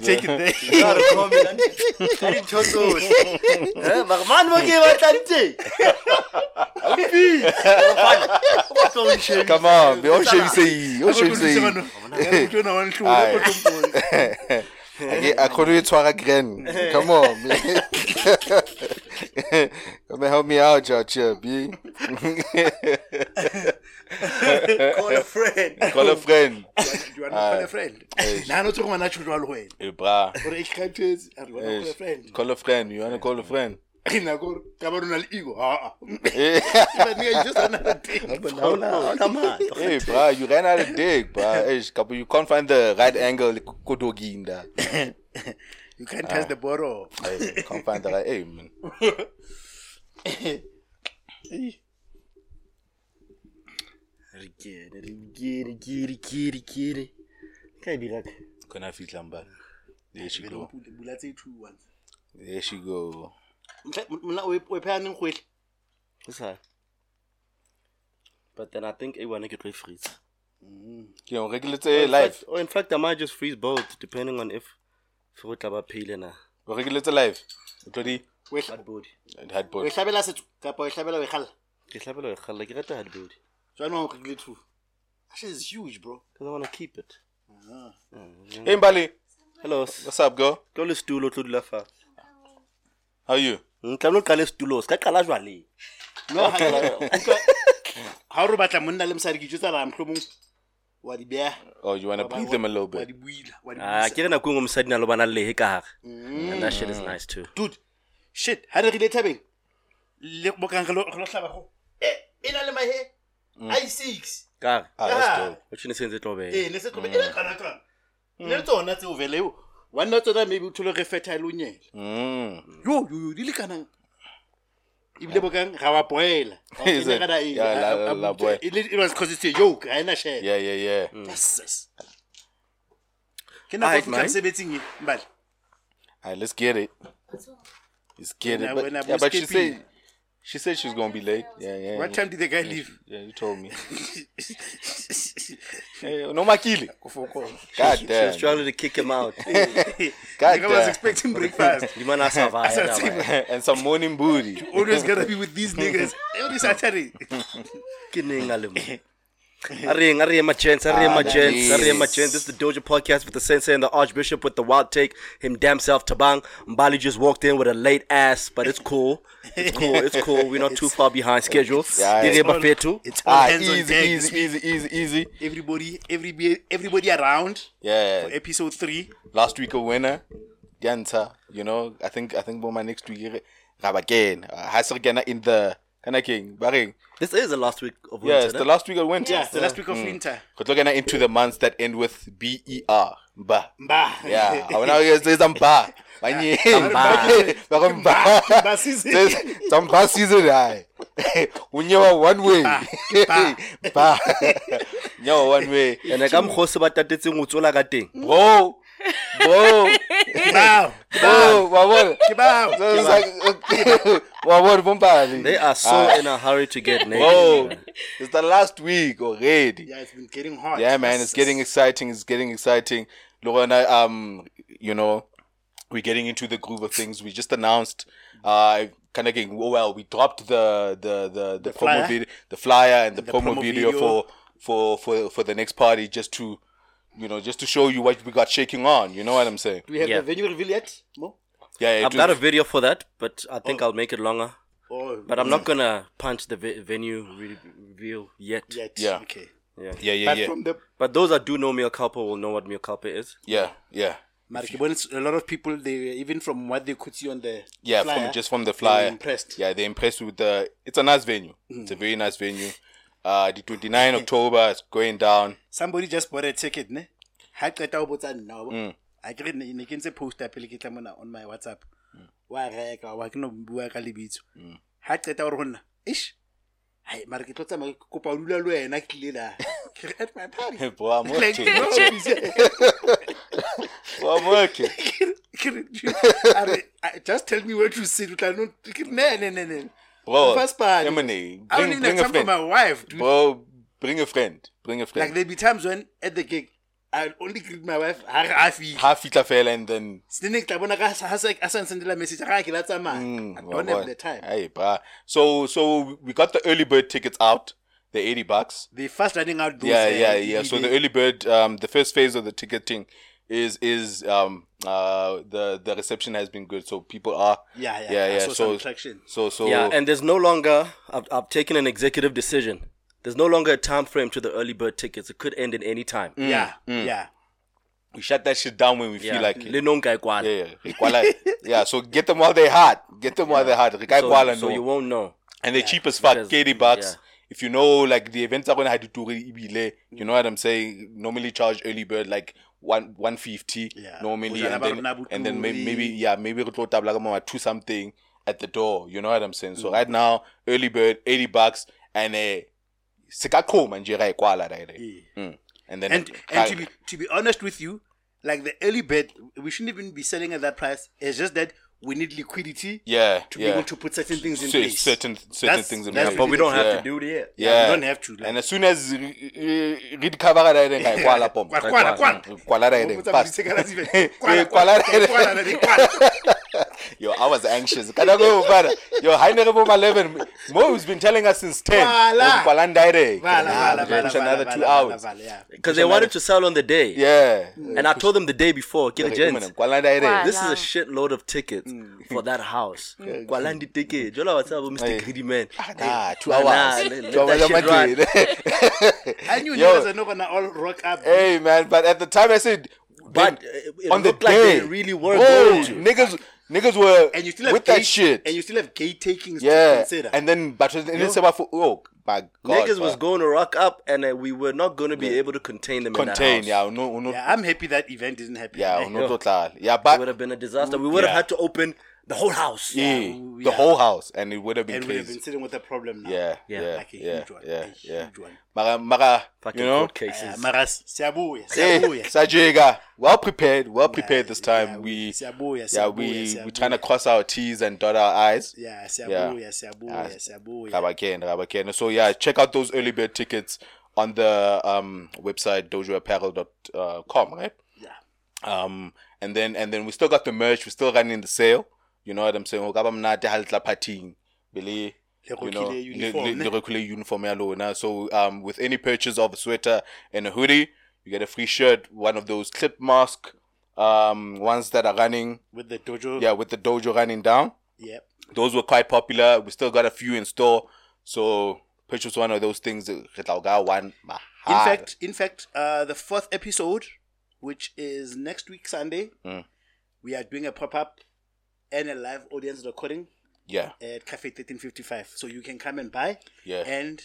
Hey, you just had to take it there. Ka re comment, ka dintho tsohle. Eh, mara mane mo ke e batlang teng. Aupi. O batla ho nshebisa. Come on, be o shebisehile, o shebisehile. shebisehile Ake a khona u tshwara grand. Come on. man. Come and help me out, George. B. Call a friend. Call a friend. friend nano tse ngwana jwa le wena Hey, bra. gore e kgathetse a re bona Yes. call a friend Call a friend. You wanna call a friend? nako gore ka ba rona le ego hey, But nigga, you just another thing. Ha ona ha ona matla. bra, you ran out of dick, bra. Hey, couple, you can't find the right angle. Kodoginda. you can't touch the ah. bottle Hey, can't find the right. Hey, man. Re kene, re kene, kene, kene, kene. Ka e dira ka? Gonna feel lamba. There she go. bula tse two ones There she go. Mhla- mna o e- o e pheha neng kgwele? Ho sa. But then I think A1 ke tlo e freeze. You know, regular say In live. fact- Or in fact, I might just freeze both depending on if if go tla ba phile na. Regular say live. Utlodi Hard body. had o boy. e hlabela setso kapa o e hlabela o kgalla Ke hlabela ho khalla ke rata hard body jwanong o rekile two that shit is huge bro because I want to keep it. Uh-huh. Hey, Mbali. Hello. What's up, girl? Tlo le stool o tlo dula fa. How you? Mm, Ntla no qale stool ska qala jwale. no ha o re batla monna le mosadi ke tjotsa ra mohlomong wa di beha Oh, you wanna breathe them a little wa bit? di buila wa di Ah, buisa. ke re nako engwe mosadi na lo bana le ka hare. Mm. And that shit is nice too. dude shit ha re rile thabeng le bokang re lo re lo hlaba go e e na le mahe Mm. i six. Ka. Ah, that's dope. O tshine sentse tlo be. ee ne se tlobe e le kana kana ne le tsona tseo vele eo wanna tsona maybe o thole re fertile o nyele Mm. yo yo yo di le kanang ebile bokang ga wa boela yoke ga ena share Yeah, yeah, yeah. Mm. yes ke Alright, nako man. fika mosebetsing mbali. Alright, let's get it. Let's get it. But, yeah, but she skipping- said she said she was gonna be late. Yeah, yeah. what time did the guy leave Yeah, you told me. Hey, eh, no makili. Kufoko. God She was damn. struggling to kick him out. God Nigga was expecting breakfast Di mana sa va ya tseba. and some morning booty. always gotta be with these niggas every Saturday. Ke neng a le mo. Areng, areng, my gents, areng, my Ah, gents, that areng, my is- gents. This is the Dojo podcast with the Sensei and the Archbishop with the wild take. Him damn self Tabang. Mbali just walked in with a late ass, but it's cool. It's cool. It's cool. We're not too far behind schedule. Yeah, Did it's it all- bafetu? It's all Ah, hands on easy, deck. easy, easy, easy, easy. Everybody, everybody, everybody around. Yeah. Episode three. Last week a winner. Dianta, you know, I think I think by my next week again. Has again in the kind of king. Barring. This is the last week of winter. Yeah, winter. it's the last week of hmm. winter. Yeah, the last week of winter. But looking at into the months that end with B E R. Ba. Bah. Yeah. I wanna say some ba. Manye. Ba. Bakon ba. Ba season. Says Some ba season I. Unyewa one way. Ba. Ba. Nyewa one way. And ka mkhosi ba tatetseng ho tsola ka teng. Bro. Bro. Bow. Bro. Wabona. Bow. So it's like Wabona Bombali. They are so Ah. in a hurry to get naked. Bro. It's the last week already. Yeah, it's been getting hot. Yeah, man, it's getting exciting. It's getting exciting. Lorena, um, you know, we're getting into the groove of things. We just announced, uh, kind of getting well. We dropped the the the the, promo flyer? video, the flyer, and the, The promo, promo video, video. for for for for the next party, just to, you know, just to show you what we got shaking on. You know what I'm saying? Do we have Yeah. the venue reveal yet? Mo? Yeah, yeah. I've got a video for that, but I think oh. I'll make it longer. Oh, But I'm not gonna punch the ve- venue re- reveal yet. yet. Yeah. Okay. Yeah. yeah, yeah, But yeah, from the But those that do know Mia Culpa will know what Mia Culpa is. yeah, yeah. Mara, ke bone a lot of people they even from what they could see on the Yeah, flyer, from just from the they were flyer. impressed. Yeah, they're impressed with the. It's a nice venue. It's a hmm. very nice venue. Uh, the 29 October is going down. Somebody just bought a ticket, ne? Ha qeta ho botsa nna wa Mm. a ke re ne ke ntse poster pele ke tla mona on my WhatsApp. Wa reka wa ke no bua ka lebitso. Ha qeta hore ho nna, ish. Hai, mara ke tlo tsamaya ke kopa o dula le wena ke tlile la. At my party. Like, watching. no, please. okay. Are- just tell me where to sit. Utla no- Ne, ne, ne, Bro, First part. Emily, I don't bring, need bring that a time for friend. my wife, dude. Bro, bring a friend. Bring a friend. Like there'll be times when at the gig, I'll only greet my wife. Ha ha fi. half fitla fela and then Sine tla bona ka ha se a sa nsendela message. Ha ke la tsamaya. Mm, I don't have the time. Hey, bruh. So, so we got the early bird tickets out, the eighty bucks. the first running out those. yeah, yeah, yeah. So the early bird, um, the first phase of the ticketing is is um uh the the reception has been good, so people are Yeah, yeah. yeah yeah. So some so so Yeah, and there's no longer. I've, I've taken an executive decision. There's no longer a time frame to the early bird tickets. It could end in any time. Yeah, mm. yeah. we shut that shit down when we Yeah, feel like it. Le nonka ikwala. Yeah, yeah, re yeah. So get them while they're hot. Get them while they're hot. Re ka So, so no. you won't know. and they're cheap as fuck, because- 80 bucks. yeah. If you know, like the events are going to have to do ibile, you know what I'm saying? Normally charge early bird like one one fifty Yeah. normally, and then, and then maybe, maybe yeah maybe tlo tabla mama two something at the door. You know what I'm saying? So right now early bird 80 bucks and uh, sikaqhuma nje ra ikwala right mm. and then And and to be to be honest with you, like the early bird, we shouldn't even be selling at that price. It's just that we need liquidity yeah to yeah be able to put certain things in Cer- place. certain certain That's- things in place. But we don't have Yeah. to do it. Yeah, Yeah, we don't have to, like- and as soon as read cover that, then I kwala pom. Kwa- kwala, kwala. Kwala right What's there, up, fast. Mr. Galasi? Kwala, kwala kwala, right kwala, there. kwala. Yo, I was anxious. Can I go, brother? Yo, Heine Rebo 11. Mo's been telling us since 10. Kwala. Kwala ndaire. Vala, Ah, vala, we vala, push vala, another vala, two vala, hours. vala, yeah. Because they wanted to sell on the day. Yeah. And I told them the day before, get a gents. Kwala ndaire. Kwala. This is a shitload of tickets for that house. Kwalandi ticket. Jola what's up, Mr. Hey. Greedy Man. Nah, two Nah, hours. nah, let- let Two that hours shit I'm doing. I knew Yo. niggas are not gonna all rock up. Hey, man, but at the time I said, But it- it on the looked like they really were bro, going to. Niggas, niggas were and you still have with gate, that shit. and you still have gate takings to yeah, consider. and then but in the same for oh my god, Niggas was going to rock up, and uh, we were not going to be able to contain them contain. in that house. Yeah, no, no, yeah, I'm happy that event didn't happen. yeah, no, total. Yeah, but It would have been a disaster. We would have Yeah. had to open the whole house. yeah, ooh, the whole house, and it would have been and we've been crazy. sitting with a problem now. Yeah, Yeah, yeah, like a yeah, huge one, yeah, a yeah. huge one. Mara, mara, Fucking you know, court cases. Uh, Maras, siabuya, hey, siabuya. Sajega, well prepared, well prepared this time. Yeah, we, siabuya, yeah, siabuya, we, siabuya. we trying to cross our T's and dot our I's. Yeah, Yeah. siabuya, siabuya, Ah, siabuya. Rabaken, Rabaken. So yeah, check out those early bird tickets on the um website dojoapparel.com, right? Yeah. Um and then and then we still got the merch, we're still running the sale. You know what I'm saying? Ho ka ba mnate ha le tla partying. Le you know, le- uniform, le- ne? le rekile uniform ya lona. So um with any purchase of a sweater and a hoodie, you get a free shirt, one of those clip mask um ones that are running With the dojo. yeah with the dojo running down Yep. those were quite popular. We still got a few in store. So purchase one of those things. re tla o one In fact, in fact, uh, the fourth episode, which is next week Sunday, Mm. we are doing a pop up and a live audience recording yeah, at Cafe 1355. So you can come and buy. yeah. And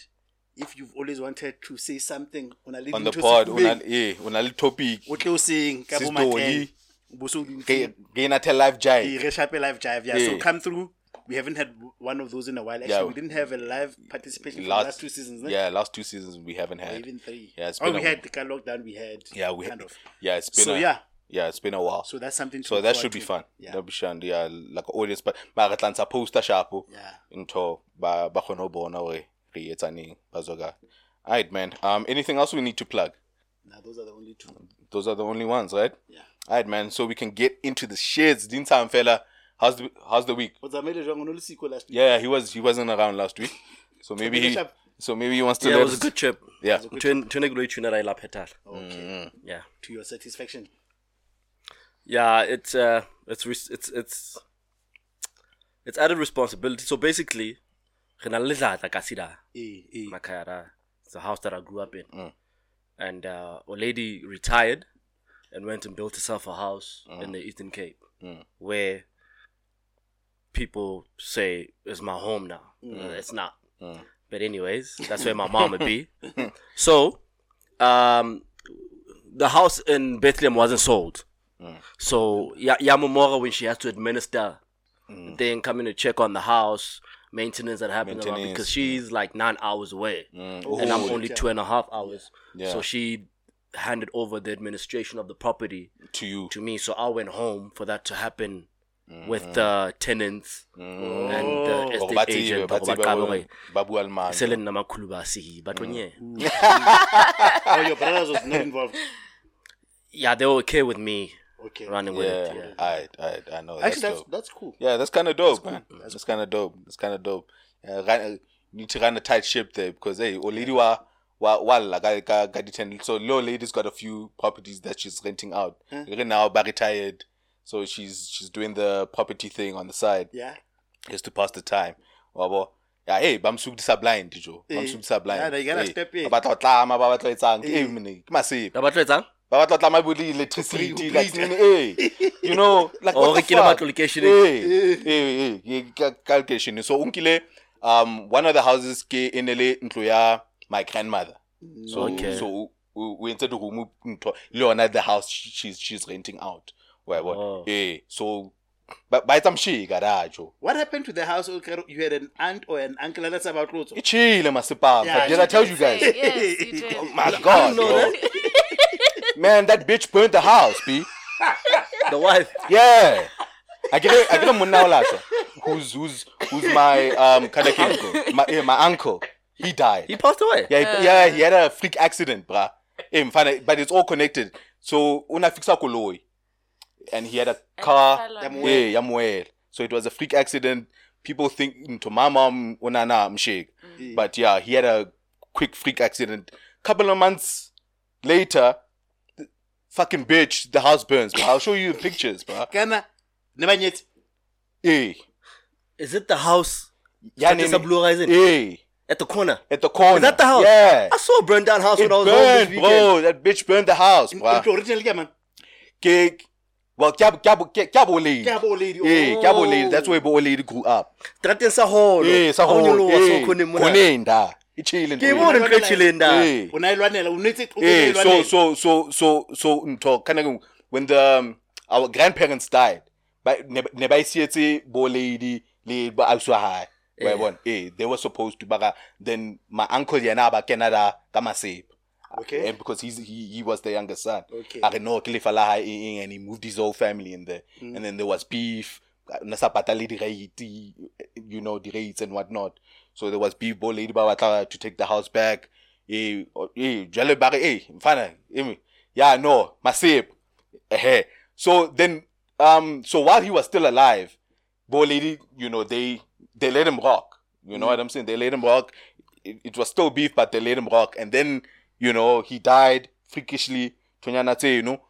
if you've always wanted to say something on, a On the pod, una eh, una le topic. what you saying, Kabo Sis Maten, Dolly. Boso na tell live jive. Live Jive. Yeah, so come through. We haven't had one of those in a while. Actually, Yeah. we didn't have a live participation for the Last- last two seasons. ne? Yeah, last two seasons we haven't Or had. even three. Yeah, it's oh, been oh, we a- had the car lockdown. We had Yeah, we kind had. of. Yeah, it's been So a, yeah, yeah, it's been a while. so that's something. To So look that forward should be fun. Yeah, That'll be fun. Yeah, like audience, but mara tla ntsha poster sharpo. yeah. Into ba ba kgona ho bona hore re etsa neng. Alright, man. Um, anything else we need to plug? Now those are the only two. Those are the only ones, right? Yeah. Alright, man. So we can get into the shits. Din time, fella. How's the How's the week? What's the major wrong on the last week? Yeah, he was he wasn't around last week, so maybe he Finish up. so maybe he wants to. Yeah, it was a good trip. Yeah. Tune tune go tune I lap hetal. Okay. Yeah. To your satisfaction. Yeah, it's uh it's res- it's it's it's added responsibility. So basically, re na le Dladla ka Sida. Makayara. It's a house that I grew up in. Mm. And uh a lady retired and went and built herself a house in the Eastern Cape Mm. where people say is my home now. Uh, It's not. Mm. But anyways, that's where my mom would be. so, um, the house in Bethlehem wasn't sold. Mm. So Ya- Yamamora, when she has to administer the thing, coming to check on the house, maintenance that happens around because she's like nine hours away, Mm. Oh, and I'm only two and a half hours. Yeah. So she handed over the administration of the property to you. to me. So I went home for that to happen Mm. with the tenants and the estate ba agent. ba gore ba tsebe qabe hore gore ba bua le mane. se le nna makhulu ba sehi but when yeah Oh, your brothers was not involved. yeah they were okay with me Okay. running with it Yeah, yeah I, I, I know. That's Actually, that's dope. that's cool. Yeah, that's kind of dope, man. That's, kind of dope. That's kind of dope. Uh, run, uh, need to run a tight ship there because hey, Olidi wa wa wa la ga ga ga So Lo lady's got a few properties that she's renting out. Right now, ba retired, so she's she's doing the property thing on the side Yeah. just to pass the time. Wabo. Yeah, hey, ba msukisa blind, jo. Ba Eh, msukisa blind. yeah, they gotta Hey, step in. Ba batla ho tlama, ba batla ho etsang. Eh. Eh, mne, ke masip. ba batla etsang Ba batla ho tlama bo le electricity, Ho like, eh, you know, like Oh, what re the kile fuck? matlo location Eh, eh, eh, ka location. So unkile um one of the houses ke enele ntlo ya my grandmother. So Okay. so we we entered the room ntlo le yona the house she's she's renting out. Where what? Oh. Eh, so but by some she garajo. What happened to the house? You had an aunt or an uncle, and that's about clothes. Chile masipam. Yeah, but did I tell you guys? Yes, you did. Oh my god. know bro. Man, that bitch burnt the house, B. the wife Yeah. I get a, I get a munawlasha. Who's who's who's my um kind of uncle? My yeah, my uncle. He died. he passed away Yeah, he, yeah, he had a freak accident, bruh. Eh, mfana, but it's all connected. So when una fixa koloi, and he had a car. fell on Yeah, yamuel. So it was a freak accident. People think to my mom unana mshake, but yeah, he had a quick freak accident. Couple of months later, the fucking bitch, the house burns. Bro. I'll show you the pictures, bruh. Kana, never yet. Eh, is it the house yeah, that is a blue horizon eh, at the corner at the corner. is that the house Yeah. I saw a burned down house It when I was home this burned, weekend bro. That bitch burned the house, bruh. Into original yeah, man. ke well kyabo kyabo kyabo lady Ke a bo lady, oh. kyabo lady that's where bo lady grew up Strateng sa holo eh sa Ha o ho nyoloha so eh khoneng mona. khoneng da e chile ke bone ntho tjheleng da eh O na lwanela, o netse- o eh netse e so so so so so ntho kind of when the um, our grandparents died ba ne ne ba isietse bo lady le ba auswa hae Yeah. wa bona eh they were supposed to baga then my uncle yana ba kena da ka masepa Okay. and because he's he, he was the younger son. Okay. I know Khalifa Laha eh, eh, and he moved his whole family in there. Mm. And then there was beef, nasapatali di rate, you know, the rates and whatnot. So there was beef, bo lady ba batla to take the house back. Eh, eh, jale bare, eh, mfana, eh, yeah, no, masip. Eh, so then, um, so while he was still alive, bo lady, you know, they, they let him rock. You know what I'm saying? They let him rock. It, it was still beef, but they let him rock. And then, you know, he died freakishly. Tonyana you know,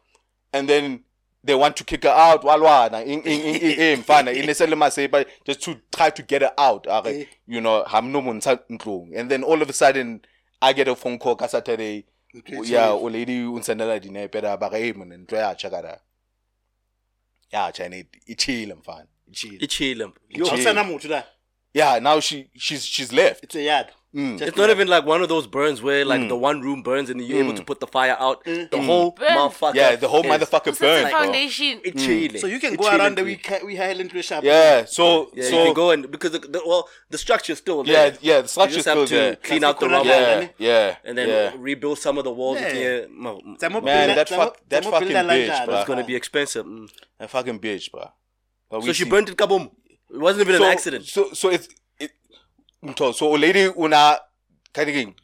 and then they want to kick her out. Walwana, in in in in in fana. In the say, but just to try to get her out. are, Eh. You know, ham no mun sa ntlong. And then all of a sudden, I get a phone call ka Saturday. Okay, Yeah, so- o lady unsendela dinepe da ba hey man ntwe ya chakara. Yeah, China, it chill mfana. It chill. e chile Yo, Chill. Sana motho da. Yeah, now she she's she's left. It's a yard. Mm. It's not even like one of those burns where like the one room burns and you're able to put the fire out. The whole Burn. motherfucker. Yeah, the whole is- motherfucker It's a burned. bro. foundation. It's chilling. So you can It's go chilling, around the we ca- we hire into a shop. Yeah, so Yeah, so you can go and because the, the, well the structure's still yeah, there. yeah, the You structure's just have still to there. clean out the the rubble line. Yeah, yeah, and then yeah. rebuild some of the walls. Yeah. Yeah, ma- Tsamo Man, builder- that tsamo- fuck- that tsamo fucking builder bitch, lanjani, bruh. it's gonna be expensive. Mm. a fucking bitch, bro. But So she see- burnt it kaboom. It wasn't even so, an accident. So so it's it. So so a lady una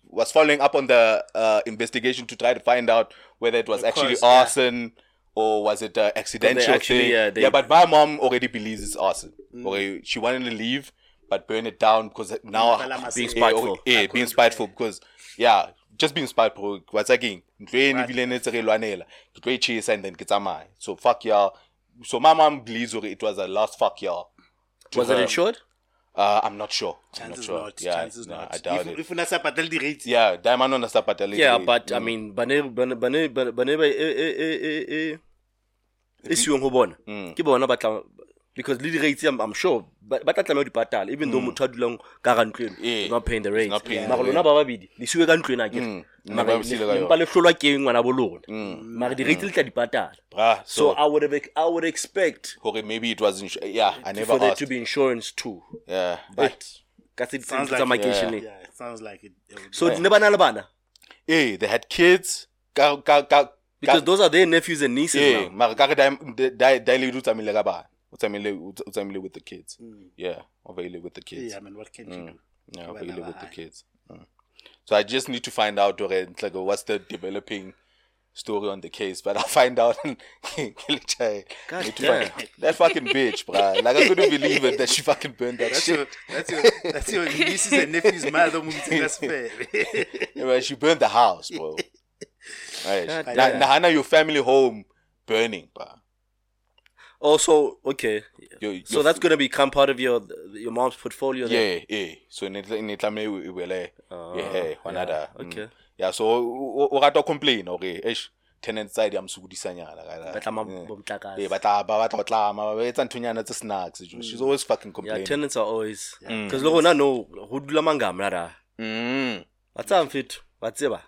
was following up on the uh, investigation to try to find out whether it was Of actually course, yeah. arson or was it uh, accidental actually, yeah, they- yeah, but my mom already believes it's arson. Mm. Okay, she wanted to leave but burn it down because now Bala Being spiteful. Yeah, yeah, being spiteful because yeah, just being spiteful. What's again? ntlo e ne ebile ne ntse re lwanela ke tlo e chase and then ke tsamaye so fuck y'all so my mom believes it was a last fuck y'all to Was it insured? Uh, I'm not sure. I'm not Chances sure. not. yeah, Chances no, not. I doubt If- it. If una sa patale di rates. Yeah, diamond on the sapatale. Yeah, but I mean, bane bane bane bane bane eh, eh, eh, ba e e e e e e siweng ho bona. Mm. Ke bona ba tla because le di rates I'm, I'm sure ba ba tla tlameha ho di patala even though motho a dulang ka hara ntlo eno, Mm. Yeah. he's not paying the rates. not paying Mara the lona ba babedi le siwe ka ntlo ena ke. Mm. Mara Ba siile ka le- yona. empa le hlolwa ke ngwana bo lona. Mm. Mara di rates le tla di patala. So so, I would have I would expect hore maybe it was insu- yeah, I never for there asked. to be insurance too. yeah, But ka se Sounds tsa like- makeisheneng. Yeah, it sounds like it. it would So be- di ne ba na le bana. hey, they had kids ka ka ka Because those are their nephews and nieces yeah now. mara ka re di di di le o tsamile ka bana o tsamile with the kids yeah overly with the kids yeah man what can you do yeah Ke overly bana with the kids Mm. so i just need to find out like what's the developing story on the case but i'll find out God Need to damn. find- that fucking bitch bruh. like i couldn't believe it that she fucking burned that that's shit your that's your that's your nieces and nephews mother moving that's fair Yeah, she burned the house, bro. Right. God Na- damn. Your family home burning, bro. Oh, also, okay. Your- So your- that's gonna become part of your your mom's portfolio. Then? yeah, yeah. So in Itlame, we will, ah, yeah, eh, yeah, wanada. Mm. okay. Yeah, so o o rata complain, okay, eish, tenant side am sugudisanyana, Ba tla ma- Yeah. bomtlakase. Yeah, but ba batla tlama, ba etsa nthunyana tse snacks. Mm. She's always fucking Yeah, complaining. tenants are always Mm. mm. because logo na no ho dula mangam la ra. Mm. Wa tsaya mfetho, wa tseba.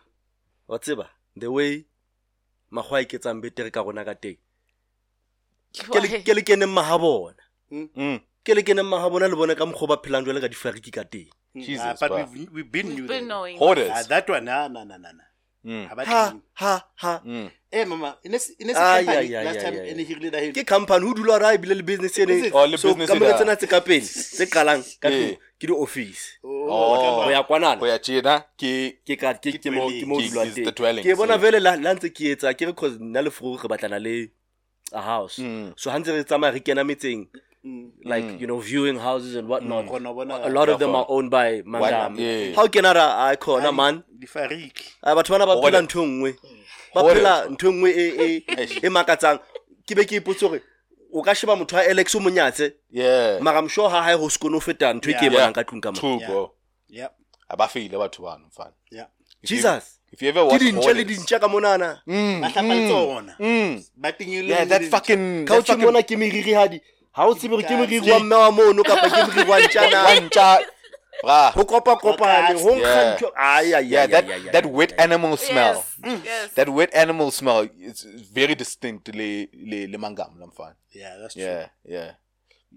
Wa tseba the way magwa e ketsang betere ka rona ka teng. ke le keneng maga bona. Hmm? Ke le keneng maga bona le bone ka mokgwa ba phelang jwale ka difariki ka teng. Ke company ho dula ra ebile le business enekamore tsena tse ka pele tse qalang ka ke di-office. Go ya kwananake bona fele la ntse ke etsa ke re cause nna leforo re batlana le a house Mm. so ha ntse re tsamaya re kena metseng Mm. like you know viewing houses and whatnot Kgona ho bona a lot of them are owned by mangam yeah. ha o kena ra a khona man difariki a batho bana ba Hoarders. phela ntho nngwe ba Hoarders, phela bro. ntho e nngwe e e e makatsang ke be ke ipotse gore o ka sheba motho a alex o monyatse yeah. mara i'm sure ha hae ho sekone ho feta ntho e ke e Yeah. bonang ka tlung ka mo True, Yeah. bro. yep abafile batho bano mfana yeah If you- jesus if you ever ke watch dintja le Hoarders- dintja ka monana Mm, ba hlapa le tsona mm. ba tingile yeah that fucking ka o that tse fucking mona ke meririhadi ha o tsebe gore ke moriri Ke- wa mme wa mono kapa ke moriri wa ntjana Wantja- Brah. ho kopa-kopane ho nkga Yeah. ntho Ai, ai, yeah ai, that ai, ai, that ai, wet ai. animal smell. Yes. Yes. that wet animal smell is very distinct le le le mangam la mfana yeah that's true. yeah yeah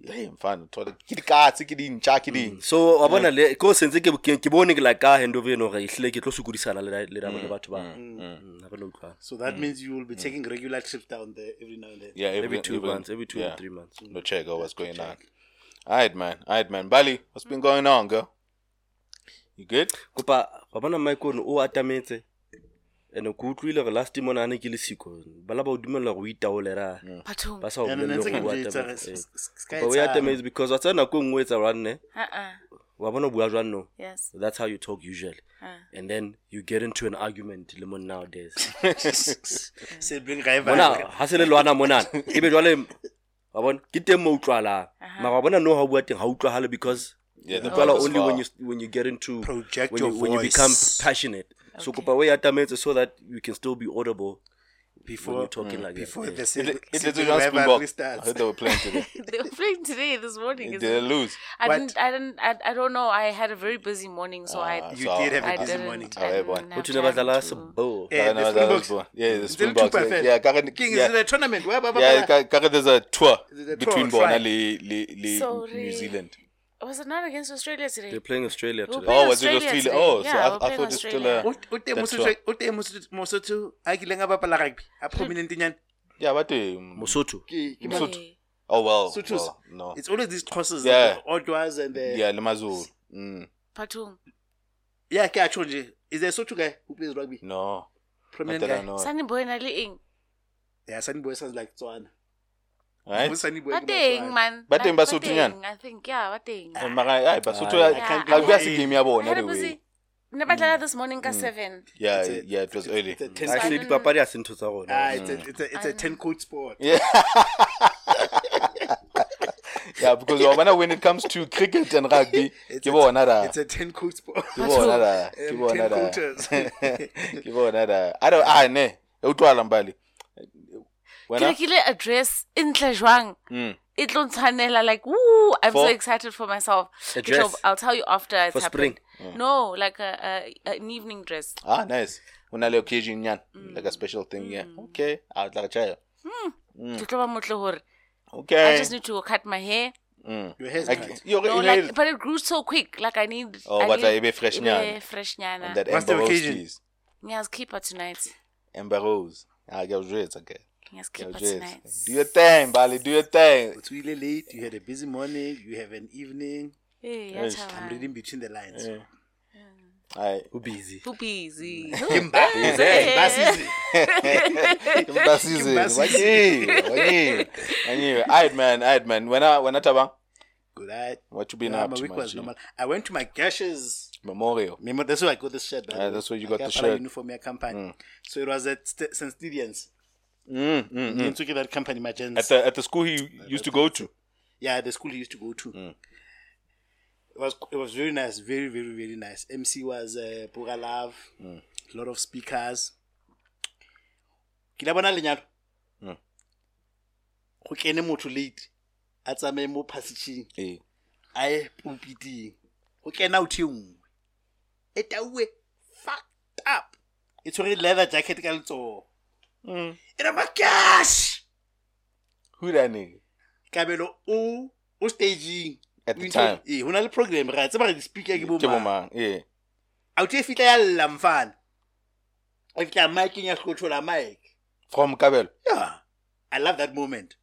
hey thola ke dikatse ke dintja ke di so wa bona le ko sentse ke bone ke la ka handover eno ehlile ke tlo sokodisana le le le batho ba. Mm, re utlwana. so that means you will be taking regular trips down there every now and then? Yeah every two months every two yeah. or three months. No check out what's going on? All right man all right man. Bali what's been going on girl? You good? Kopa wa bona maikono o atametse and ke utlwile gore last time o nane ke le siko bala ba o dumelela go itaole ra Bathong. ba sa o because wa tsaya nako e nngwe e tsa ranne wa bona o bua jwang no? Yes. that's how you talk usually. Uh. and then you get into an argument le mon nowadays. Sibling rival bona ha se le lwana monana. Ebe jwale wa bona ke teng mo utlwalang mara wa bona no ha o bua teng ha utlwahale because yeah the utlwala only when you when you get into Project when you, when you become voice. Passionate so Okay. kopa we atametse so that you can still be audible when before you're talking like before that the It- sibling it- it's sibling just rivalry Springbok. I starts heard they were playing today. they were playing today, this morning. Did they lose? I What? didn't. I didn't. I, I don't know. I had a very busy morning, so I. Ah, You so did have a I busy morning. I Oh, didn't everyone. have Uthi ne badlala time to- sebo Eh, Yeah, no, the that Springboks. Yeah, the Still Springboks. two like, perfect. Yeah, Karen, King, is it a tournament? Yeah, Baba- there's a tour There's a tour between on Bona Friday. le, le, le New Zealand. Was it not against Australia today? they're playing Australia We'll today play Oh, was it Australia Australia? today. Oh, so Yeah, I- we're I playing thought it's still Australia. a- O- o teng That's Mosotho- o teng Mosotho- Mosotho a kileng a bapala rugby a prominent nyana Yeah, but um, Mosotho Ke- ke Mosotho. Mosotho. Oh well, Sothos. well, no. it's always these crosses Yeah. the Ottawas and the Yeah, le Mazulu. Mm, Patung. yeah ke a tjho nje is there a Sotho guy who plays rugby no, not prominent that I guy know. Sunny boy na le eng. yeah Sunny Boy sounds like Tswana Right? Sunny Boy Ba ke teng Motswana. man. Ba teng Like, Basotho nyana? teng, I think yeah, ba teng. Eh, mara ai Basotho Ah, I yeah. can't Yeah, like that's I- the game ya I bona had a anyway. busy. Ne ba dlala this morning ka 7. Yeah, It's a- yeah, it was early. it's a ten- actually Sun- dipapadi a se ntho tsa Ah, rona it's a it's a it's a ten coat sport Yeah. yeah, because Wabana, when it comes to cricket and rugby, It's ke a- bona da. it's a ten coat sport Ke bona da. Ke Um, bona ten da. coaters. Ke bona da. I don't ah ne. E utlwala mbali. Ke Wena? rekile address e ntle jwang. Mm. E tlo ntshwanela like woo, I'm so excited for myself. A Ke dress? I'll tell you after it's For happened. spring? No, like a, a an evening dress. Ah, nice. Una le occasion yan. Like a special thing, yeah. Okay. I'll tla try. Ke tlo ba motle hore Okay. I just need to go cut my hair. Mm. Your hair's Like, cut. you No, you like, know, but it grew so quick. Like I need. Oh, I but need I be fresh ebe nyana. Fresh nyana. that What's the Amber occasion? Roasties. Nya's keeper tonight. Amber Rose. Ah, ke a o jwetsa ke. Yes, Ke a o keep it jwetsa. nice. Do your thing, Bali. Do your thing. It's really late. You had a busy morning. You have an evening. Hey, Yes, yes, I'm reading between the lines. Yeah. Aye. Who busy? Too busy. Basizi. Mbasizi. Wanyi. Wanyi. Wanyi. Alright, man. Alright, man. When I when I tabang, Good night. what you been Yeah, up my to, week was man? normal. I went to my gashes. Memorial. Remember, that's where I got this shirt. by the Yeah, way. that's where you I got the got shirt. uniform yeah, company. Mm. So it was at St- St. Mm, mm, mm. Took that company, my. At the at the school he used to go to. yeah, the school he used to go to. Mm. It was it was very nice, very very very nice. MC was uh, Pura Love, Mm. a lot of speakers. Ke la bona lenyalo. Mm. Go kene motho late. A tsamaye mo passaging. Eh. a ye pulpiting. Go kena uthi nngwe. E tauwe fucked up. E tshwere leather jacket ka letsoho. Mm. E re makash. Who that nigga? Kabelo o o staging. At the O into- time. Eh, ho na le program ra tseba re di speaker ke bo Ke bo mang. mang? Yeah. a o tse fitla ya lla mfana a fitla mike ya hlothola mike From Kabel. yeah i love that moment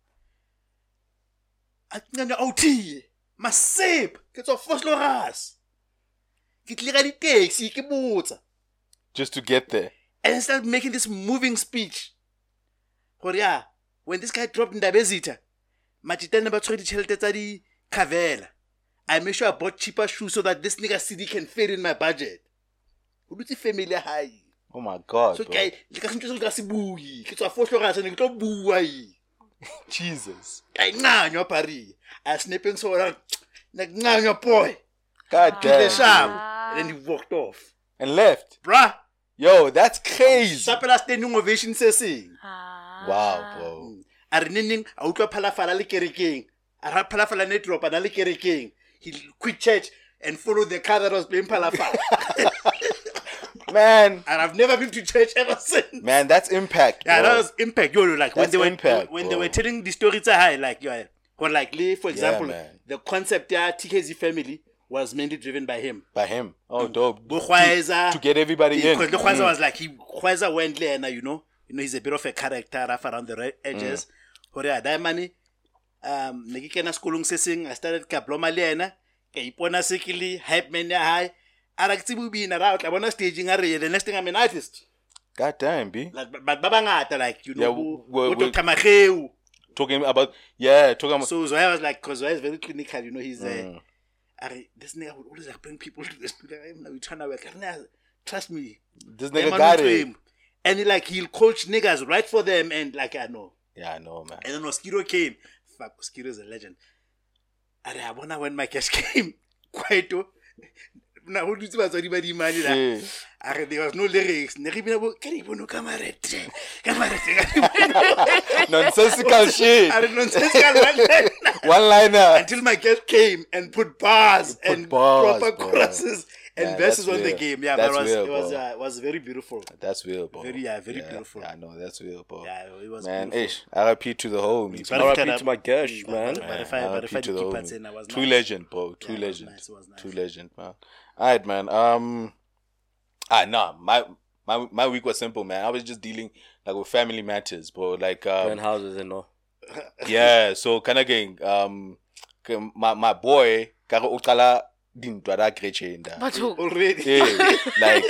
a tsenya o tie masep ke tswa fosloras ke tlile ka di-taxi ke botsa Just to get there. and start making this moving speech gore ya when this guy dropped ndaba ezitha matitane ba tshwere ditšhelete tsa di-cavela i make sure i bought cheaper shoes so that this nigga cd can fit in my budget o dutse family ya hae Oh my god. so bro. ke le ka sentse se le ka se bue ke tswa fotlhogasane ke tlo bua Jesus. ka nqanywa pari a snapeng sona like nqanywa boy God to the damn. shop and then he walked off And left. bruh Yo, that's crazy. sapela standing ovation se seng Ah. Wow, ah. bro. Hmm. a re neneng a utlwa phalafala le kerekeng a ra phalafala ne drop ana le kerekeng he quit church and followed the car that was playing phalafala Man, and i've never been to church ever since man, that's impact. Yeah, bro. that was impact. Yo, like when That's they were impact, when bro. they were telling the story to high, like yeah, or like Lee, for example, man. the concept yeah, TKZee family was mainly driven by him. by him. Oh, mm. dope. Bo Khwaiza- to get everybody in. Because the Mm. was like he Khwaiza went there, and you know, you know, he's a bit of a character rough around the edges. Hore ya that money, um, ne ke kena sekolong se seng, I started ka bloma le ena, ka ipona se ke le hype man ya hae. A ra ke tsebe bina, ra o tla bona staging a re the next thing I'm an artist. God damn, B. Like but ba bangata like you know, Yeah, bo- Dr. Mageu. Talking about, yeah, talking about. So Zoya was like, because Zoya is very clinical, you know, he's uh, Mm. This nigga would always like bring people to studio. I'm like, we trying to work. Trust me. this nigga got it. train. And he, like he'll coach niggas right for them and like I know. Yeah, I know, man. And then Mosquito came. Fuck, Mosquito a legend. Ari, I wonder when my cash came. Quieto. Now who do you think ba mani la? Yeah. Hmm. Ari, there was no lyrics. Ne re bina bo, ke re bono kamarete. Kamarete. Nonsensical shit. Ari, nonsensical one. One liner. until my guest came and put bars Put and bars, proper bro. choruses and Yeah, verses that's on the game. Yeah, That's but it was real, it was uh, it was very beautiful. That's real, bro. Very, yeah, very beautiful. I know, that's real, bro. Yeah, it was man, beautiful. ish. RIP to the homies. But man. if RIP to my gosh, Mm, man. But, but if I but RIP if I to did the keep homies. it in, I was True nice. legend, bro. True Yeah, legend. nice, nice. True legend, man. Alright, man. Um Ah nah, my my my week was simple, man. I was just dealing like with family matters, bro. Like um Rent houses and all. yeah so kind of gang um my my boy ka re o qala dintwa da gretchenda But who? Already. yeah like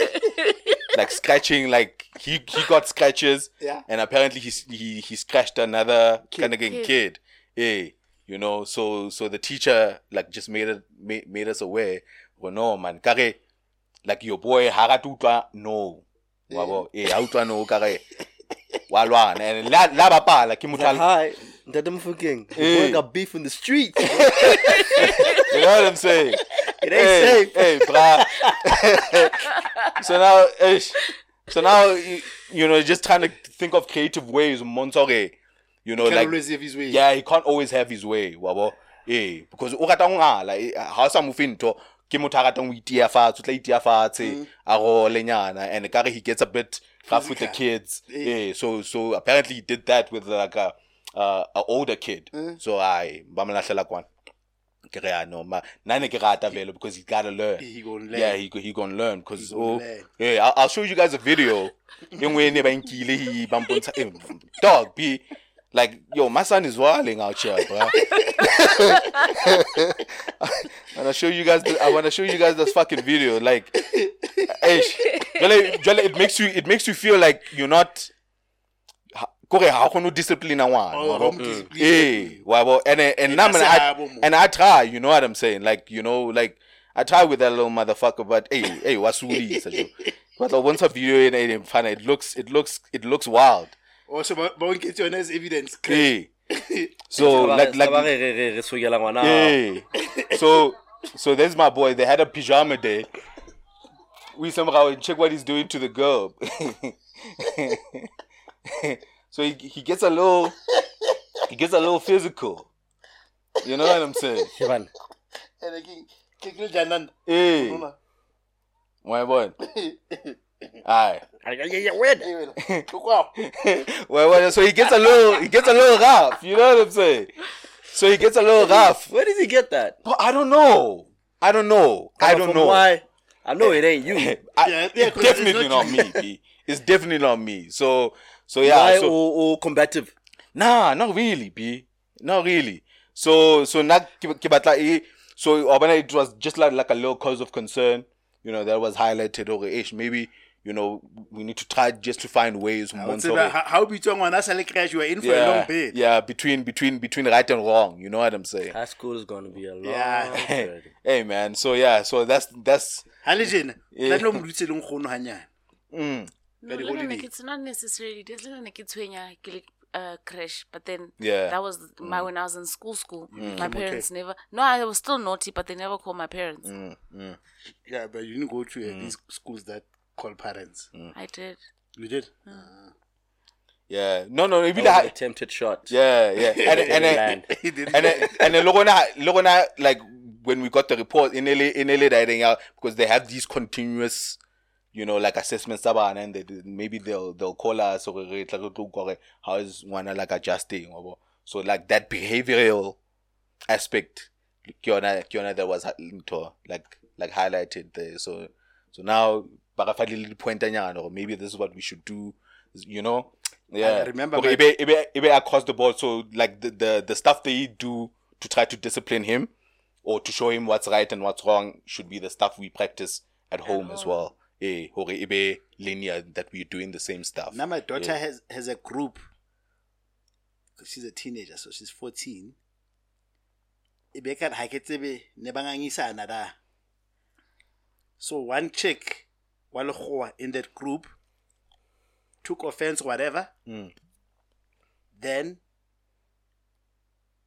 like scratching like he he got scratches Yeah. and apparently he he he scratched another kind of gang Kid. kid. Yeah you know so so the teacher like just made it made, made us aware well no man. Kare like your boy ha ga tutwa no. Wa bo eh ha utwa no kare wa lwana. And la la bapala ke motho a- Dada Mufukeng. Eh. Boy got beef in the street. You know what I'm saying? It ain't hey, safe. Hey, so now, ish, so now, you, you know, just trying to think of creative ways, Montori. You know, like, always have his way. yeah, he can't always have his way, wabo. Eh, because o rata ho ngala, eh, ha o sa mo fe ntho, ke motho a ratang ho itia fatshe, o tla itia fatshe, a role nyana, and kare he gets a bit rough with the kids. Eh. Yeah, so so apparently he did that with like a uh, a older kid. So I, ba mo lahlela kwana. ke re ya no ma nane ke rata vele because he gotta learn He gonna learn. yeah he he gonna learn because oh learn. yeah I'll, I'll show you guys a video in when ba nkile he ba mpontsha dog be like yo my son is wilding out here bro and I show you guys the, I wanna show you guys this fucking video like eish, jwale- jwale it makes you it makes you feel like you're not kore ha kgone ho discipline ngwana Oh, wa ha discipline. eh wa bo and and now I, and I try you know what I'm saying like you know like I try with that little motherfucker but hey hey wasuli but I want a video in it fun it looks it looks it looks wild also ba ba nketse yona as evidence hey so like like ngwana So so there's my boy. They had a pajama day. We somehow check what he's doing to the girl. so he he gets a little he gets a little physical. You know what I'm saying? Janan Hey, my boy. Aye. kwa well, well, so he gets a little he gets a little rough. You know what I'm saying? So he gets a little rough. Where does he get that? But I don't know. I don't know. I don't know. Why? I know it ain't you. I, Yeah, it's definitely it's not, not me. It's definitely not me. So, so yeah. why so, or, or combative? nah, not really, B. Not really. So, so not so Obana, it was just like like a little cause of concern. You know that was highlighted. Okay, ish, maybe you know we need to try just to find ways. o once tseba over- ha ha o bitswa ngwana a crash you are in for a long bit yeah, between between between right and wrong. You know what I'm saying? High school is gonna be a long Yeah. hey man, so yeah, so that's that's ha le jena Yeah. no mo dutse leng kgono hanyane mm, No, Ka di le nna ke- it's not necessarily. There's le nna ke tshwenya ke le uh, crash, but then Yeah. that was my when I was in school. School, Mm. my parents never. No, I was still naughty, but they never called my parents. mm, mm. yeah but you didn't go to uh, these schools that call parents I did. you did yeah. No, no, maybe That was like attempted shot. Yeah, yeah. And and Didn't and, land. He didn't. and, and, and then Logona, Logona, like when we got the report in LA, in LA, that out because they have these continuous, you know, like assessments, sabana, and they, maybe they'll they'll call us or re- tla re tlo utlwa gore how is one like adjusting, or so like that behavioral aspect, Kiona Kiona ke that was hi- into like like highlighted there. So so now, ba re fa le dipointanyana, or maybe this is what we should do, you know. Yeah, remember Okay, my- ebe, ebe, ebe across the board. So like the, the the stuff they do to try to discipline him or to show him what's right and what's wrong should be the stuff we practice at home as well. Eh, hore linear that we're doing the same stuff. now my daughter Yeah. has has a group. She's a teenager so she's 14 e be ka re ha ke tsebe ne ba da so one chick wa lekgowa in that group took offense whatever. Mm. then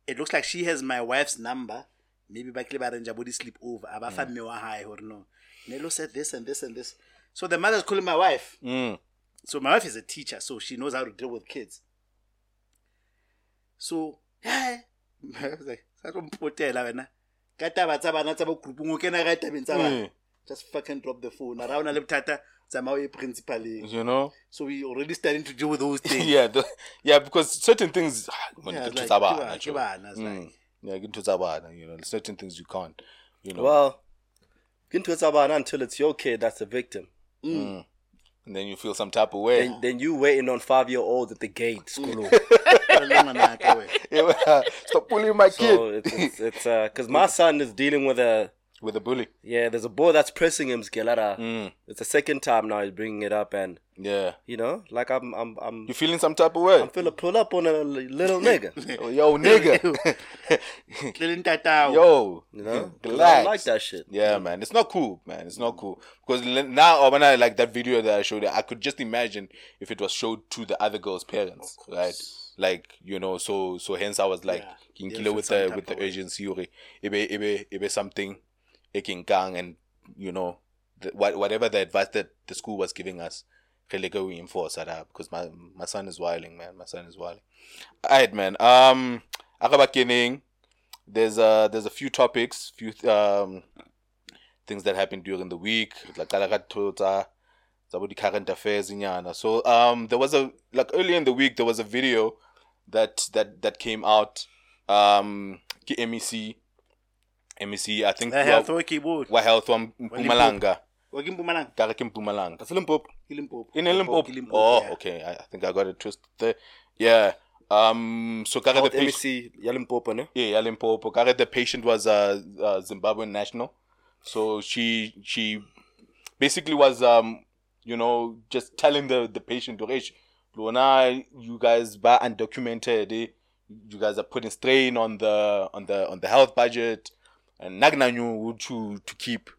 it looks like she has my wife's number. Maybe ba kile ba arrange body sleep over aba fa mme wa hae hore no Nelo said this and this and this so the mother's calling my wife Mm. so my wife is a teacher, so she knows how to deal with kids. So, yeah, I was like, sa tlo mpotela wena. Ka taba tsa bana tsa ba groupung o kena ka tabeng tsa bana. Mm. Just fucking drop the phone. Ara ona le bothata tsamaya o ye principaleng. You know? So we already starting to deal with those things. yeah, the, yeah, because certain things when Yeah, it it's comes like, to ke Sabah, ba- actually. ke bana, it's Mm. Yeah, get to Sabah, you know, certain things you can't. You know. Well, into it's about until it's your kid that's the victim. Mm. And then you feel some type of way. Then, then you waiting on five year olds at the gate. School. Tlo le ngwanaka we. Yeah, Stop bullying my kid so it's it's, it's uh, cause my son is dealing with a with a bully. yeah. There's a boy that's pressing him. Skelara. Mm. It's the second time now he's bringing it up, and Yeah. you know, like I'm I'm I'm You feeling some type of way? I'm finna pull up on a little nigga. Oh, yo, nigga. Tle le ntatao. yo. You know, 'Cause I Relax. don't like that shit. Yeah, man, it's not cool, man. It's not cool because l- now when I like that video that I showed, I could just imagine if it was showed to the other girl's parents, right? Like you know, so so hence I was like, Yeah. yeah. Yes, with the with the of way. urgency, or ibe ibe ibe something, eking gang, and you know, the, what whatever the advice that the school was giving us, really go enforce that because my my son is wilding, man. My son is wilding. Alright, man. Um, akabakening. There's uh there's a few topics, few um things that happened during the week. Like current affairs. So um there was a like earlier in the week there was a video that that that came out um ke MEC let me see i think the health wa keyboard wa health wa mpumalanga wa ke Mpumalanga ka re ke mpumalanga That's Limpopo. ke Limpopo in Limpopo. Ke Limpopo, Oh, yeah. okay. I, I think I got it twisted there. Yeah. Um. So, Kare the patient. MEC, ya Limpopo, ne? Yeah, yeah, Limpopo. Kare the patient was a, uh Zimbabwean national. So she she basically was um you know just telling the the patient, "Doresh, Lona, you guys ba undocumented. eh? You guys are putting strain on the on the on the health budget, and Nagnanyu to to keep."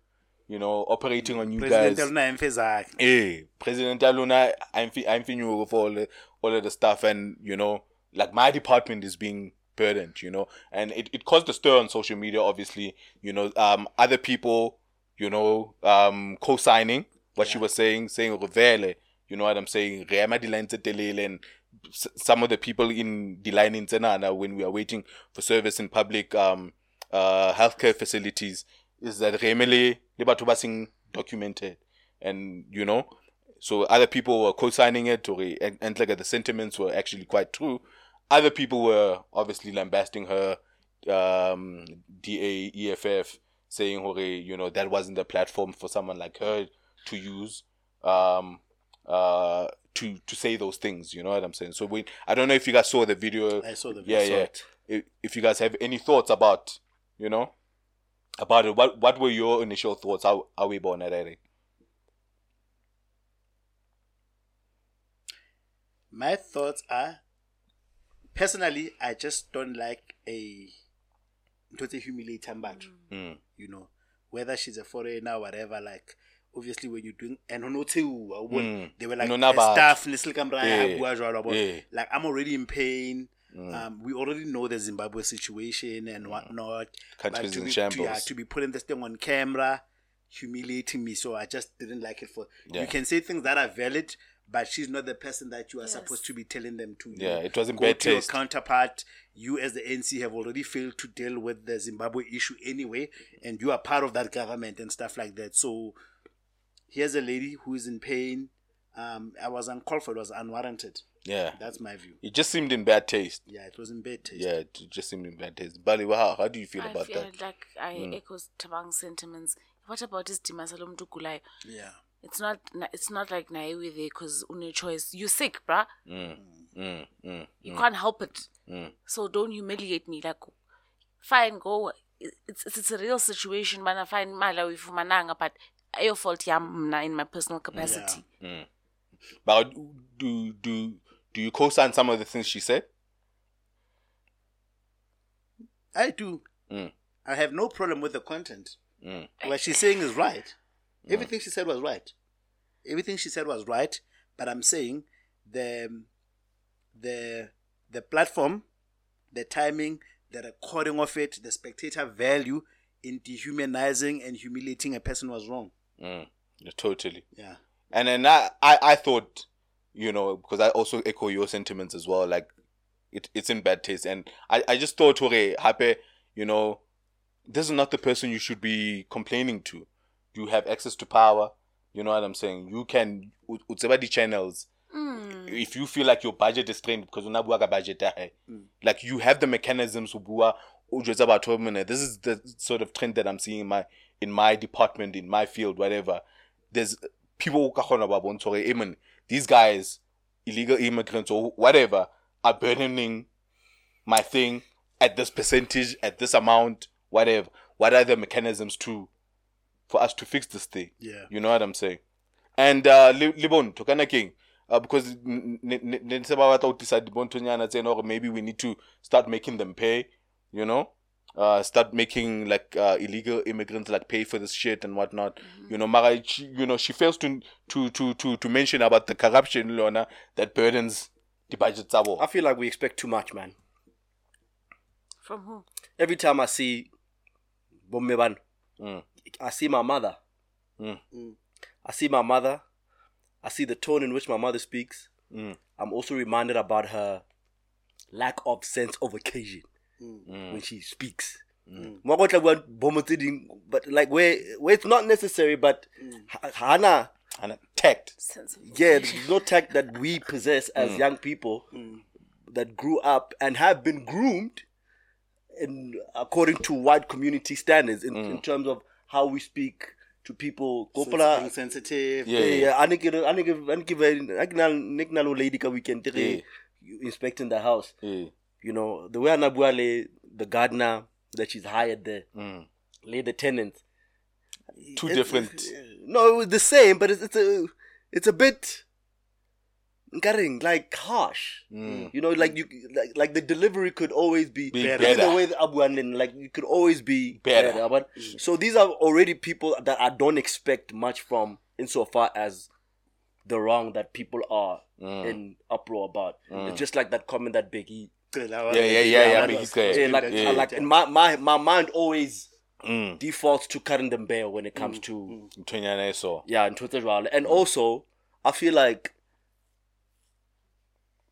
You know, operating on you president guys. lona emfe zakhe Eh, President Aluna, I'm feeling you for all, the- all of the stuff, and you know, like my department is being burdened, you know, and it, it caused a stir on social media. Obviously, you know, um, other people, you know, um, co-signing what she was saying, saying Revele, you know what I'm saying, Rema and some of the people in the line in Zenana when we are waiting for service in public um uh healthcare facilities is that Remele le batho ba seng documented. And you know so other people were co-signing it or and, and like the sentiments were actually quite true. Other people were obviously lambasting her um da eff saying hore, you know that wasn't the platform for someone like her to use um uh to to say those things you know what i'm saying? So we i don't know if you guys saw the video. I saw the video. Yeah. yeah if, if you guys have any thoughts about you know about it what what were your initial thoughts how how we born at it my thoughts are personally i just don't like a ntho tse humiliating batho mm. you know whether she's a foreigner whatever like obviously when you're doing and ho no theoha, o bone, Mm. they were like No, na batho. staff ne se le ka mora ya Yeah. bua jwalo, wa. Yeah. like i'm already in pain Mm. um, we already know the zimbabwe situation and whatnot Country's to in be, shambles. To, yeah, to be putting this thing on camera humiliating me so i just didn't like it for Yeah. you can say things that are valid but she's not the person that you are Yes. supposed to be telling them to Yeah, know. it was in Go bad to your taste. counterpart you as the nc have already failed to deal with the zimbabwe issue anyway and you are part of that government and stuff like that so here's a lady who is in pain um, i was uncalled for it was unwarranted yeah that's my view it just seemed in bad taste yeah it was in bad taste yeah it just seemed in bad taste Bali, how, how do you feel I about feel that like I echo Tabang's sentiments. What about this Dimasalo Mtukulayo? yeah It's not. It's not like naive there because une choice. You're sick, bruh. mm, mm, mm, You can't help it. mm. So don't humiliate me. Like, fine, go. It's it's, it's a real situation, man. I find mala wifumananga, but your fault, yam in my personal capacity. But do do do you co-sign some of the things she said? I do. Mm. i have no problem with the content. Mm. what she's saying is right. Everything she said was right. Everything she said was right but i'm saying the the the platform the timing the recording of it the spectator value in dehumanizing and humiliating a person was wrong. Mm. Yeah, totally. Yeah and then I, I i thought you know because i also echo your sentiments as well like it, it's in bad taste. And i, I just thought okay happy you know this is not the person you should be complaining to. You have access to power. You know what i'm saying? You can u- utseba di channels hmm. if you feel like your budget is strained because una bua ka budget ya hmm. like you have the mechanisms to bua o jwetsa batho this is the sort of trend that i'm seeing in my in my department in my field whatever. There's people who ka kgona ba bontsha hore, "Eh, man, these guys illegal immigrants or whatever are burdening my thing at this percentage at this amount whatever. What are the mechanisms to for us to fix this thing? Yeah. you know what i'm saying? And uh libon to kana king uh, because n- n- n- ne ntse ba batla ho tlisa dibontonyana tsena hore maybe we need to start making them pay you know uh, start making like uh, illegal immigrants like pay for this shit and whatnot. You know, Mara, she, you know, she fails to to to to to mention about the corruption, Lona, that burdens the budget. Sabo. I feel like we expect too much, man. From who? Every time I see Bombeban, Mm. I see my mother. Mm. I see my mother. I see the tone in which my mother speaks. Mm. I'm also reminded about her lack of sense of occasion Mm. when she speaks. Mm. Mm. Mo go tla bua bomo tse ding, But like where where it's not necessary, but mm. ha- hana And tact. Sense yeah, there's no tact that we possess as young people that grew up and have been groomed in according to white community standards in, Mm. in terms of how we speak to people. So it's Gopola- sensitive. Yeah. yeah, yeah. I think it, I think it, I think it, I think na- Nick lady ka weekend tere, Yeah. inspecting the house. Yeah. You know the way Anabuale, the gardener that she's hired there, Mm. lay the tenants. Two It's- different. No, it was the same, but it's, it's a it's a bit nkaring, like harsh. Mm. You know, like you like like the delivery could always be, Be even better. the way the Abu like you could always be Better. better. But so these are already people that I don't expect much from insofar as the wrong that people are Mm. in uproar about. It's just like that comment that Biggie Yeah, Yeah, yeah, yeah, yeah, what Biggie was- said. yeah, like, Yeah. like in my, my my mind always Mm. defaults to Karen Dembele when it comes mm, to mm. Mthonyane so. yeah, and Twitter. And mm. also, I feel like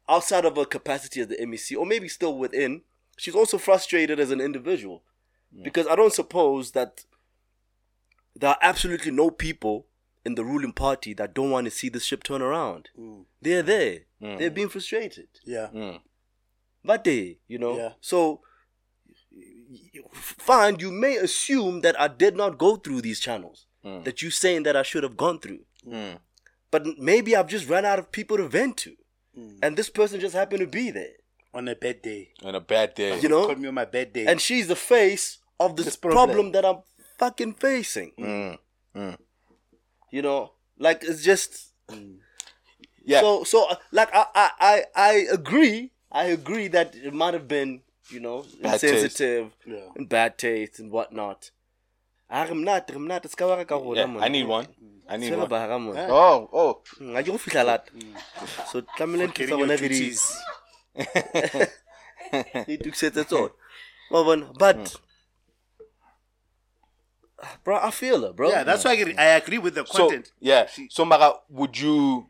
outside of her capacity as the MEC, or maybe still within, she's also frustrated as an individual. Because I don't suppose that there are absolutely no people in the ruling party that don't want to see this ship turn around. They're there. They're being frustrated. Yeah. Mm. But they, you know. Yeah. So fine, you may assume that I did not go through these channels. That you're saying that I should have gone through. Mm. But maybe I've just run out of people to vent to. And this person just happened to be there. On a bad day. On a bad day. You know? Call me on my bad day. And she's the face of this, This problem. problem. that I'm fucking facing. Mm. You know? Like it's just Yeah. so so uh, like I, I I I agree. I agree that it might have been, you know, Bad taste. insensitive Yeah. and bad taste and whatnot. I'm not, I'm not. It's ka ka rona, yeah. I need one. I need Tshwere one. baka, man. Oh, oh. Mm, ga mm. ke go fihla lata. So tlamehile ntho tsa Getting your bona re di- duties. re itukisetse tsona. Wa bona? But mm. bro, I feel it, bro. Yeah, that's mm. why I agree, I agree with the So content. yeah. So Mara, would you?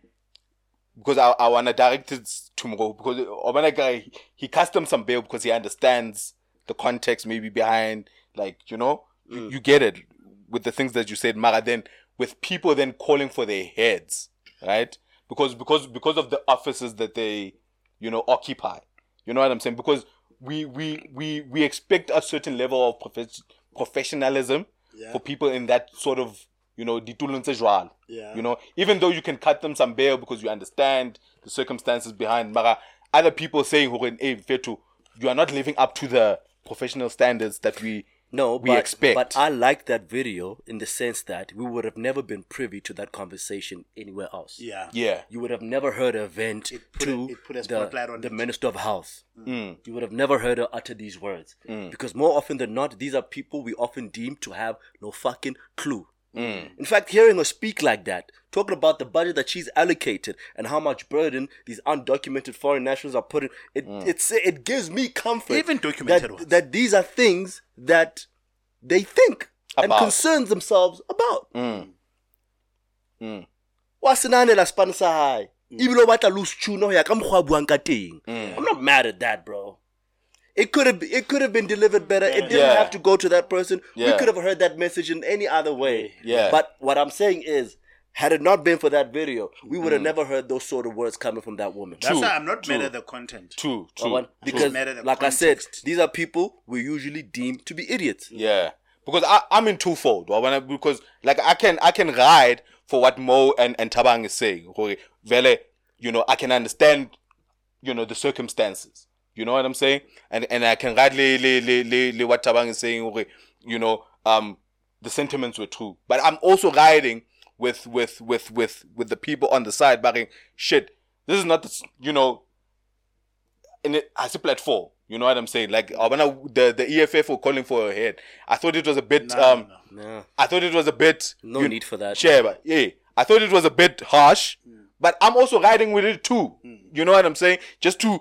Because I, I wanna direct it to Mro because Obana guy he customs some bail because he understands the context maybe behind like you know you, mm. you get it with the things that you said Mara then with people then calling for their heads right? Because because because of the offices that they you know occupy. You know what I'm saying? Because we we we we expect a certain level of profe- professionalism Yeah. for people in that sort of you know ditulong tse jwalo. Yeah. you know even though you can cut them some bail because you understand the circumstances behind mara other people saying "Hore, hey, Fetu, you are not living up to the professional standards that we No, we but, expect But I like that video in the sense that we would have never been privy to that conversation anywhere else. Yeah. yeah You would have never heard a vent put to a- it put a the, spotlight on the it. Minister of Health. Mm. You would have never heard her utter these words. Because more often than not, these are people we often deem to have no fucking clue. In fact, hearing her speak like that, talking about the budget that she's allocated and how much burden these undocumented foreign nationals are putting, it it's, it gives me comfort. Even documented that, ones. that these are things that they think and About. concerns themselves about. Mm. Mm. wa senanela span sa hae ebile o batla loose tune ho ya ka mokgwa a buang ka teng i'm not mad at that bro it could have it could have been delivered better it didn't Yeah. have to go to that person we could have heard that message in any other way Yeah. but what i'm saying is had it not been for that video we would have mm. never heard those sort of words coming from that woman That's True, why I'm not true. mad at the content. true I true want- because matter the like i said these are people we usually deem to be idiots Yeah, because I, I'm in twofold. Well, when I- Because like I can I can ride for what Mo and, and Tabang is saying. Okay, Vele, you know I can understand, you know the circumstances. You know what I'm saying, and and I can ride le, le, le, le, what Tabang is saying. Okay, you know um the sentiments were true, but I'm also riding with with with with with the people on the side. Barring shit, this is not the you know in it as a platform. You know what I'm saying? Like uh, when I, the the EFF were calling for her head, I thought it was a bit. No, um, no, no. I thought it was a bit. no you- need for that Share, but yeah, I thought it was a bit harsh. But I'm also riding with it too. You know what I'm saying? Just to,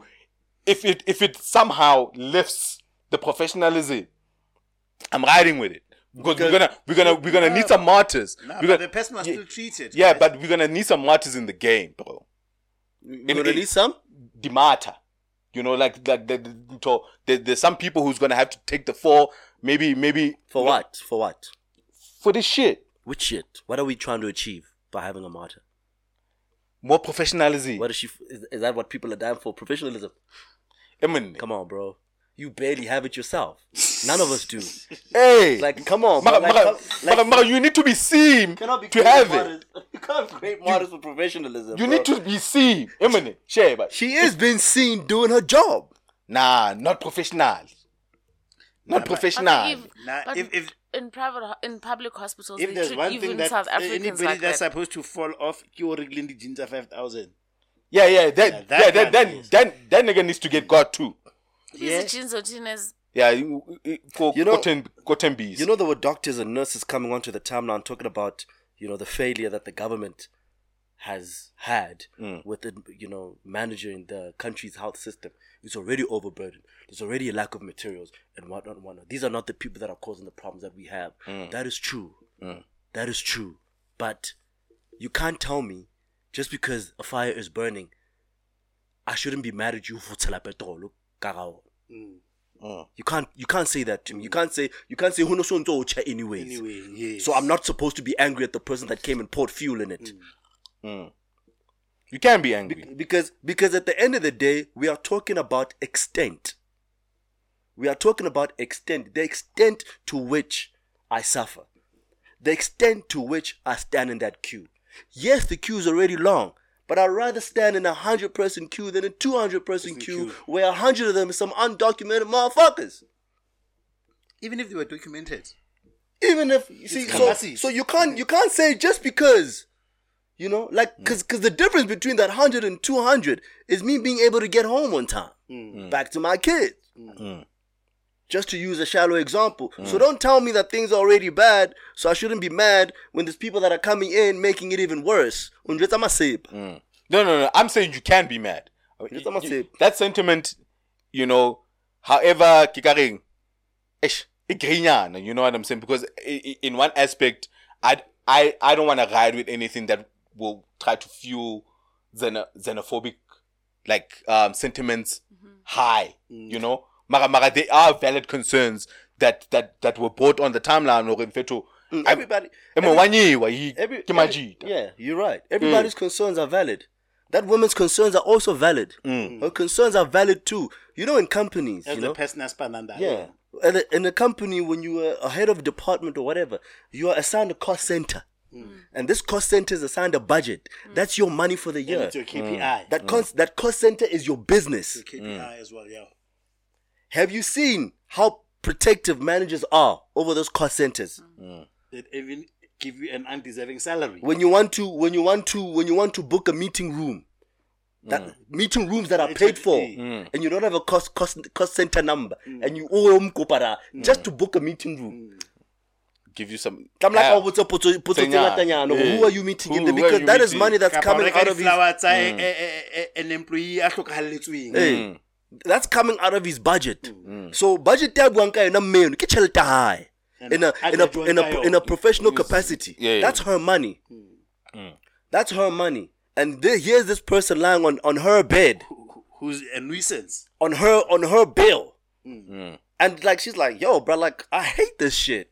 if it if it somehow lifts the professionalism, I'm riding with it because, we're gonna we're gonna we're gonna need some martyrs. Nah, We're gonna- the person was yeah, still treated. yeah, but we're gonna need some martyrs in the game, bro. you gonna need some the martyr. You know, like like the, the, there- there's some people who's gonna have to take the fall. Maybe maybe for what for what for this shit. which shit what are we trying to achieve by having a martyr More professionalism. What is she? Is, is that what people are dying for? Professionalism. I mean, Come on, bro. You barely have it yourself. None of us do. Hey, Like, come on, Mara, bro. Like, Mara, like, Mara, Mara, you need to be seen you cannot be to great have it. You can't be great modest with professionalism. You bro. need to be seen. Eminem, share, but She is being seen doing her job. nah, not professional. Not but- professional. If, Nah, but if- if- in private in public hospitals, if they there's treat one even thing that South Africans anybody like that's that. supposed to fall off, you're wriggling the jeans at 5,000. Yeah, yeah, that, yeah, that that, one that, is- that, that nigga needs to get got too. Yeah. These jeans or jeans. Yeah, you- you- for You know- cotton, cotton bees. You know, there were doctors and nurses coming onto the timeline talking about, you know, the failure that the government has had mm. with, the, you know, managing the country's health system. It's already overburdened. There's already a lack of materials and whatnot, and whatnot. These are not the people that are causing the problems that we have. Mm. That is true. Mm. That is true. But you can't tell me just because a fire is burning, I shouldn't be mad at you for petrol. Kagao. Mm. Mm. You can't you can't say that to me. You can't say you can't say "Hono so nto ocha anyways. Anyway, yes. So I'm not supposed to be angry at the person that came and poured fuel in it. Mm. you can be angry. Be- because because at the end of the day, we are talking about extent. We are talking about extent, the extent to which I suffer, the extent to which I stand in that queue. Yes, the queue is already long, but I'd rather stand in a hundred person queue than a two hundred person queue, queue. where a hundred of them is some undocumented motherfuckers. Even if they were documented. even if you see so, so you can't you can't say just because you know like mm. because because the difference between that 100 and 200 is me being able to get home on time mm. back to my kids mm. Just to use a shallow example so mm. don't tell me that things are already bad so i shouldn't be mad when there's people that are coming in making it even worse Unjeta masip. Mm. No, no, no. I'm saying you can be mad. Just I'ma say- that sentiment, you know, however, kikaring, ish, igrinyana, you know what I'm saying? Because i- i- in one aspect, I, I, I don't want to ride with anything that will try to fuel xenophobic, like, um, sentiments mm-hmm. high, mm. you know? Mara, mara, there are valid concerns that, that, that were brought on the timeline or in fetu. Mm. everybody Emo wanyiwa, yi- Every, ke majita. every- yeah, you're right. Mm. Everybody's concerns are valid. That woman's concerns are also valid. Mm. Her concerns are valid too. You know, in companies, As you the know, person as Pananda. yeah, in a, in a company when you are a head of department or whatever, you are assigned a cost center, and this cost center is assigned a budget. That's your money for the And year. it's your KPI. That cost that cost center is your business. Your KPI as well, yeah. Have you seen how protective managers are over those cost centers? Mm. They even give you an undeserving salary. when you want to when you want to when you want to book a meeting room that mm. meeting rooms that are paid for HRD. and you don't have a cost cost cost center number and you owe them kopara just to book a meeting room Give you some. I'm like, oh, what's up, what's up, what's up, Tsenya. Tanyano? Yeah. who eh. are you meeting in there? Because that is meeting? money that's coming out of his an employee a hlokahalletsweng. hey, that's coming out of his budget. Mm. Mm. So budget tab wanka ina meno, ke tjhelete ya hae. In a in a in a in a professional capacity. Yeah, yeah. That's her money. Mm. That's her money. And there, here's this person lying on, on her bed, Who's a nuisance. on her on her bill. And like she's like, yo, bro, like I hate this shit.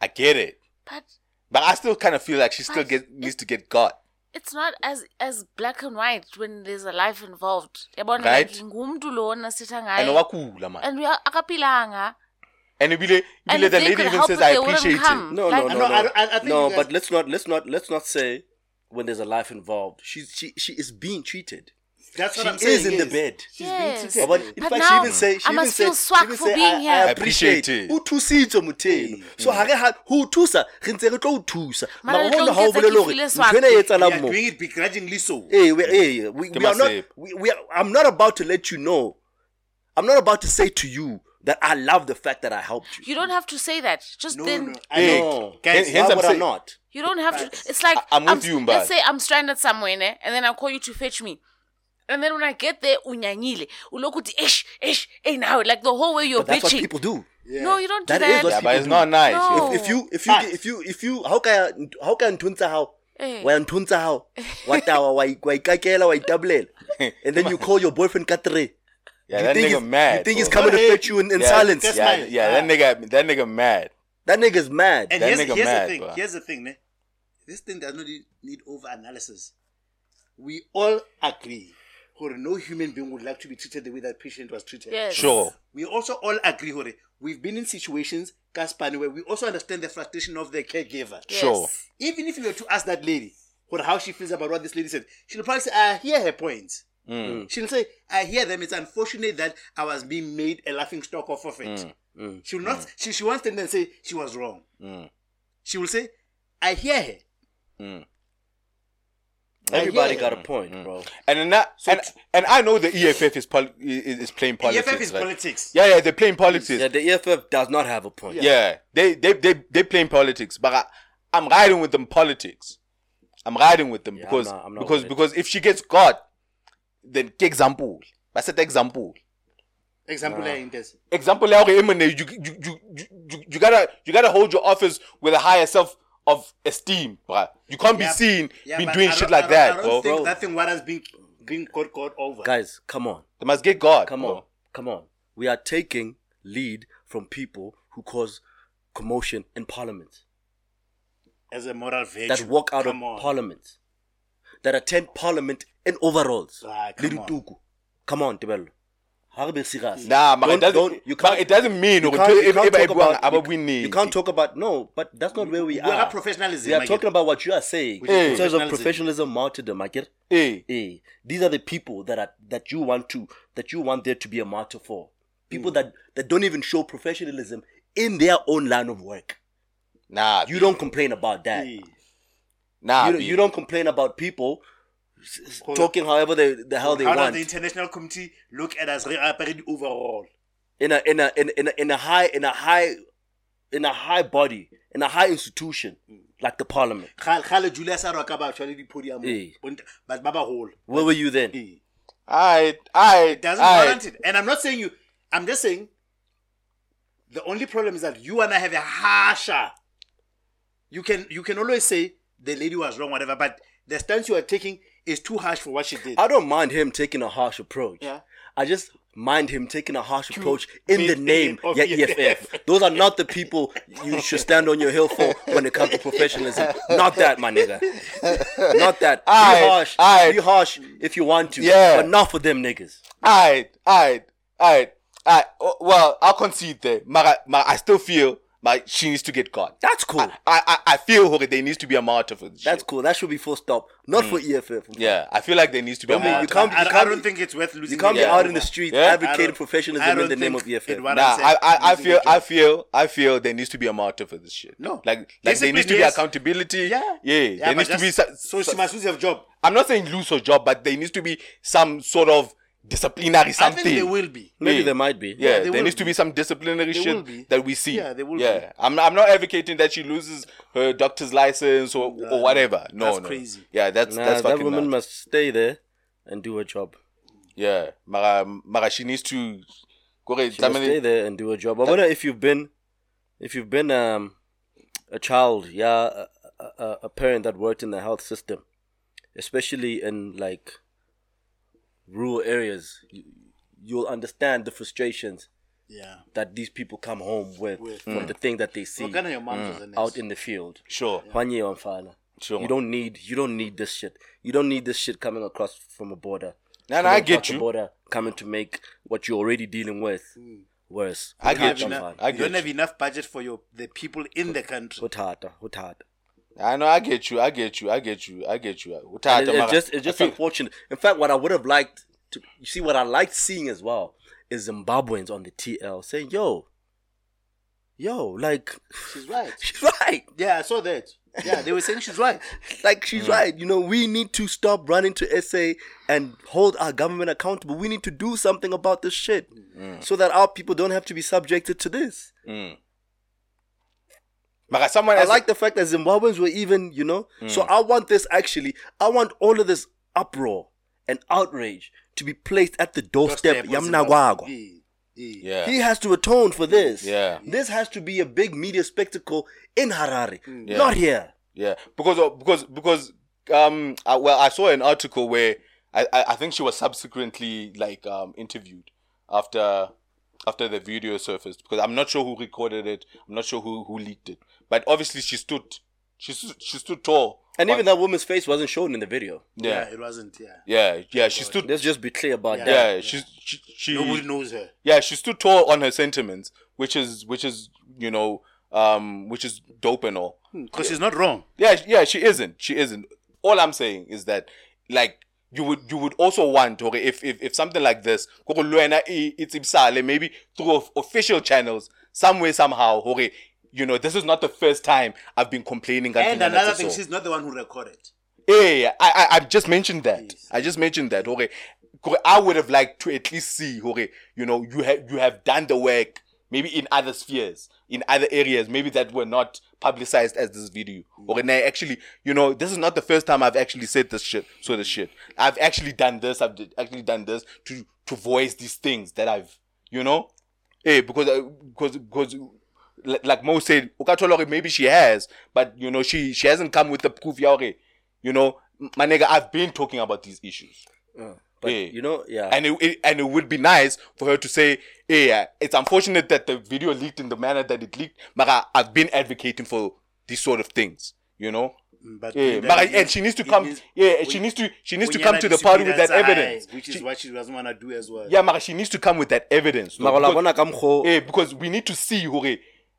I get it. But But I still kind of feel like she still get needs to get got. It's not as as black and white when there's a life involved. Yabona Right. like ngumntu lona sitha And ngaye. wakula man. And we are akapilanga. And ibile, And ibile if the they lady even says I appreciate come. it. No, Like- no, I no, no. I- I- I think no, but let's not let's not let's not say when there's a life involved. She's she she is being treated. That's what She I'm saying. is in the yes. bed. She's Yes. being treated. But in But fact, she now, even say she I even must said, feel she swag for say, being I, here. I appreciate Appreciate it. o thusitse motheno so ga re ha ho thusa re ntse re tlo o thusa Mara mara le tlo gona ha o nketsa bolele ke hore feel e We are etsahalang mo doing it begrudgingly so. Eh, we, eh, we, Ke we are not. masep. We, we are, I'm not about to let you know. I'm not about to say to you that I love the fact that I helped you. You don't have to say that. Just No, then no. I Hey, know. Hence- Guys, hence Why I'm would I not? You don't have to. It's like I- I'm with you, Let's Mbaz. say I'm stranded somewhere, ne? and then I call you to fetch me. And then when I get there, unyanyile, ulokuti ish ish, hey now, like the whole way you're But that's what people do. No, you don't do That that. is what Yeah, but it's people not nice. No. If you if you if you if you how can how can ntunza how Eh. wa ntunza how wa tawa wa wa ikakela wa itablela and then you call your boyfriend katre. Yeah, you that nigga mad. You think he's bro. coming to fetch you in, in yeah, silence? that's Yeah, my- yeah, that nigga, that nigga mad. That nigga's mad. And That here's, nigga here's mad, the thing. bro. Here's the thing, ne? This thing does not need, need over analysis. We all agree. Hore, no human being would like to be treated the way that patient was treated. Yes. Sure. We also all agree, Hore, we've been in situations, Kaspani, where we also understand the frustration of the caregiver. Yes. Sure. Even if you were to ask that lady what how she feels about what this lady said, she'll probably say, I hear her points. Mm. Mm. She'll say, I hear them. It's unfortunate that I was being made a laughing stock off of it. Mm. She will not she, she won't stand there and say she was wrong. She will say, I hear her. Everybody yeah. got a point, mm. bro. And then that, and, and I know the EFF is pol- is, is playing politics. EFF is right? politics. Yeah, yeah, they're playing politics. Yeah, the EFF does not have a point. Yeah, they they they they playing politics, but I, I'm riding with them politics. I'm riding with them Yeah, I'm because not- I'm not because with it. because if she gets caught, then ke example. I said example. Example like this. Example ya hore e you, you, you, you, you, you gotta you gotta hold your office with a higher self of esteem, bruh. You can't be seen Yeah, being but doing shit like I that, I don't bro. think Bro. that thing what has been being caught caught over. Guys, come on. They must get God. Come bro. on. Come on. We are taking lead from people who cause commotion in parliament. As a moral virtue. That walk out Come of on. parliament. That attend parliament in overalls. Ah, Le come on. dituku. Come on, Tebello. Ha re. Nah, but it doesn't. you can't- it doesn't mean You can't, you can't ba talk about, you, you can't talk about no, but that's not where we are. We are. are professionalism, We are talking about what you are saying in terms of professionalism. professionalism, martyrdom. I get. Eh. Eh, these are the people that are that you want to that you want there to be a martyr for. People that that don't even show professionalism in their own line of work. Nah, You B. don't complain about that. Eh. Nah, You, you don't complain about people s- s- talking however they, the hell they How does want the international committee look at us re overall? in a in a in, in a in a high in a high in a high body in a high institution mm. like the parliament. Kgale- kgale Julius a roka batho le di-podium. Bont- But ba baholo. Where were you then? Alright, alright, It doesn't alright. warrant it. And I'm not saying you. I'm just saying. The only problem is that you and I have a harsher. You can you can always say the lady was wrong, whatever, but the stance you are taking is too harsh for what she did. I don't mind him taking a harsh approach. Yeah. I just mind him taking a harsh approach in the name of yeah, EFF. Those are not the people you should stand on your hill for when it comes to professionalism. Not that, my nigga. Not that. Aight, be harsh. aight. Be harsh if you want to. Yeah. But not for them niggas. Alright, alright, alright, alright. Oh, Well, I'll concede there. I still feel like she needs to get caught. That's cool. I, I, I feel okay, there needs to be a martyr for this. That's shit. cool. That should be full stop. Not mm. for EFF. Yeah, I feel like there needs to be Don't a be- you can't- I, I can't don't be- think it's worth losing. You can't be the out in the over. street Yeah? Advocating don't- I professionalism in don't the name of think EFF. it was- Nah, I I, I, I feel, I feel, I feel there needs to be a martyr for this shit. No. like, like there needs to be yes. accountability. Yeah. yeah. Yeah, there needs to be. just- So, So she must lose her job. I'm not saying lose her job, but there needs to be some sort of disciplinary something. I think there will be. Maybe Yeah. there might be. Yeah, Yeah, there there will needs to be. be some disciplinary There shit that we see. Yeah, there will yeah. be. I'm I'm not advocating that she loses her doctor's license or, or whatever. No, that's no. crazy. Yeah, that's Nah, that's that fucking woman nuts. must stay there and do her job. Yeah, Mara, Mara, she needs to. Go ahead, She must stay there and do her job. I wonder if you've been, if you've been um, a child, yeah, a, a, a parent that worked in the health system, especially in like rural areas, you, you'll understand the frustrations Yeah. that these people come home with, With. from the thing that they see What your mom mm. was out in the field. Sure. Hwanye wamfana. Sure. You don't need you don't need this shit. You don't need this shit coming across from a border. Nah, nah, Coming I get you. Border coming to make what you're already dealing with hmm. worse. I get you. enough- I you don't get have enough budget for your the people in the country. Hutata, hutata. I know. I get you. I get you. I get you. I get you. And Utata, it- it's Mara. just it's just unfortunate. In fact, what I would have liked to you see what I liked seeing as well is Zimbabweans on the TL saying, "Yo, yo, like She's right. she's right." Yeah, I saw that. Yeah, they were saying she's right. Like she's hmm. right. You know, we need to stop running to SA and hold our government accountable. We need to do something about this shit hmm. so that our people don't have to be subjected to this. Hmm. Mara, someone I has like the fact that Zimbabweans were even, you know. So I want this actually. I want all of this uproar and outrage to be placed at the doorstep. Doorstep of Yamnagwagwa. Yeah, yeah. Yeah. He has to atone for this. Yeah. This has to be a big media spectacle in Harare, Yeah. not here. Yeah, because because because um uh, well I saw an article where I, I I think she was subsequently like um interviewed after after the video surfaced because I'm not sure who recorded it I'm not sure who who leaked it but obviously she stood She stood, she stood tall. And on- even that woman's face wasn't shown in the video. yeah, it wasn't. Yeah, yeah, yeah. She stood. Let's just be clear about Yeah. that. Yeah, she's she, she nobody knows her. yeah she stood tall on her sentiments, which is which is you know um which is dope and all. Because she's not wrong. Yeah, yeah, she isn't. She isn't. All I'm saying is that like you would you would also want okay, if if, if something like this koko le wena i- it's ibsale maybe through of- official channels some way somehow or you know this is not the first time I've been complaining And another thing, so. she's not the one who recorded. Yeah, I, I, I just mentioned that. Yes. I just mentioned that. Okay, I would have liked to at least see. Okay, you know, you have you have done the work. Maybe in other spheres, in other areas, maybe that were not publicized as this video. Hmm. Okay, and I actually, you know, this is not the first time I've actually said this shit. So this shit, I've actually done this. I've actually done this to to voice these things that I've, you know, hey, because uh, because because li- like Mo said, ukathola maybe she has, but you know, she she hasn't come with the proof. ya hore, You know, my nigga, I've been talking about these issues. Uh, but Yeah. you know, yeah. And it, it and it would be nice for her to say, "Hey, uh, it's unfortunate that the video leaked in the manner that it leaked, but I, I've been advocating for these sort of things." You know, But yeah. then But I, it and she needs to come. means- yeah, she needs to. She needs to come to the party with that discipline evidence. aside, which is She- what she doesn't want to do as well. yeah, but she needs to come with that evidence. though, Mara because- bona ka mokgwa- Eh, because we need to see hore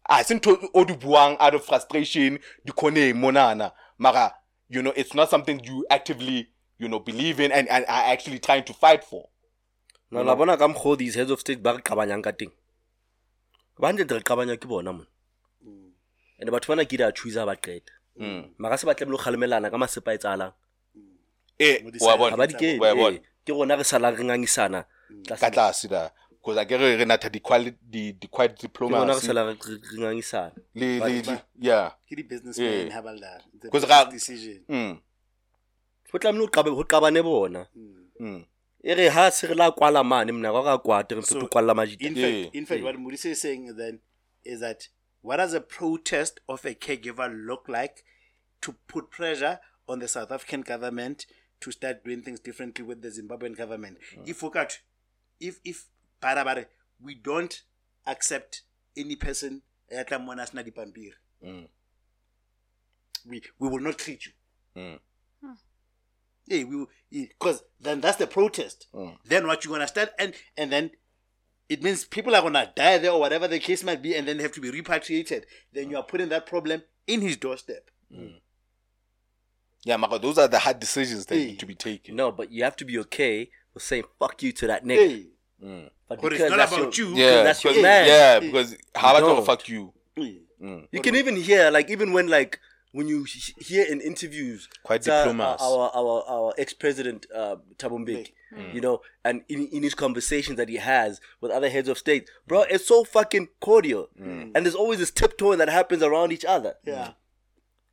a se ntho o di buang out of frustration di khoneng monana. Mara you know it's not something you actively you know believe in and, and are actually trying to fight for. Na la bona ka mokgwa these heads of state ba re qabanyang ka teng. Ba ntse re qabanya ke bona mona. And batho bana ke di a choose ba qeta. Mara se ba tlamehile go kgalemelana ka masepa a etsahalang. Eh Mo di wa side- bona. Ga ba di kene wa bona. Eh. ke rona re salang re ngangisana. Ka tlase da because a ke re re natha di quality di di quiet ke rona re diplomacy salang re re le le but- le- yeah Ke di businessmen Yeah. ha ba la. It's a 'Cause business ra- decision. mm go tlamehile go qabe- go qabane bona mm e re ha se re la kwala mane mna ga ga kwate re So, mpe kwalla majita In Yeah. fact, in fact, Yeah. what Mudisi is saying then is that what does a protest of a caregiver look like to put pressure on the South African government to start doing things differently with the Zimbabwean government? If we got, if if barabare, we don't accept any person ya tla mona a sena dipampiri, Mm. we we will not treat you. Mm. Yeah, we because then that's the protest. Mm. Then what you gonna start and and then it means people are gonna die there or whatever the case might be, and then they have to be repatriated. Then you are putting that problem in his doorstep. yeah mara those are the hard decisions that Eh. need to be taken no but you have to be okay with saying fuck you to that nigga Hey, mm. but but it's not that's about your, you. yeah that's your because, man. yeah because how about don't. fuck you mm. You can even hear, like, even when, like, when you he- hear in interviews, Quite uh, diplomas. Our our our ex president, uh, Thabo Mbeki, you know, and in, in his conversations that he has with other heads of state, bro, it's so fucking cordial, and there's always this tiptoeing that happens around each other. Yeah.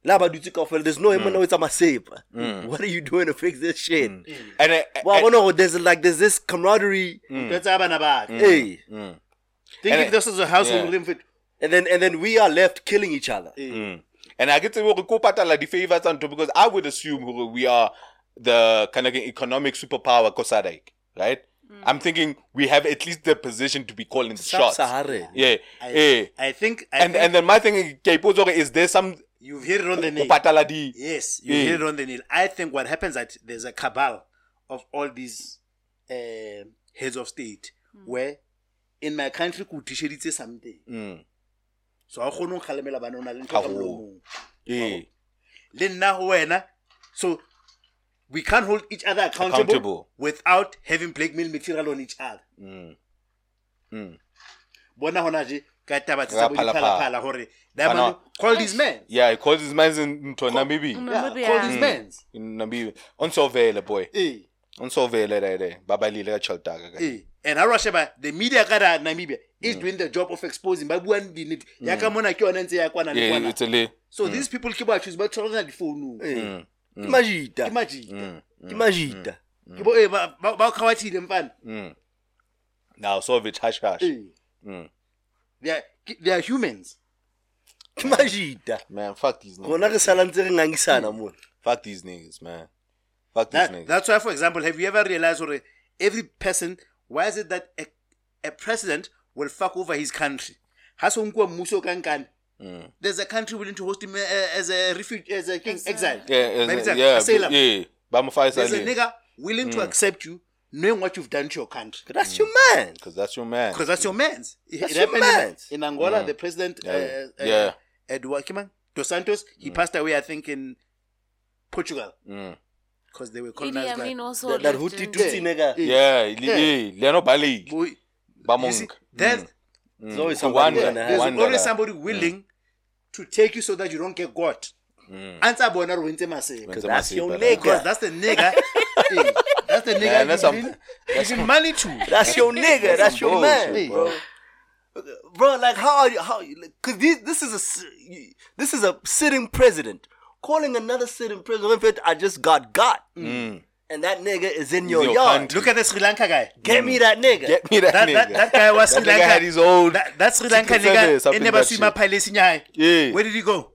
La ba dutse kaofela, There's no him, no it's a masepa. Hmm. What are you doing to fix this shit? Hmm. Hmm. and I, Well, I I, know there's like there's this camaraderie. That's abana bakhe. Hey, Think And if I- this is a house yeah. with him fit. and then and then we are left killing each other. And I get to work ko patala di favors and because I would assume we are the kind of economic superpower Kosadike, right? I'm thinking we have at least the position to be calling the shots. Sub-Saharan. Yeah. I, yeah. I think I And think and then my thing ke is there some you've hit it on the ko nail. patala di Yes, you Yeah. hit it on the nail. I think what happens that there's a cabal of all these uh, heads of state where in my country ku tisheditse something. Mm. So ha kgone ho kgalemela bana o na le ntho Ha ka ho. molomong. Yeah. Le nna ho wena. So we can't hold each other accountable, Accountable. without having blackmail material on each other. Mm. Mm. Bona hona je ka taba tsa Ra bo phala- diphalaphala hore Bana- diamond call these men. Yeah, he calls his man in to Namibia. Mm. Yeah, Namibia. call these men. In Namibia. On surveil boy. Eh. On surveil there there. Babalile ka chaltaga. ka. Eh, and ha re sheba the media ka da namibia is doing the job of exposing ba buang dinete ya ka mona ke yona ntse ya kwana le Yeah, kwana it's a le. so these people ke ba choose ba tshwarana difounung Hey, ke majita. imagine Ke majita. ke bo eh, ba ba ba khawathile mfana Mm. Now solve it hush hush. Eh, Mm. They are they are humans Ke majita. Man, fuck these niggas. Rona re sala ntse re ngangisana hmm. mona. Fuck these niggas, man. Fuck these that, niggas. that's why for example have you ever realized or every person why is it that a, a president will fuck over his country ha so nkuwa mmuso ka nkane hmm. There's a country willing to host him uh, as a refugee, as a king, exile. Yeah, as Maybe a- it's a yeah, asylum. yeah. There's a Saleh. nigga willing to hmm. accept you, knowing what you've done to your country. But that's mm. your man. Because that's your man. Because that's your man's. It, That's it your happened in- in, Angola. Mm. The president, Yeah. uh, uh, Yeah. Eduardo Kiman, Dos Santos, he mm. passed away, I think, in Portugal. Because they were Idi colonized. by- Amin also That, that lived Hutu in- Tutsi nigga. Yeah, Yeah. yeah. Eh, Leno Bali. Boy, Bamong. there's, There's always Mm. somebody Wonder. there's Wonder always somebody willing to take you so that you don't get got. Answer bona ro wentse maseka. Wentse That's your Masipa, nigga. Because that's the nigga. Eh. Hey, that's the nigga. Man, that's you some- give him money to. That's your nigga. That's some your man, bro. Bro, like how are you? How? Because this this is a s- this is a sitting president calling another sitting president. In fact, I just got got, mm. Mm. and that nigga is in your, your yard. country. Look at the Sri Lanka guy. Get mm. me that nigga. Get me that, That, nigga. that, that guy was Sri That nigga Lanka. had his own that, that Sri Lanka nigga. He in never that swim shit. a pilot in Yeah. Where did he go?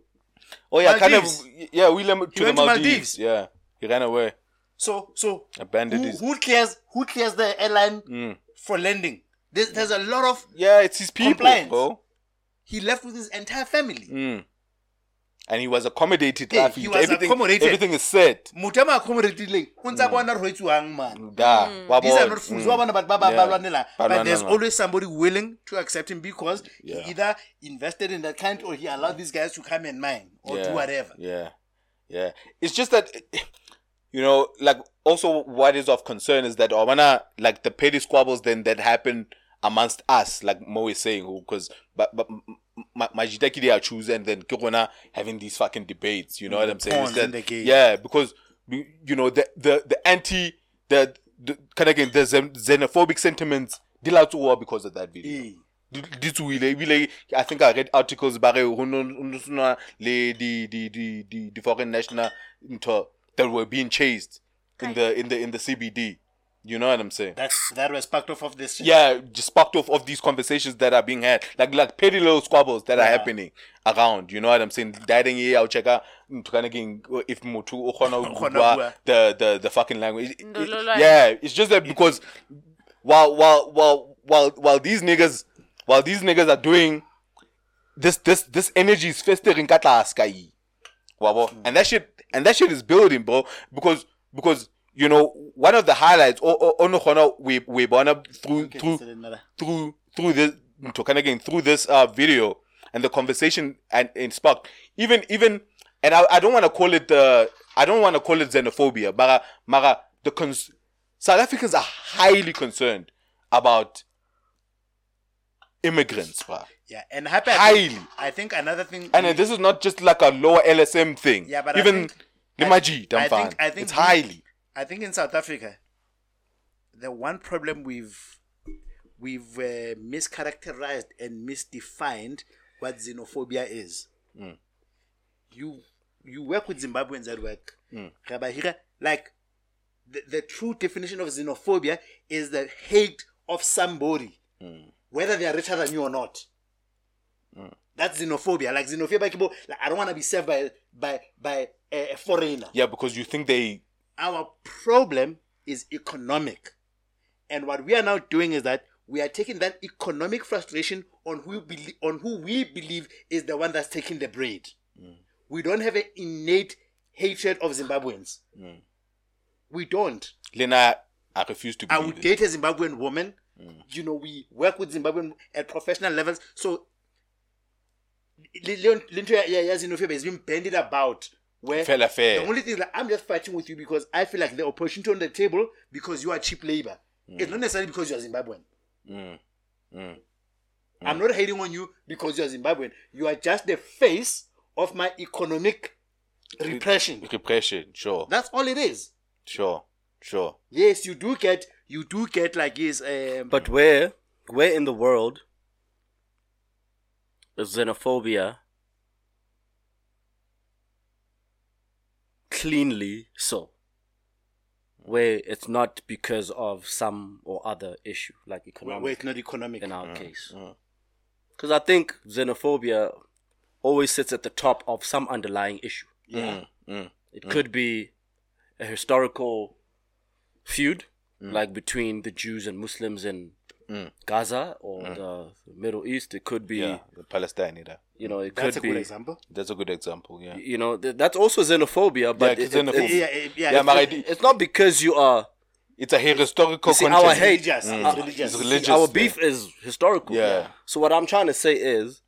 Oh yeah, kind of. Yeah, we went to He the went to Maldives. Maldives. Yeah, he ran away. So so Abandoned who, his. who clears who clears the airline for landing? There's, there's a lot of Yeah, it's his people, Compliance. bro. he left with his entire family. Mm. And he was accommodated. Yeah, Rafi. he was everything, accommodated. Everything is set. motho a mo accommodatileng o ntse a bona re etswang man Da, wa these are not fools Mm. wa bona batho ba ba Yeah. ba lwanelang but there's lwanela. always somebody willing to accept him because Yeah. he either invested in that country or he allowed these guys to come and mine or do whatever Yeah, yeah. It's just that, you know, like also what is of concern is that Obana, like the petty squabbles then that happen amongst us, like Mo is saying, because but but Majita Kidi are choose and then Kirona having these fucking debates. You know what I'm saying? It's pawns in that- the. Yeah, because you know the the the anti the, the kind of again the xenophobic sentiments deal out to war because of that video. Eh. di di ebile i think i read articles ba re ho no le di foreign national ntho that were being chased in the in the in the cbd you know what i'm saying? That's that was part of, of this shit. yeah just sparked off of these conversations that are being had. Like like petty little squabbles that are happening around you know what i'm saying? Diding here i'll check out. Mm, Ntho kana keng, uh, if motho o kgona ho kgona bua bua. the the the fucking language. It- it- yeah it's just that because while while while while while these niggas while these niggas are doing this this this energy is festering ka tlase ka. Wabo. and that shit and that shit is building bro because because you know one of the highlights o- o- ono khona we we bona through through through through this to kind of again through this uh video and the conversation and in spark even even and I, I don't want to call it the I don't want to call it xenophobia but mara the cons- South Africans are highly concerned about immigrants bruh. yeah and happy Highly. I think another thing and uh, this is not just like a lower LSM thing Yeah, but I even think- Limaji I Damfan think- I think it's we- highly. I think in South Africa, the one problem we've we've uh, mischaracterized and misdefined what xenophobia is. Mm. You you work with Zimbabweans at work, mm. Rabahira, like the, the true definition of xenophobia is the hate of somebody, mm. whether they are richer than you or not. That's xenophobia. Like xenophobia, people, like I don't want to be served by by by a, a foreigner yeah because you think they our problem is economic. And what we are now doing is that we are taking that economic frustration on who belie- on who we believe is the one that's taking the bread. Mm. We don't have an innate hatred of Zimbabweans. Mm. We don't. Lena I refuse to I would date a Zimbabwean woman. Mm. You know, we work with Zimbabwean at professional levels. So, le- le- le ntho ya- ya- ya xenophobia is being bandied about. Where Fella fair. the only thing is that I'm just fighting with you because I feel like the opportunity on the table because you are cheap labor. It's not necessarily because you are Zimbabwean. Mm. Mm. I'm not hating on you because you are Zimbabwean. You are just the face of my economic repression. repression sure That's all it is. sure sure Yes, you do get you do get like his um But where, where in the world is xenophobia cleanly so? Where it's not because of some or other issue, like where, economic where it's not economic. in our uh, case. Uh. Because I think xenophobia always sits at the top of some underlying issue. Yeah. Mm. mm it mm. could be a historical feud, mm. like between the Jews and Muslims in Gaza or the Middle East. It could be, Yeah, the Palestine. either. you know, it That's a good example. That's a good example. Yeah. you know, th- that's also xenophobia. But Yeah, it- it- xenophobia. it's, Yeah, yeah, yeah. Yeah, it's, but I it's not because you are. It's a historical see, our hate, religious. Mm. It's religious. It's religious. our yeah. beef is historical. Yeah. So what I'm trying to say is,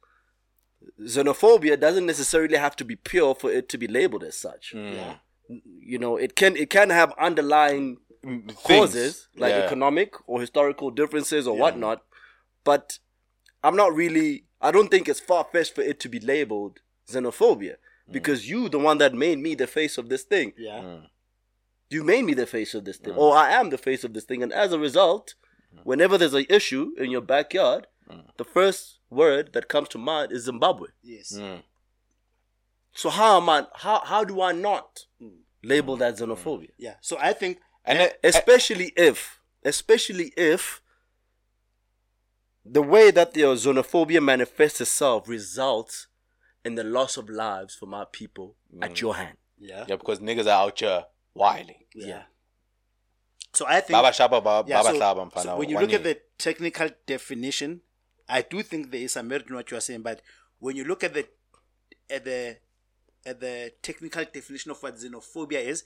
xenophobia doesn't necessarily have to be pure for it to be labeled as such. Yeah. You know, it can it can have underlying Mm, things. causes like Yeah. economic or historical differences or whatnot. But I'm not really. I don't think it's far fetched for it to be labeled xenophobia Mm. because you, the one that made me the face of this thing, Yeah. Mm. you made me the face of this thing, mm. or I am the face of this thing, and as a result, mm. whenever there's an issue in your backyard, the first word that comes to mind is Zimbabwe. Yes. Mm. So how am I? How how do I not label that xenophobia? Yeah. So I think And eh, I- especially if especially if the way that the xenophobia manifests itself results in the loss of lives from our people at mm. your hand yeah. yeah, because niggas are out here wilding. Yeah. So I think Baba Shaba, Baba, yeah, Baba so, Shaba, so when you look at the technical definition, I do think there is some merit in what you are saying. But when you look at the at the at the technical definition of what xenophobia is,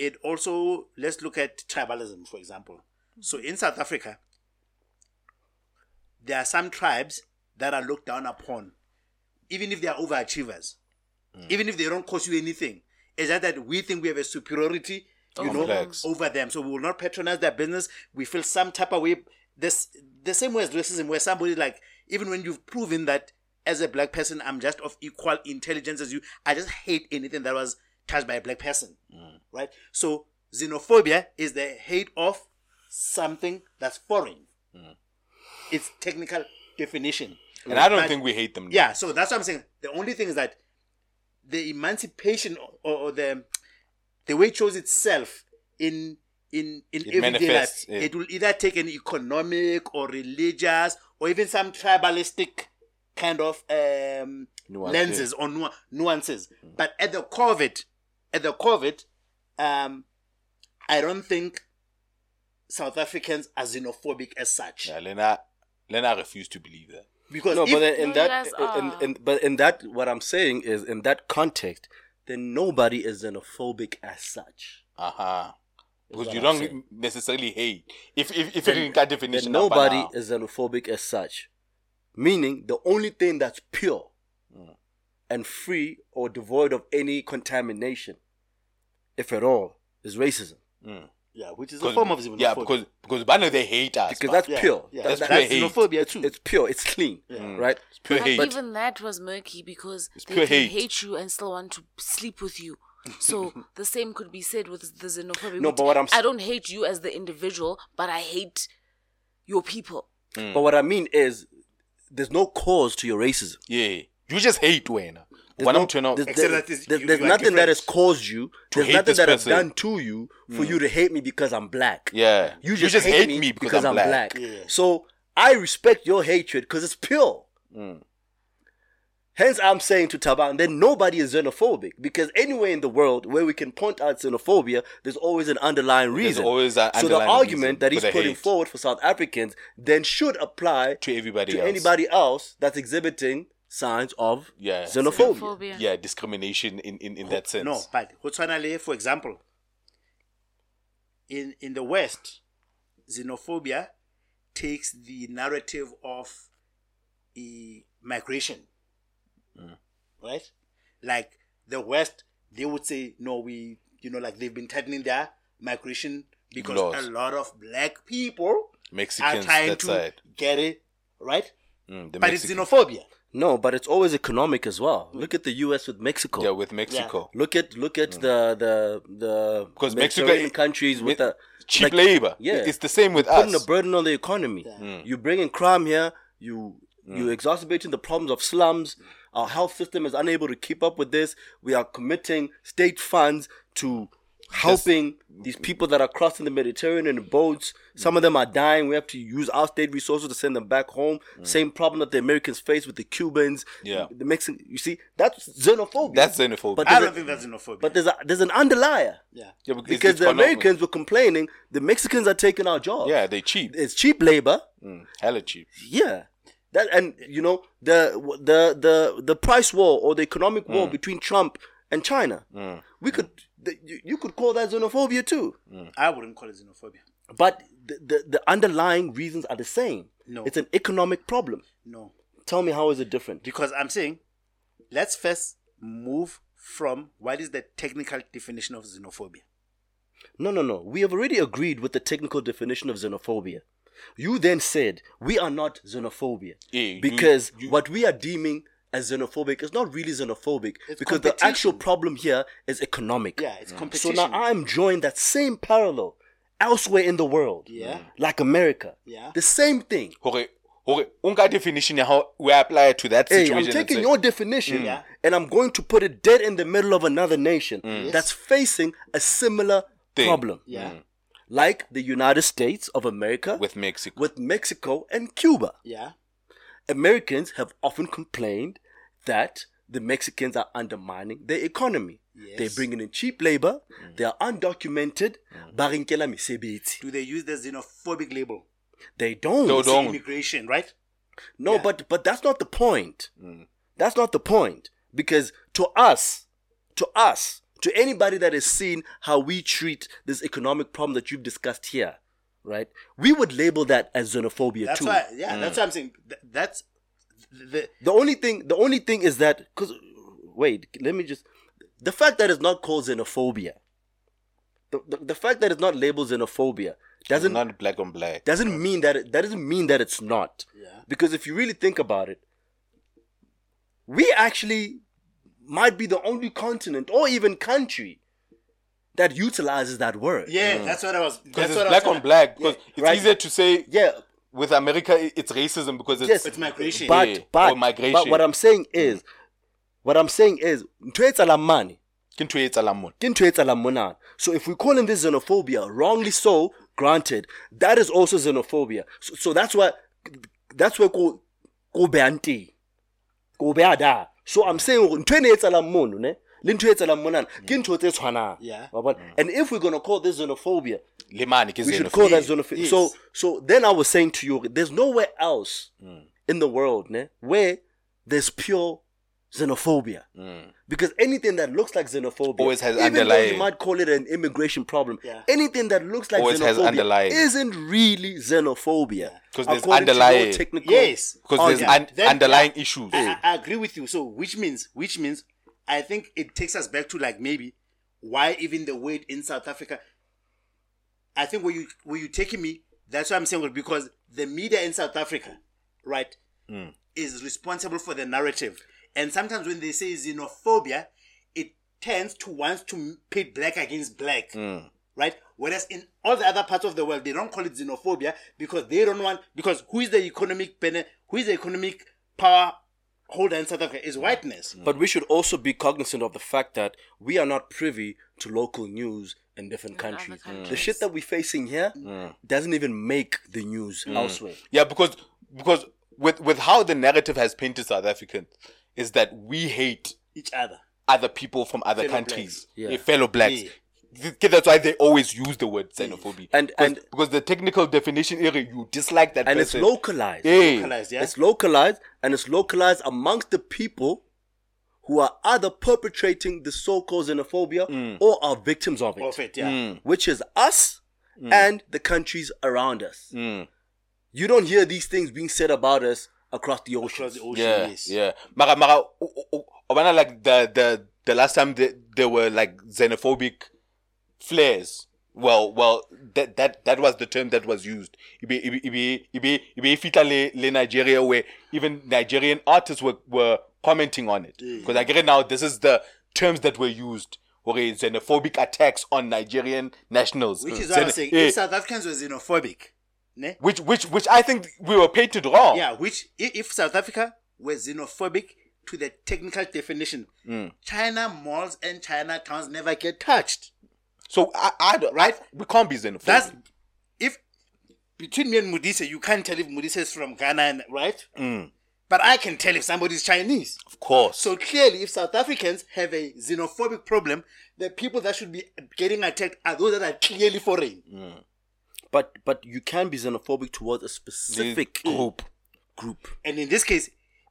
it also let's look at tribalism, for example. So in South Africa, there are some tribes that are looked down upon, even if they are overachievers, mm. even if they don't cost you anything. It's just that we think we have a superiority, you oh, know, over them. So we will not patronize their business. We feel some type of way. This the same way as racism, where somebody like even when you've proven that as a black person, I'm just of equal intelligence as you. I just hate anything that was touched by a black person, mm. Right? So xenophobia is the hate of something that's foreign. It's technical definition. and I don't But- think we hate them. yeah, so that's what I'm saying. The only thing is that the emancipation or, or the the way it shows itself in in in It everyday life, manifests, it will either take an economic or religious or even some tribalistic kind of um, Nuance, lenses or nu- nuances. But at the core of it, at the core of it, um, I don't think South Africans are xenophobic as such. Yeah, Lena, Lena refuse to believe that. Because no, if- but then in that, you in, in, but in that, what I'm saying is, in that context, then nobody is xenophobic as such. Uh-huh. Because you I'm don't saying. necessarily hate. If if if you got definition, Then nobody now. is xenophobic as such. Meaning, the only thing that's pure Mm. and free or devoid of any contamination, if at all, is racism. Mm. yeah, which is a form of xenophobia. Yeah, because because Bano they hate us. Because that's yeah, pure. Yeah, That- That's that- pure that's hate. xenophobia too. it's pure. It's clean. Mm. Right? pure But hate. even that was murky because they pure can hate. hate. you and still want to sleep with you. So the same could be said with the xenophobia. No, but what I'm I don't hate you as the individual, but I hate your people. Mm. But what I mean is, there's no cause to your racism. yeah, you just hate Wayne. There's, When no- I'm turning out, there's, Except there's- that is- there's- you- there's you nothing that has caused you. There's hate nothing this that I've done to you for you to hate me because I'm black. yeah, You just, hate, me because, I'm, black. Yeah. So I respect your hatred because it's pure. Mm. Hence, I'm saying to Taban, then nobody is xenophobic because anywhere in the world where we can point out xenophobia, there's always an underlying reason. always an so the argument that he's putting hate. forward for South Africans then should apply to everybody to else. anybody else that's exhibiting signs of Yeah. xenophobia. Xenophobia. Yeah, discrimination in in, in that sense. No, but Botswana, for example, in in the West, xenophobia takes the narrative of e- migration, right? Like the West, they would say, no, we, you know, like they've been tightening their migration because Laws. a lot of black people Mexicans are trying to side. get it, right? Mm, the But it's xenophobia. No, but it's always economic as well. Look at the U.S. with Mexico. Yeah, with Mexico. Look at look at mm. the the the Because Mexico- countries with the Cheap like, labor. Yeah, It's the same with putting us. a burden on the economy. Mm. You bring in crime here. You mm. you exacerbating the problems of slums. Our health system is unable to keep up with this. We are committing state funds to helping these people that are crossing the Mediterranean in boats. Some of them are dying. We have to use our state resources to send them back home. Same problem that the Americans face with the Cubans. Yeah. The Mexican. You see, that's xenophobia. That's xenophobia. But I don't a- think that's xenophobia. But there's a there's an underlier. yeah. Yeah, because, Because the gone over. Americans were complaining the Mexicans are taking our jobs. Yeah, they cheap. It's cheap labor. Mm, hella cheap. Yeah. That and you know the the the the price war or the economic war Mm. between Trump and China. We could the, you, you could call that xenophobia too. Mm. I wouldn't call it xenophobia. But the, the the underlying reasons are the same. No. It's an economic problem. No. Tell me how is it different? Because I'm saying, let's first move from what is the technical definition of xenophobia. No, no, no. We have already agreed with the technical definition of xenophobia. You then said we are not xenophobia Yeah, you- because you- what we are deeming as xenophobic is not really xenophobic It's because the actual problem here is economic. Yeah, it's mm. So competition. now I'm drawing that same parallel elsewhere in the world. Yeah. Mm. Like America. Yeah. The same thing. Hore, hore, unka definition how we apply it to that Hey, situation. I'm taking your definition mm. Yeah. and I'm going to put it dead in the middle of another nation that's facing a similar Thing. problem. yeah. Like the United States of America with Mexico. with Mexico and Cuba. Yeah. Americans have often complained that the Mexicans are undermining their economy. Yes. They're bringing in cheap labor. Mm. They are undocumented. Mm. Ba re nkela mesebetsi. Do they use the xenophobic label? They don't. They don't. immigration, right? No, Yeah. but but that's not the point. Mm. That's not the point. Because to us, to us, to anybody that has seen how we treat this economic problem that you've discussed here, right? We would label that as xenophobia That's too. why. Yeah, that's mm. what I'm saying. Th- That's the The only thing, the only thing is that because wait, let me just the fact that it's not called xenophobia, the, the, the fact that it's not labeled xenophobia doesn't not black on black. doesn't mean that it, that doesn't mean that it's not. Yeah. Because if you really think about it, we actually might be the only continent or even country that utilizes that word. yeah. Mm. That's what I was. Because That's it's what I black was on black. Because Yeah, it's right. easier to say Yeah, with America it's racism because it's Yes. It's migration. but Yeah, but or migration. but what I'm saying is, mm. what I'm saying is, ntho etsahalang mane, ke ntho etsahalang mona. ke ntho etsahalang mona. So if we call in this xenophobia, wrongly so, granted, that is also xenophobia. So, so that's why that's where go go beante. Go beada. So I'm saying ntho e ne etsahalang mono, ne? Le ntho e etsahalang mona ke ntho tse tshwanang. Wa bona? Mm. And if we're gonna call this xenophobia, Le mane ke we should call that xenophobia. Yes. So so then I was saying to you, there's nowhere else mm. in the world ne, where there's pure xenophobia. Mm. Because anything that looks like xenophobia Always has even though underlying- you might call it an immigration problem. Yeah. Anything that looks like Always xenophobia isn't really xenophobia. 'Cause there's to underlying- technical Yes. Because there's un- Then- underlying issues. I I agree with you. So which means which means I think it takes us back to like maybe why even the word in South Africa. I think where you where you taking me, that's what I'm saying because the media in South Africa, right, hmm. is responsible for the narrative. And sometimes when they say xenophobia, it tends to want to pit black against black. Hmm. Right? Whereas in all the other parts of the world, they don't call it xenophobia because they don't want because who is the economic who is the economic power holder in South Africa is mm. whiteness. Mm. But we should also be cognizant of the fact that we are not privy to local news in different other mm. countries. The shit that we're facing here doesn't even make the news elsewhere. Yeah, because because with with how the narrative has painted South Africans is that we hate Each other. other people from other Fellow countries, blacks. eh, fellow blacks. Yeah. Th- That's why they always use the word xenophobia. And- because, and- because the technical definition area you dislike that And it's localized. Yeah. Localized, yeah. It's localized and it's localized amongst the people who are either perpetrating the so-called xenophobia mm. or are victims of it, Of it, yeah. Mm. which is us mm. and the countries around us. You don't hear these things being said about us across the ocean. Across the ocean, Yeah, yes. yeah. Mara, mara, like the the the last time they, there were like xenophobic flares. Well, well, that that that was the term that was used. Ibe ibe ibe ibe ibe le le Nigeria where even Nigerian artists were were commenting on it. Because I get it now. This is the terms that were used. Okay, xenophobic attacks on Nigerian nationals. Which is what I'm saying. If South Africans were xenophobic, ne? which which which I think we were painted wrong. Yeah, which i- if South Africa were xenophobic to the technical definition, Mm. China malls and China towns never get touched. So I, I don't, Right. I- we can't be xenophobic. That's if between me and Mudise, you can't tell if Mudise is from Ghana, and, right? Mm. But I can tell if somebody's Chinese. of course. So clearly, if South Africans have a xenophobic problem, the people that should be getting attacked are those that are clearly foreign. But but you can be xenophobic towards a specific group. Group. And in this case,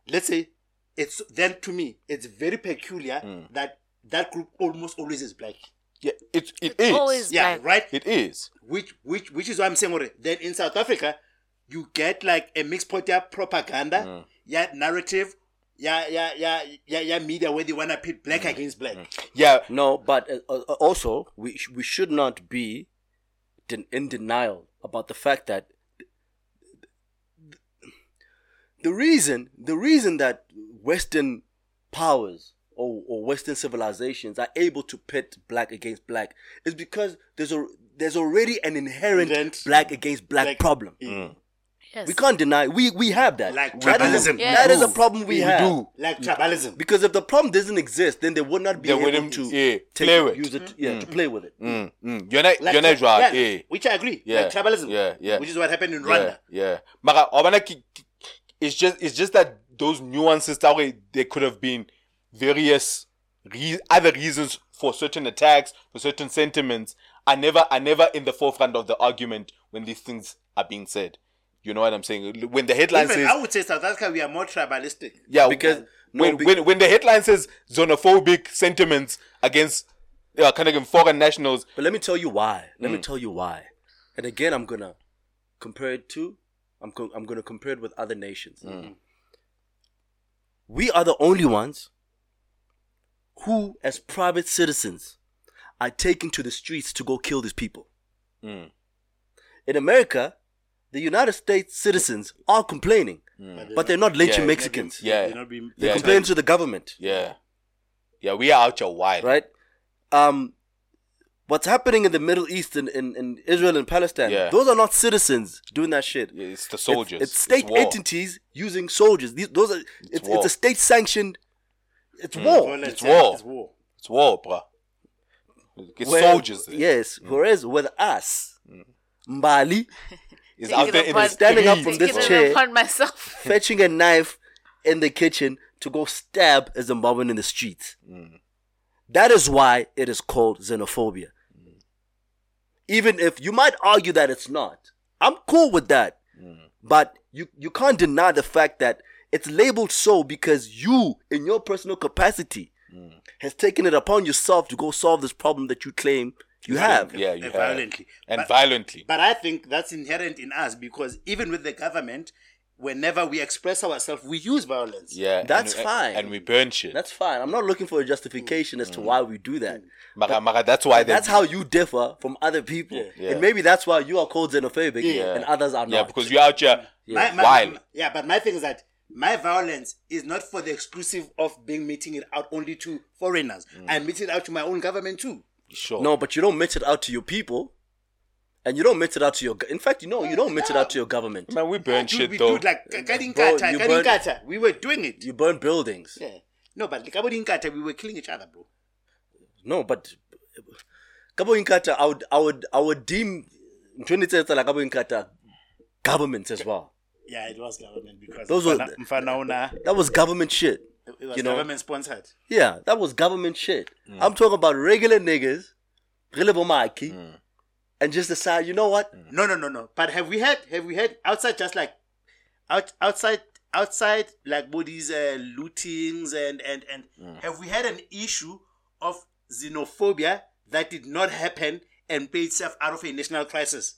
let's say it's then to me, it's very peculiar Mm. that that group almost always is black. Yeah, it it It's is. always Yeah, black. right. It is. which which which is why I'm saying already. Then in South Africa, you get like a mixed potential propaganda, Mm. yeah, narrative, yeah, yeah, yeah, yeah, yeah, media where they wanna pit black Mm. against black. Yeah. No, but uh, uh, also we sh- we should not be den- in denial about the fact that the reason the reason that Western powers or, or Western civilizations are able to pit black against black is because there's a there's already an inherent Inherent black against black, black- problem. Yes. We can't deny we we have that. Like that is, a, tribalism. that is a problem we, We have. do. Like tribalism. Because if the problem doesn't exist, then they would not be They able wouldn't, to yeah, take play it, with. use it, yeah, to play with it. Mm, mm. You're not. Like you're not tri- right. yeah, Yeah. Which I agree. Yeah. Like tribalism. Yeah, yeah. Which is what happened in Yeah, Rwanda. yeah. Mara, wabona ki- ki- it's just it's just that those nuances that way they could have been various re- other reasons for certain attacks, for certain sentiments are never are never in the forefront of the argument when these things are being said. You know what I'm saying? When the headline Even says I would say South Africa, we are more tribalistic. yeah, Because- no, when, be- when when the headline says xenophobic sentiments against uh, kind of foreign nationals, But let me tell you why. Let me Mm. tell you why. And again, I'm gonna compare it to. I'm go- I'm gonna compare it with other nations. Mm. We are the only ones who, as private citizens, are taken to the streets to go kill these people. Mm. In America, the United States citizens are complaining, but they're not lynching Yeah, Mexicans. yeah. They're not being- They Yeah, complain to the government. yeah, yeah, we are out your wild. right? Um, what's happening in the Middle East and in, in Israel and Palestine? Yeah. Those are not citizens doing that shit. Yeah, It's the soldiers. It's, state war. entities using soldiers. These, those are. It's, war. it's a state sanctioned. It's Mm. war. Violence, It's war. It's war. It's war, bruh. It's Where- soldiers. there. Yes. Whereas with us, Mbali It's Taking out there it in the upon- Standing up from this bruh. Taking it chair. myself. fetching a knife in the kitchen to go stab a Zimbabwean in the streets. Mm. That is why it is called xenophobia. Even if you might argue that it's not, I'm cool with that. But you, you can't deny the fact that it's labeled so because you, in your personal capacity, hmm. has taken it upon yourself to go solve this problem that you claim you have. Yeah, you And have. violently. And But- violently. But I think that's inherent in us because even with the government, whenever we express ourselves, we use violence. Yeah. That's and, fine. And we burn shit. That's fine. I'm not looking for a justification as to hmm. why we do that. Hmm. Mara, Mara, that's why That's how you differ from other people. Yeah. And maybe that's why you are called xenophobic Yeah. and others are not. Yeah, because you're out here My- my- wild. yeah, but my thing is that my violence is not for the exclusive of being meeting it out only to foreigners. Mm. I meet it out to my own government too. Sure. No, but you don't mix it out to your people. And you don't mix it out to your. go- In fact, you know, you don't mix it out to your government. Man, we burn Dude, shit we though. do it like Bro, Kadinkata, you burn- Kadinkata. We were doing it. You burn buildings. Yeah. No, but Kadinkata, we were killing each other, bro. No, but Kabo Inkatha, I would, I would, I would deem 2010 like Kabo Inkatha governments as well. Yeah, it was government because Those were- Mfana- Mfanaona, That was government shit. it was you know. government sponsored. Yeah, that was government shit. Mm. I'm talking about regular niggas, regular bomaki, mm. and just decide, you know what? Mm. No, no, no, no. But have we had have we had outside just like out outside outside like bodies uh, lootings and and and have we had an issue of xenophobia that did not happen and pay itself out of a national crisis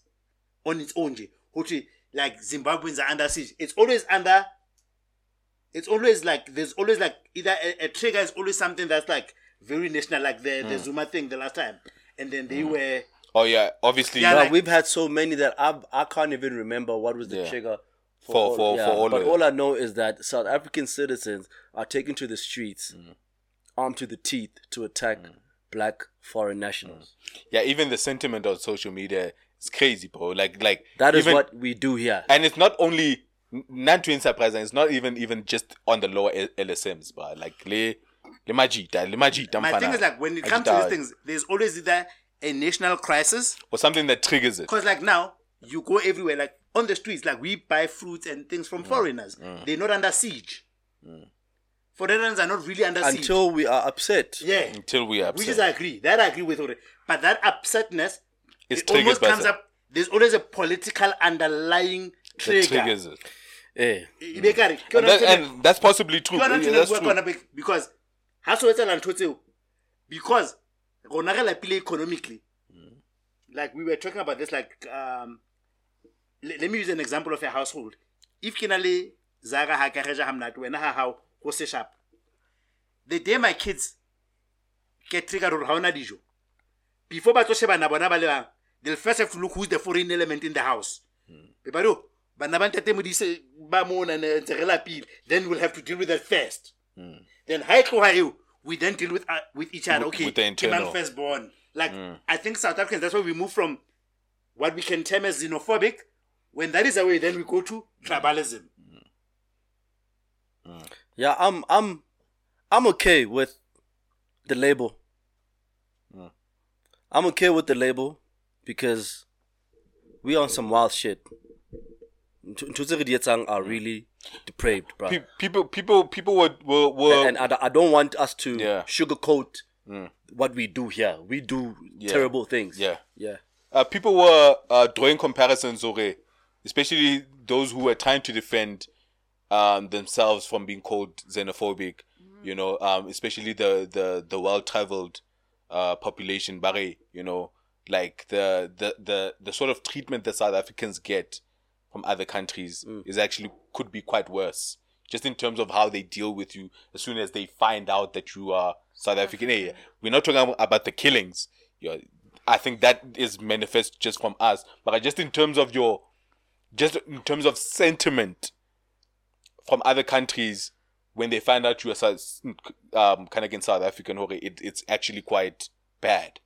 on its own? je? Hothi, like Zimbabweans are under siege. It's always under. It's always like there's always like either a, a trigger is always something that's like very national, like the the hmm. Zuma thing the last time, and then they hmm. were Oh yeah, obviously. Yeah, Well, like- we've had so many that I I can't even remember what was the Yeah. trigger For- for- for all But of all I know is that South African citizens are taken to the streets, Mm. armed to the teeth, to attack hmm. Black foreign nationals. Mm. yeah, even the sentiment on social media is crazy, bro. Like, like That is even- what we do here. and it's not only not to surprise, it's not even even just on the lower L- LSMs, but like le le majita, le majita. My thing is like when it comes to these things, there's always either a national crisis or something that triggers it. because like now you go everywhere like on the streets like we buy fruits and things from mm. foreigners mm. they're not under siege foreigners are not really under siege Until we are upset. yeah Until we are which upset. is I agree that I agree with already but that upsetness It's it almost by comes some- up there's always a political underlying trigger. that trigger triggers it. Be ekare, ke And, yona that, and that's possibly true. ke yona ntho Yeah, that's bua ka true. yona because ha so etsala ntho tseo because rona re lapile economically like we were talking about this like um le- let me use an example of a household if ke na le zaka ha ka reja ha mnate wena ha hao go se sharp the day my kids get triggered gore ha ona dijo before ba tlo shebana bona ba le bang they'll first have to look who's the foreign element in the house. Hmm. Be ba bana ba ntate modise ba mona ntse re lapile then we'll have to deal with that first. Hmm. Then ha e tloga eo we then deal with uh, with each other. Okay with ke mang internal. firstborn? Like hmm. i think south africans that's why we move from what we can term as xenophobic. When that is away then we go to tribalism Yeah, I'm I'm I'm okay with the label. I'm okay with the label because we on some wild shit. Ntho tse re di etsang are really depraved, bro. Pe- people, people, people were, were, were and I, don't- I don't want us to Yeah. sugarcoat what we do here. We do terrible things. yeah. Yeah. uh, people were uh, drawing comparisons, okay, especially those who were trying to defend um, themselves from being called xenophobic. You know, um, especially the the the well traveled uh, population, Barry. You know, like the, the the the sort of treatment that South Africans get from other countries is actually could be quite worse. Just in terms of how they deal with you as soon as they find out that you are South African. Hey, we're not talking about the killings. You know, I think that is manifest just from us. But just in terms of your, just in terms of sentiment from other countries, when they find out you are um, kind of against South African, okay, it, it's actually quite bad.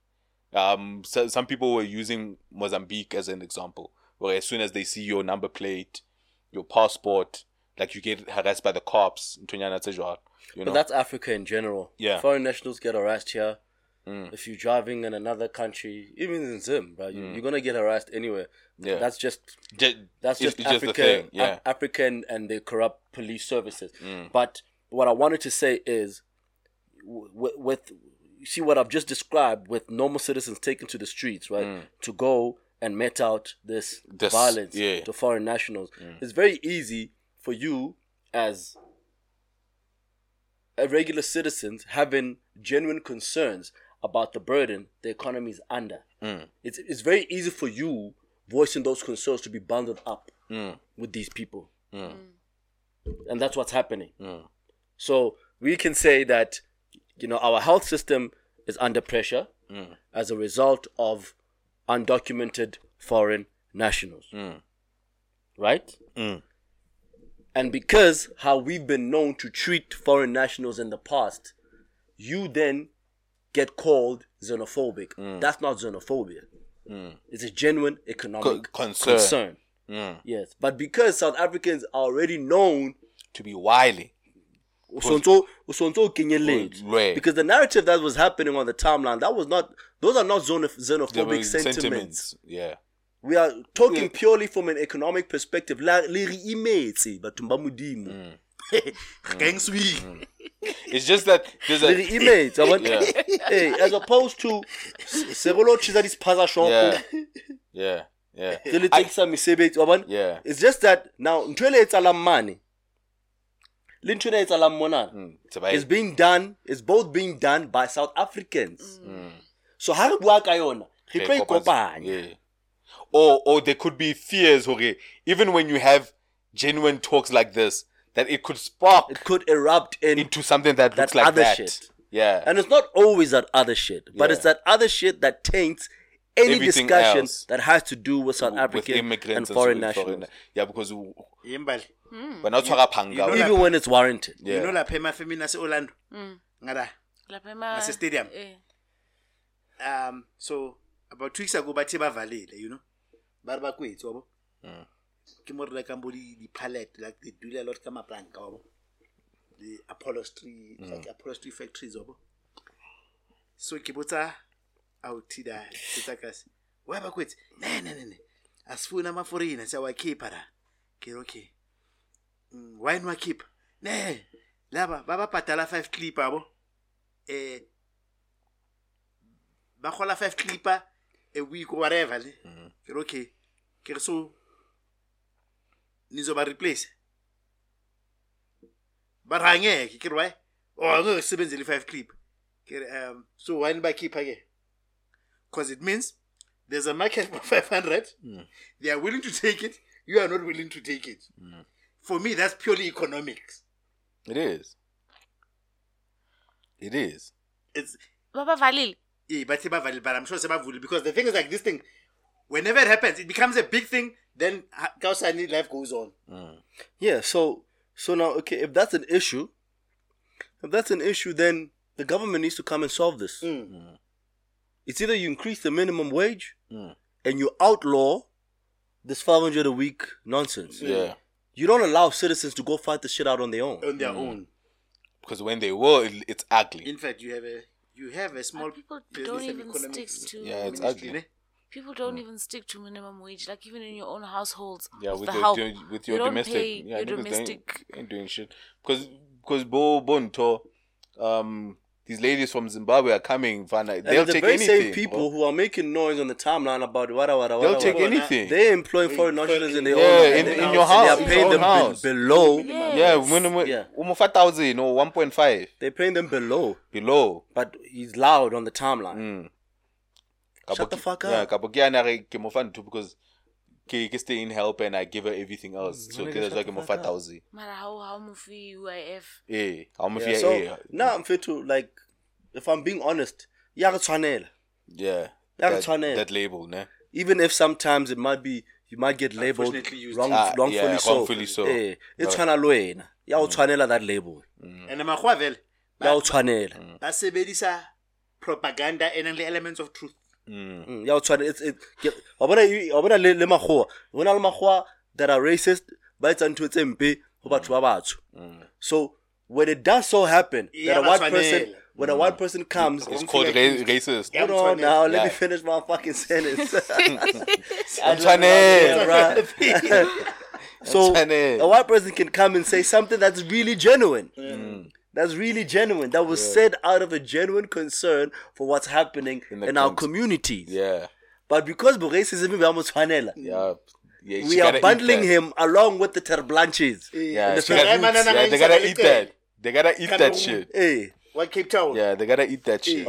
Um, so some people were using Mozambique as an example, where as soon as they see your number plate, your passport, like you get harassed by the cops. ntonyana tse jwalo, You But that's Africa in general. Yeah. Foreign nationals get harassed here. Mm. If you're driving in another country, even in Zim, bro, you, mm. you're gonna get harassed anywhere. Yeah. That's just Ju- that's just it's the Africa, thing, yeah. Af- African and the corrupt police services. Mm. But what I wanted to say is, with, with you see what I've just described, with normal citizens taken to the streets, right, to go and met out this, This- violence yeah. to foreign nationals, it's very easy for you as a regular citizens having genuine concerns about the burden the economy is under. Mm. It's it's very easy for you voicing those concerns to be bundled up mm. with these people, mm. and that's what's happening. So we can say that you know our health system is under pressure as a result of undocumented foreign nationals, right? And because how we've been known to treat foreign nationals in the past, you then get called xenophobic. Mm. That's not xenophobia. Mm. It's a genuine economic Co- concern. concern. Mm. Yes, but because South Africans are already known, to be wily. usonto- usonto kenyeletswe. Right. because the narrative that was happening on the timeline, that was not; those are not xenophobic were sentiments. Yeah. We are talking purely from an economic perspective. La le re imetse bathong ba modimo. gang mm. swing mm. It's just that there's Le re a imetse, wa bona? Yeah. Hey, as opposed to se re lo tshisa dispaza shopo. yeah, yeah, yeah. re le I- tekisa mesebetsi wa bona Yeah. it's just that now ntho e le etsalang mane le ntho e le etsalang monana mm. It's about- is being done it's both being done by south africans so how do bua ka yona re tlo Okay, ikopanya yeah. Or or there could be fears, okay, even when you have genuine talks like this, that it could spark it could erupt in into something that, that looks like other that. shit. Yeah. and it's not always that other shit but Yeah. it's that other shit that taints any Everything discussion else. that has to do with south with african immigrants and foreign so- nationals Yeah, because we- yembali we're not talking panga. you know we- like- even when it's warranted yeah. you know lapha emafemini ase-orlando ngada lapha ema- Nase-stadium? eh. um so about two weeks ago bathi bavalile you know ba re ba kwetse wabo ke mo re rekang bo di- di-pallet like they do lot ka maplanka obo the upholstery like upholstery factories obo so ke botsa autida sitsakasi weba kwethi ne ne ne ne. Asifuna amaforina siyawakhipha la ke okay. Mm, wine wakhipha ne laba bababhadala five clip abo eh bagola 5 clipper a week whatever le. Ke re okay. Ke so nizoba replace ba ra ngeke ke re why? Oh angeke sisebenzele i5 clip. Ke re um so why nibakhipha ke? Because it means there's a market for 500 hmm. they are willing to take it. You are not willing to take it. Hmm. For me that's purely economics. It is. It is. it's babavalile yeah, but sebavali- but I'm sure sebavuli because the thing is like this thing, whenever it happens, it becomes a big thing. Then ha- Kausani life goes on. Mm. Yeah, so so now okay, if that's an issue, if that's an issue, then the government needs to come and solve this. Mm. Mm. It's either you increase the minimum wage and you outlaw this five hundred a week nonsense. Yeah. You don't allow citizens to go fight the shit out on their own. on their own. Because when they will, it, it's ugly. In fact, you have a you have a small people business don't and even economics stick to Yeah, it's ministry, ugly. Ne? people don't even stick to minimum wage like even in your own households Yeah, with with the your, help your- with you your don't domestic. pay yeah, your niggas domestic Ain't, ain't doing shit. Because because Bo Bonto, um, these ladies from Zimbabwe are coming. Fana. And They'll the take very anything. same people bro. who are making noise on the timeline about wada wada wada. They'll take wada, anything. They employ Wait, foreign nationals in their Yeah, own in- and in your house, They are paying them own be- house. below. yeah, minimum Yeah. almost five thousand or one point five They're paying them below, below. but he's loud on the timeline. Mm. Shut the fuck Yeah, up. Kabokiana re- ke mo fa ntho because ke ke stay in help and I give her everything else. So nigga, ke that's why shut ke the mo fuck fa thousand. mara how how mufi uif Eh, how much Yeah, yeah, so eh, now I'm fit to like, if I'm being honest, ya re tshwanela. yeah. Yeah, That, tshwanela. that label, ne? even if sometimes it might be you might get labeled wrong, Ah, wrongfully, yeah, so. wrongfully so. Eh, e Right. tshwana le wena ya o tshwanela that label And makgowa vele ya o ba tshwanela ba sebedisa propaganda and nang le elements of truth. Mm, ya o tshwanela it's- it- wa bona wa bona le le makgowa ho na le makgowa that are racist ba etsa ntho tse mpe ho batho ba batsho so when it does so happen that a white person when a white person comes It's called ra- racist. Yeah. hold on now let me finish my fucking sentence Tshwanela. Bruh. so a white person can come and say something that's really genuine. That's really genuine. That was said out of a genuine concern for what's happening In in, our cont- communities. Yeah. But because bo racism is almost tshwanela, Yeah. yeah we are bundling him along with the Terre'Blanches. Yeah, the gotta, yeah, they gotta eat that. They gotta eat that shit. Eh. Hey, What Cape Town? Yeah, they gotta eat that shit.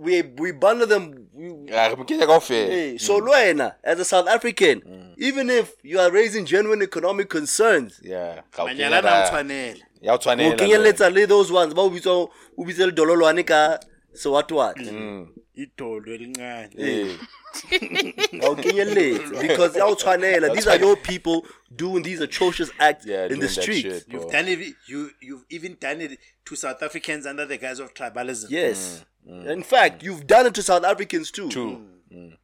we we bundle them. We, Yeah, re hey, hmm. so Luena, as a South African, hmm. even if you are raising genuine economic concerns, Yeah. ka o Manyala kenya na ka- tshwanela. ya o o tshwanela. kenyeletsa le those ones ba o bitswa o bitse le dololwane ka sewatwatla hmm. Idolo elincane. Eh. I'll kenyeletse because ya o tshwanela these are your people doing these atrocious acts Yeah, in doing the that streets shit, bro. You've done it. You you've even done it to South Africans under the guise of tribalism. yes Mm. in fact mm. you've done it to south africans too Too. Mm. mm.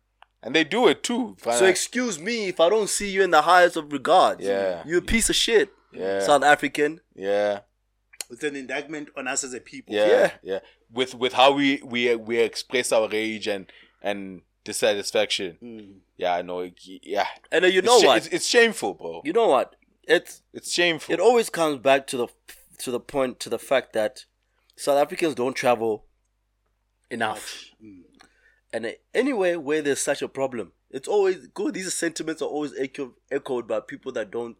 And they do it too. so excuse me if i don't see you in the highest of regards Yeah. you're a piece of shit Yeah. south african yeah. It's an indictment on us as a people. Yeah, Yeah. yeah, With with how we we we express our rage and and dissatisfaction. Yeah, I know. Yeah, and then you know sha- what It's, it's shameful, bro. you know what it's It's shameful. it always comes back to the to the point to the fact that South Africans don't travel enough. Mm. And uh, anywhere where there's such a problem, it's always good. These sentiments are always echo, echoed by people that don't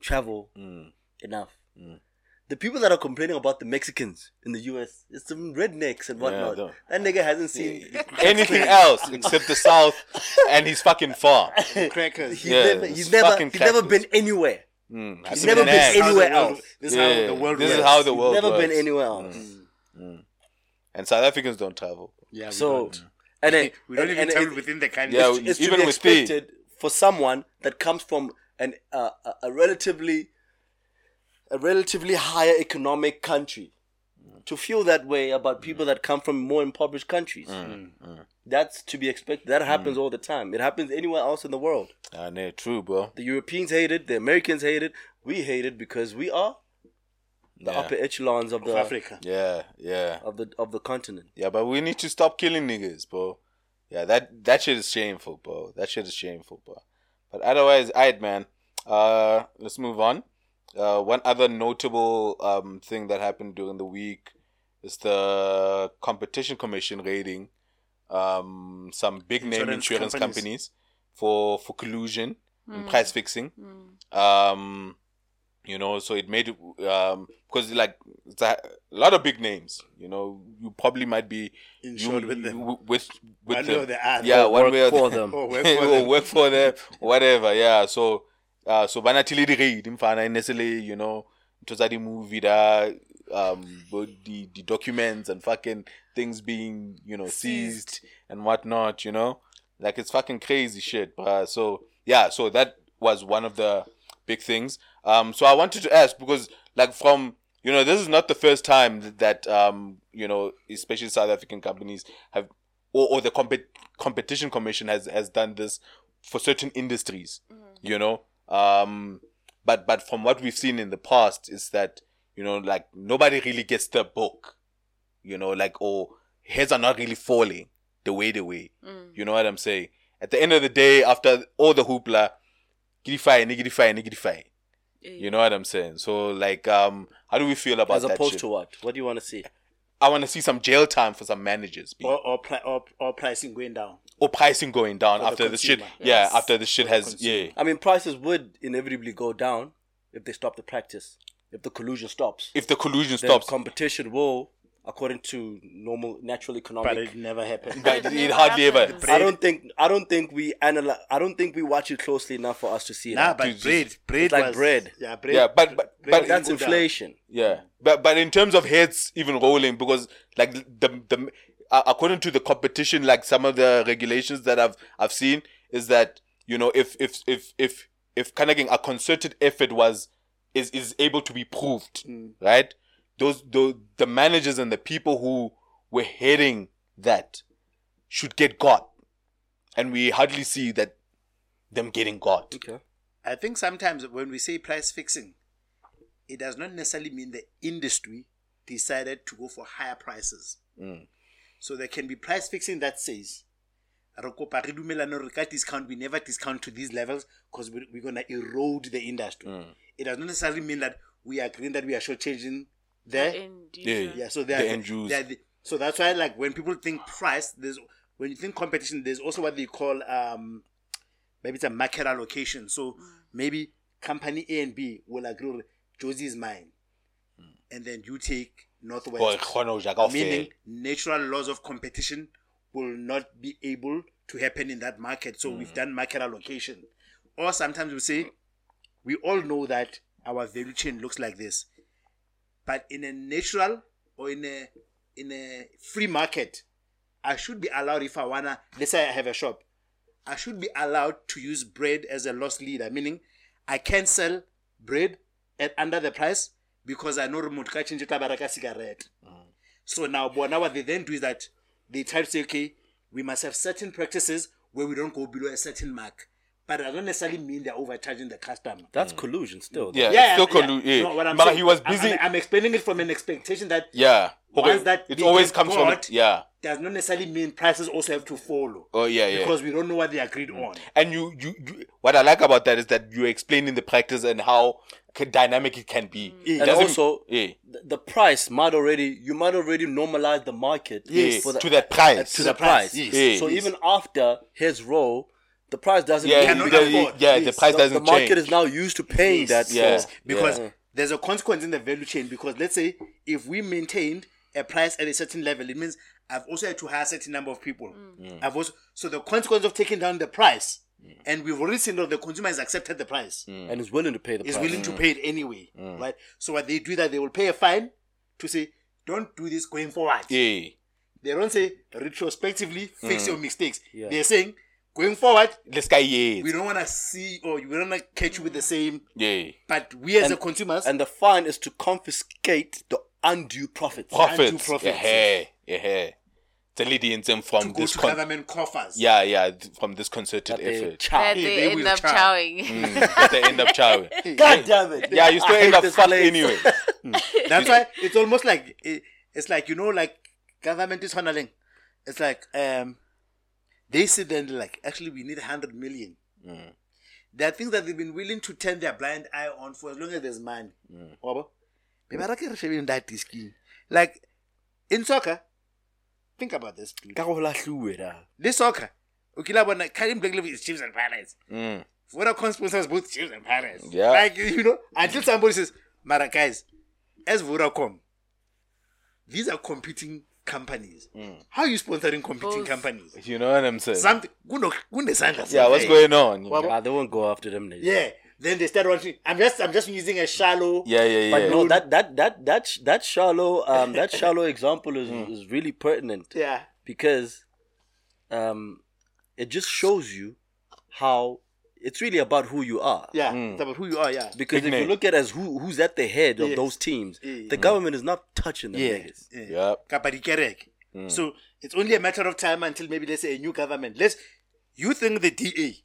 travel mm. enough. Mm. The people that are complaining about the Mexicans in the US, it's some rednecks and whatnot. the- that nigga hasn't seen. Anything else except the South and he's fucking far. Crackers. He's Yeah, never, he's never, fucking he's never been anywhere. Mm, He's never see been that. How the anywhere else. This is Yeah, how the world this works. is how the world Never works. been anywhere else. And South Africans don't travel. Yeah, we So, don't. and then, we don't and- even and travel it- within the country. Yeah, It's- we- it's to Even be with speed. expected for someone that comes from an uh, a- a relatively a relatively higher economic country to feel that way about people that come from more impoverished countries. That's to be expected. That happens all the time. It happens anywhere else in the world. Ah, nah, true, bro. The Europeans hate it. The Americans hate it. We hate it because we are the Yeah. upper echelons of the Africa. Yeah, yeah, of the of the continent. yeah. But we need to stop killing niggas, bro. Yeah, that that shit is shameful, bro. That shit is shameful, bro. But otherwise, alright, man. Uh, let's move on. Uh, one other notable um thing that happened during the week is the competition commission raiding um some big name Insurance insurance companies. companies, for for collusion and price fixing. Um, you know, so it made um because like it's a, a lot of big names. You know, you probably might be Insured you- with them. you- with with One them. the other. Yeah, Or one work way or for the- them. Or work for them. work for them, whatever. Yeah, so uh, so banatili di raid imfana initially, you know, it was a movie that um but the the documents and fucking things being you know seized, and whatnot, you know, like it's fucking crazy shit. But so yeah, so that was one of the big things. Um, so I wanted to ask because like from you know this is not the first time that um you know especially South African companies have or, or the compet- competition commission has has done this for certain industries you know? Um but but from what we've seen in the past is that you know like nobody really gets the book you know like or heads are not really falling the way they were you know what i'm saying? At the end of the day after all the hoopla get fine get fine get fine you know what i'm saying so like um how do we feel about As that opposed shit? to what? What do you want to see? i want to see some jail time for some managers being Or or, pri- or or pricing going down. or pricing going down For after the, shit. consumer. Yeah, after the shit For has consumer. yeah. I mean, prices would inevitably go down if they stop the practice. If the collusion stops, If the collusion then stops, competition will, according to normal natural economic. But it never happened. But It it never hardly ever. happens. I don't think I don't think we analyze. I don't think we watch it closely enough for us to see it. Nah, happen. but bread, bread It's like was- bread. Yeah, bread. Yeah, but- but- bread but that's go down. inflation. Yeah, but but in terms of heads even rolling because like the the uh, according to the competition, like some of the regulations that I've I've seen is that you know if if if if if kind of a concerted effort was is is able to be proved, right? Those the the managers and the people who were heading that should get got, and we hardly see that them getting got. Okay. I think sometimes when we say price fixing, it does not necessarily mean the industry decided to go for higher prices. Mm. So there can be price fixing that says, "Re kopa re dumelane hore discount, we never discount to these levels because we, we're going to erode the industry. Mm. It does not necessarily mean that we are agreeing that we are shortchanging there. Yeah. Yeah, so they The are end use. they are the- so that's why, like, when people think price, there's when you think competition, there's also what they call um, maybe it's a market allocation. So mm. maybe company A and B will agree, Jozi is mine, mm. and then you take Northwest. Boy, kgona ja kaofela. meaning natural laws of competition will not be able to happen in that market. So we've mm. done market allocation. Or sometimes we say, we all know that our value chain looks like this. But in a natural or in a in a free market, I should be allowed if I wanna let's say I have a shop, I should be allowed to use bread as a loss leader, meaning I can sell bread at under the price because I know remote ka change tla ba reka cigarette. So now, but now what they then do is that they try to say, okay, we must have certain practices where we don't go below a certain mark. But it doesn't necessarily mean they're overcharging the customer. That's collusion still. Yeah, Yeah, it's still yeah. yeah. No, but saying- he was busy. I'm, I'm explaining it from an expectation that yeah, Once that it always comes caught, from yeah. does not necessarily mean prices also have to follow. Oh yeah, yeah. Because we don't know what they agreed on. and you, you, you, what I like about that is that you're explaining the practice and how dynamic it can be. Mm. It And also, yeah, the, the price might already you might already normalize the market yeah, for the, to that price. Uh, to the price. yes, yes. So even after his role, the price doesn't. yeah, cannot the, afford. yeah, the price the, doesn't change. the market change. is now used to paying that. Yes, Yeah. yes. Because Yeah. there's a consequence in the value chain. Because let's say if we maintained a price at a certain level, it means I've also had to hire a certain number of people. Mm. I've also so the consequence of taking down the price, mm. and we've already seen that the consumer has accepted the price, mm. and is willing to pay the is price. willing to pay it anyway, right? So what they do that they will pay a fine to say don't do this going forward. yeah, They don't say retrospectively fix your mistakes. Yeah. They're saying going forward this guy yes. we don't want to see or we don't want to catch you with the same. yeah, But we as And- the consumers and the fine is to confiscate the undue profits. profits. profits. Yeah, yeah. The lady in them from to go this to con- government coffers. yeah, yeah, from this concerted That they effort. chow. That they, they end up chow. chowing. Mm, that they end up chowing. God damn it! Yeah, you still I end up this fucked place. anyway. That's why it's almost like it, it's like you know like government is handling. It's like um they and they're like, actually, we need 100 million. There are things that they've been willing to turn their blind eye on for as long as there's money. Wabo? Beberaka re shebile that scheme. Like, in soccer, think about this, please. Ka go lahluwe da. This soccer, Ukila Bona, Karim Black is Chiefs and Pirates. Mm. Vodacom sponsors both Chiefs and Pirates. Yeah. Like, you know, until somebody says, Mara, guys, as Vodacom, these are competing companies. How are you sponsoring competing Both. companies? You know what I'm saying? Something, kuno- kunesandla yeah, what's going on? Well, Ah, they won't go after them. niggas. Yeah. Then they start watching. I'm just, I'm just using a shallow. Yeah, yeah, yeah. But no, that that that that that shallow um that shallow example is Mm. is really pertinent Yeah. because um it just shows you how it's really about who you are. Yeah. It's about who you are. Yeah. Because Big if you look at as who who's at the head of Yes. those teams, Yeah. the government is not touching them. Yeah. niggas. yeah. Yep. Kapa di. So it's only a matter of time until maybe let's say a new government. Let's. You think the DA?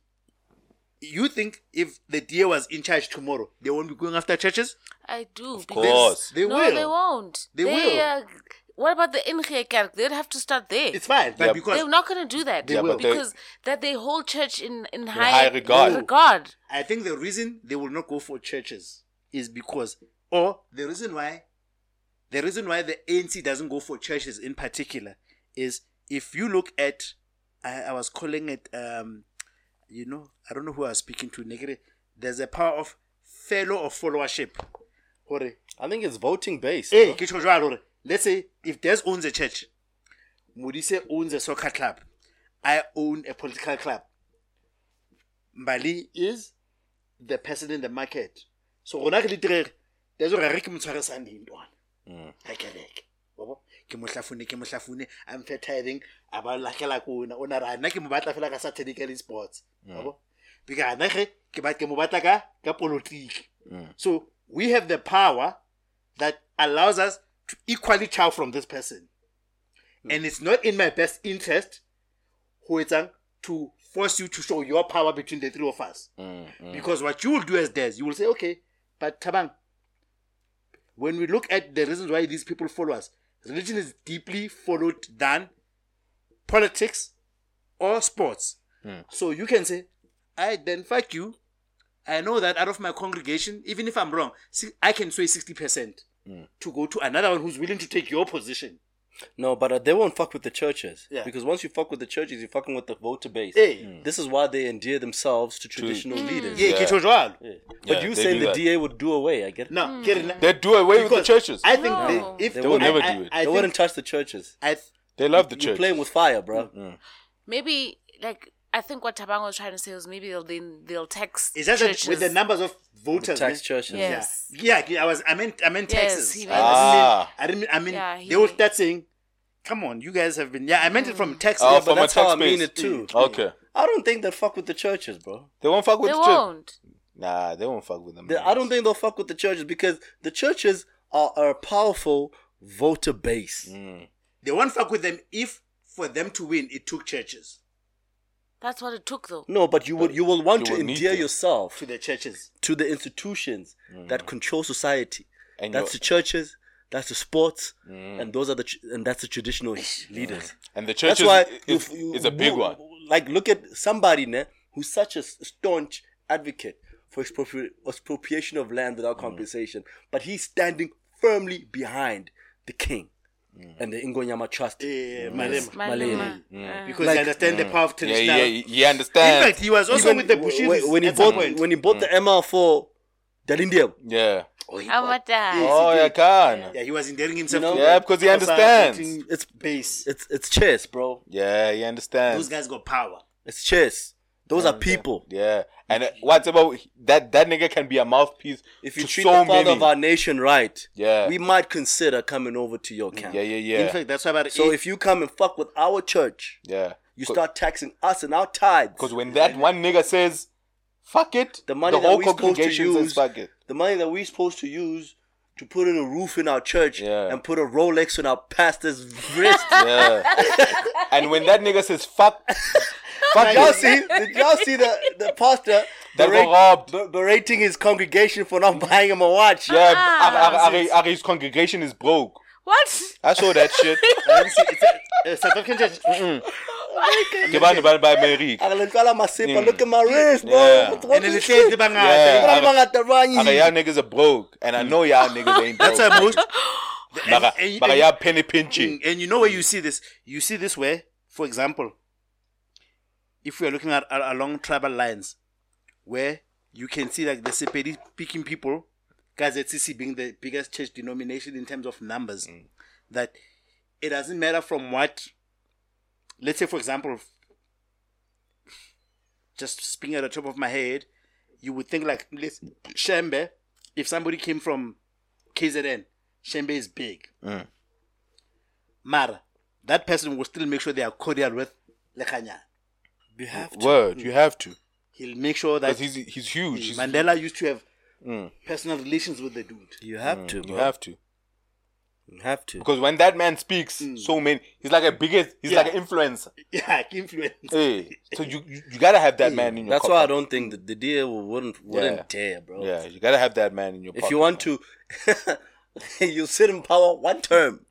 You think if the DA was in charge tomorrow, they won't be going after churches? I do. Of because- course. They no, will. they won't. They will. Uh, what about the NG Kerk? They'd have to start there. It's fine, but Yeah. because They're not going to do that Yeah, but they- because that they hold church in in high, high regard. regard. I think the reason they will not go for churches is because, or the reason why, the reason why the ANC doesn't go for churches in particular is if you look at, I, I was calling it, um, you know, I don't know who I was speaking to. Negre, there's a power of fellow or followership. I think it's voting based. Hey, bro. Ke tjho jwalo hore, let's say if Des owns a church, Modise owns a soccer club, I own a political club. Mbali is the person in the market. So rona ke litere, Des o re re ke mo tshware Sunday ntwana. Mm. Ha ke reke. Wabo? Ke mo hlafune, ke mo hlafune, I'm fair tithing, a ba lakela ko ona, ona ra nna ke mo batla fela ka Saturday ka sports. Mm. Wabo? Because nna ge ke ba ke mo batla ka ka politiki. Mm. So we have the power that allows us equally chow from this person. Hmm. And it's not in my best interest ho to force you to show your power between the three of us. Mm, mm. Because what you will do as Des, you will say, okay, but Tabang, when we look at the reasons why these people follow us, religion is deeply followed than politics or sports. Hmm. So you can say, I then fuck you. I know that out of my congregation, even if I'm wrong, I can sway 60% to go to another one who's willing to take your position. No, but uh, they won't fuck with the churches. Yeah. Because once you fuck with the churches, you're fucking with the voter base. Hey. Mm. This is why they endear themselves to traditional mm. leaders. Yeah, Yeah. ke tjho jwalo. But Yeah, you they saying the that. DA would do away, I get it. No, mm. get it? They do away with the churches. I think No. they, if They will I- never I- do it. I they wouldn't touch the churches. I th- they love the You're playing with fire, bro. Maybe like I think what Tabang was trying to say was maybe they'll then they'll tax It's just that churches. with the numbers of voters. Tax churches. Yes. Yeah, yeah. I was. I meant. I meant Yes, taxes. he meant- Ah. mean. I didn't. Mean, I mean. Yeah, he they will meant- start saying, "Come on, you guys have been." Yeah, I meant it from taxes. Oh, Yeah, but from a that's how tax I mean base. it too. Okay. I don't think they'll fuck with the churches, bro. They won't fuck with they the won't. Nah, they won't fuck with them. They- I don't think they'll fuck with the churches because the churches are a powerful voter base. they won't fuck with them if, for them to win, it took churches That's what it took though. No, but you would you will want You to will need endear to. yourself to the churches. to the institutions mm. that control society. And that's your- the churches, that's the sports, mm. and those are the tr- and that's the traditional leaders. Mm. And the church That's is, why is, you- you- is a big who- one. Like, look at somebody ne, who's such a staunch advocate for expropri- expropriation of land Mm. without compensation, but he's standing firmly behind the king Mm. and the Ingonyama Trust. Eh, Malema. Malema. Malema. Uh, Because Like- they understand the power of Yeah, traditional. yeah, he, he In fact, he was also Even with the w- Bushiris when, when he bought point. when he bought the ML for Dalindia. yeah. Oh, he, Amata. Oh, yeah, can. yeah, he was endearing himself. You know? Yeah, because he understands. It's base. it's it's chess, bro. Yeah, he understands. Those guys got power. It's chess. Those are people. Yeah, and uh, what's about that? That nigga can be a mouthpiece. If you treat so the father many. of our nation right, Yeah. we might consider coming over to your camp. yeah, yeah, yeah, In fact, that's why about So if you come and fuck with our church, yeah. you start taxing us and our tithes. because when that one nigga says, "Fuck it," the money the that we're supposed to congregation says, use, "Fuck it." the money that we're supposed to use to put in a roof in our church Yeah. and put a Rolex on our pastor's wrist. Yeah. and when that nigga says, "Fuck," fuck Did y'all see? Did y'all see the the pastor That got ber- berating his congregation for not buying him a watch? Yeah, Ah. Ari- Ari- Ari- his congregation is broke. What? I saw that shit. I didn't see- it's a- a South African church. Ke bane ba ba America. a re le look at my wrist bro Yeah. What- what and is le shit? tletse bangata Yeah. Ba bangata jwang Aga here? ya niggas are broke and I know y'all niggas ain't broke. that's why most Baga and- baga and- ya penny pinching. And you know where you see this you see this where for example if we are looking at, at along tribal lines where you can see like the Sepedi speaking people Gazetisi being the biggest church denomination in terms of numbers mm. that it doesn't matter from what let's say for example just speaking at the top of my head you would think like let's Shembe if somebody came from KZN Shembe is big mm. Mara, that person will still make sure they are cordial with Lekganyane. You have to. Word, you have to. He'll make sure that he's he's huge. He's, Mandela used to have Mm. personal relations with the dude. You have to, you have to. You have to. Because when that man speaks, so many he's like a biggest he's like an influencer. Yeah, influence. Hey. So you, you you gotta have that man in your That's pocket. why I don't think the, the deal wouldn't wouldn't Yeah. dare, bro. Yeah, you gotta have that man in your If pocket. you want to, you sit in power one term.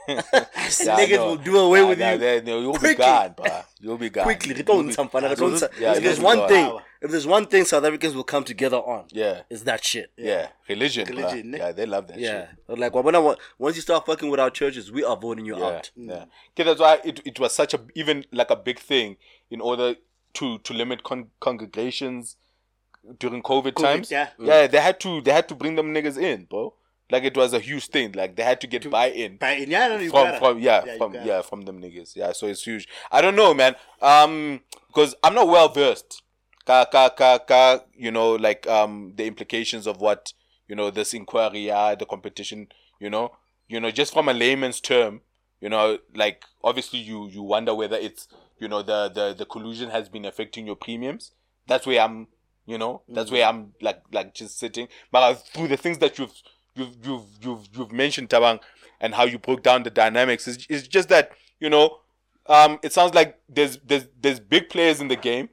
Yeah, niggas no. will do away Nah, with nah, you no, you'll be quickly. gone, bro. You'll be gone. quickly. Be- some fun. Yeah, Don't you'll say- be- yeah, if there's one gone. thing, if there's one thing South Africans will come together on, Yeah. it's that shit. Yeah, religion. bruh. Religion, ne? Yeah, they love that Yeah, shit. like when I, wa- once you start fucking with our churches, we are voting you Yeah, out. yeah. Okay, that's why it, it was such a even like a big thing in order to to limit con- congregations during COVID, times. yeah. yeah, they had to they had to bring them niggas in, bro. Like it was a huge thing. Like they had to get buy in By in yeah, no, you from gotta. from yeah, you from yeah from them niggas. Yeah, so it's huge. I don't know, man. Um, because I'm not well versed. Ka ka ka ka. You know, like um the implications of what you know this inquiry are, the competition. You know, you know, just from a layman's term. You know, like obviously you you wonder whether it's you know the the the collusion has been affecting your premiums. That's where I'm. You know, that's where I'm like like just sitting. But through the things that you've you've you've you've you've mentioned Tabang and how you broke down the dynamics. Is it's just that you know um it sounds like there's there's there's big players in the game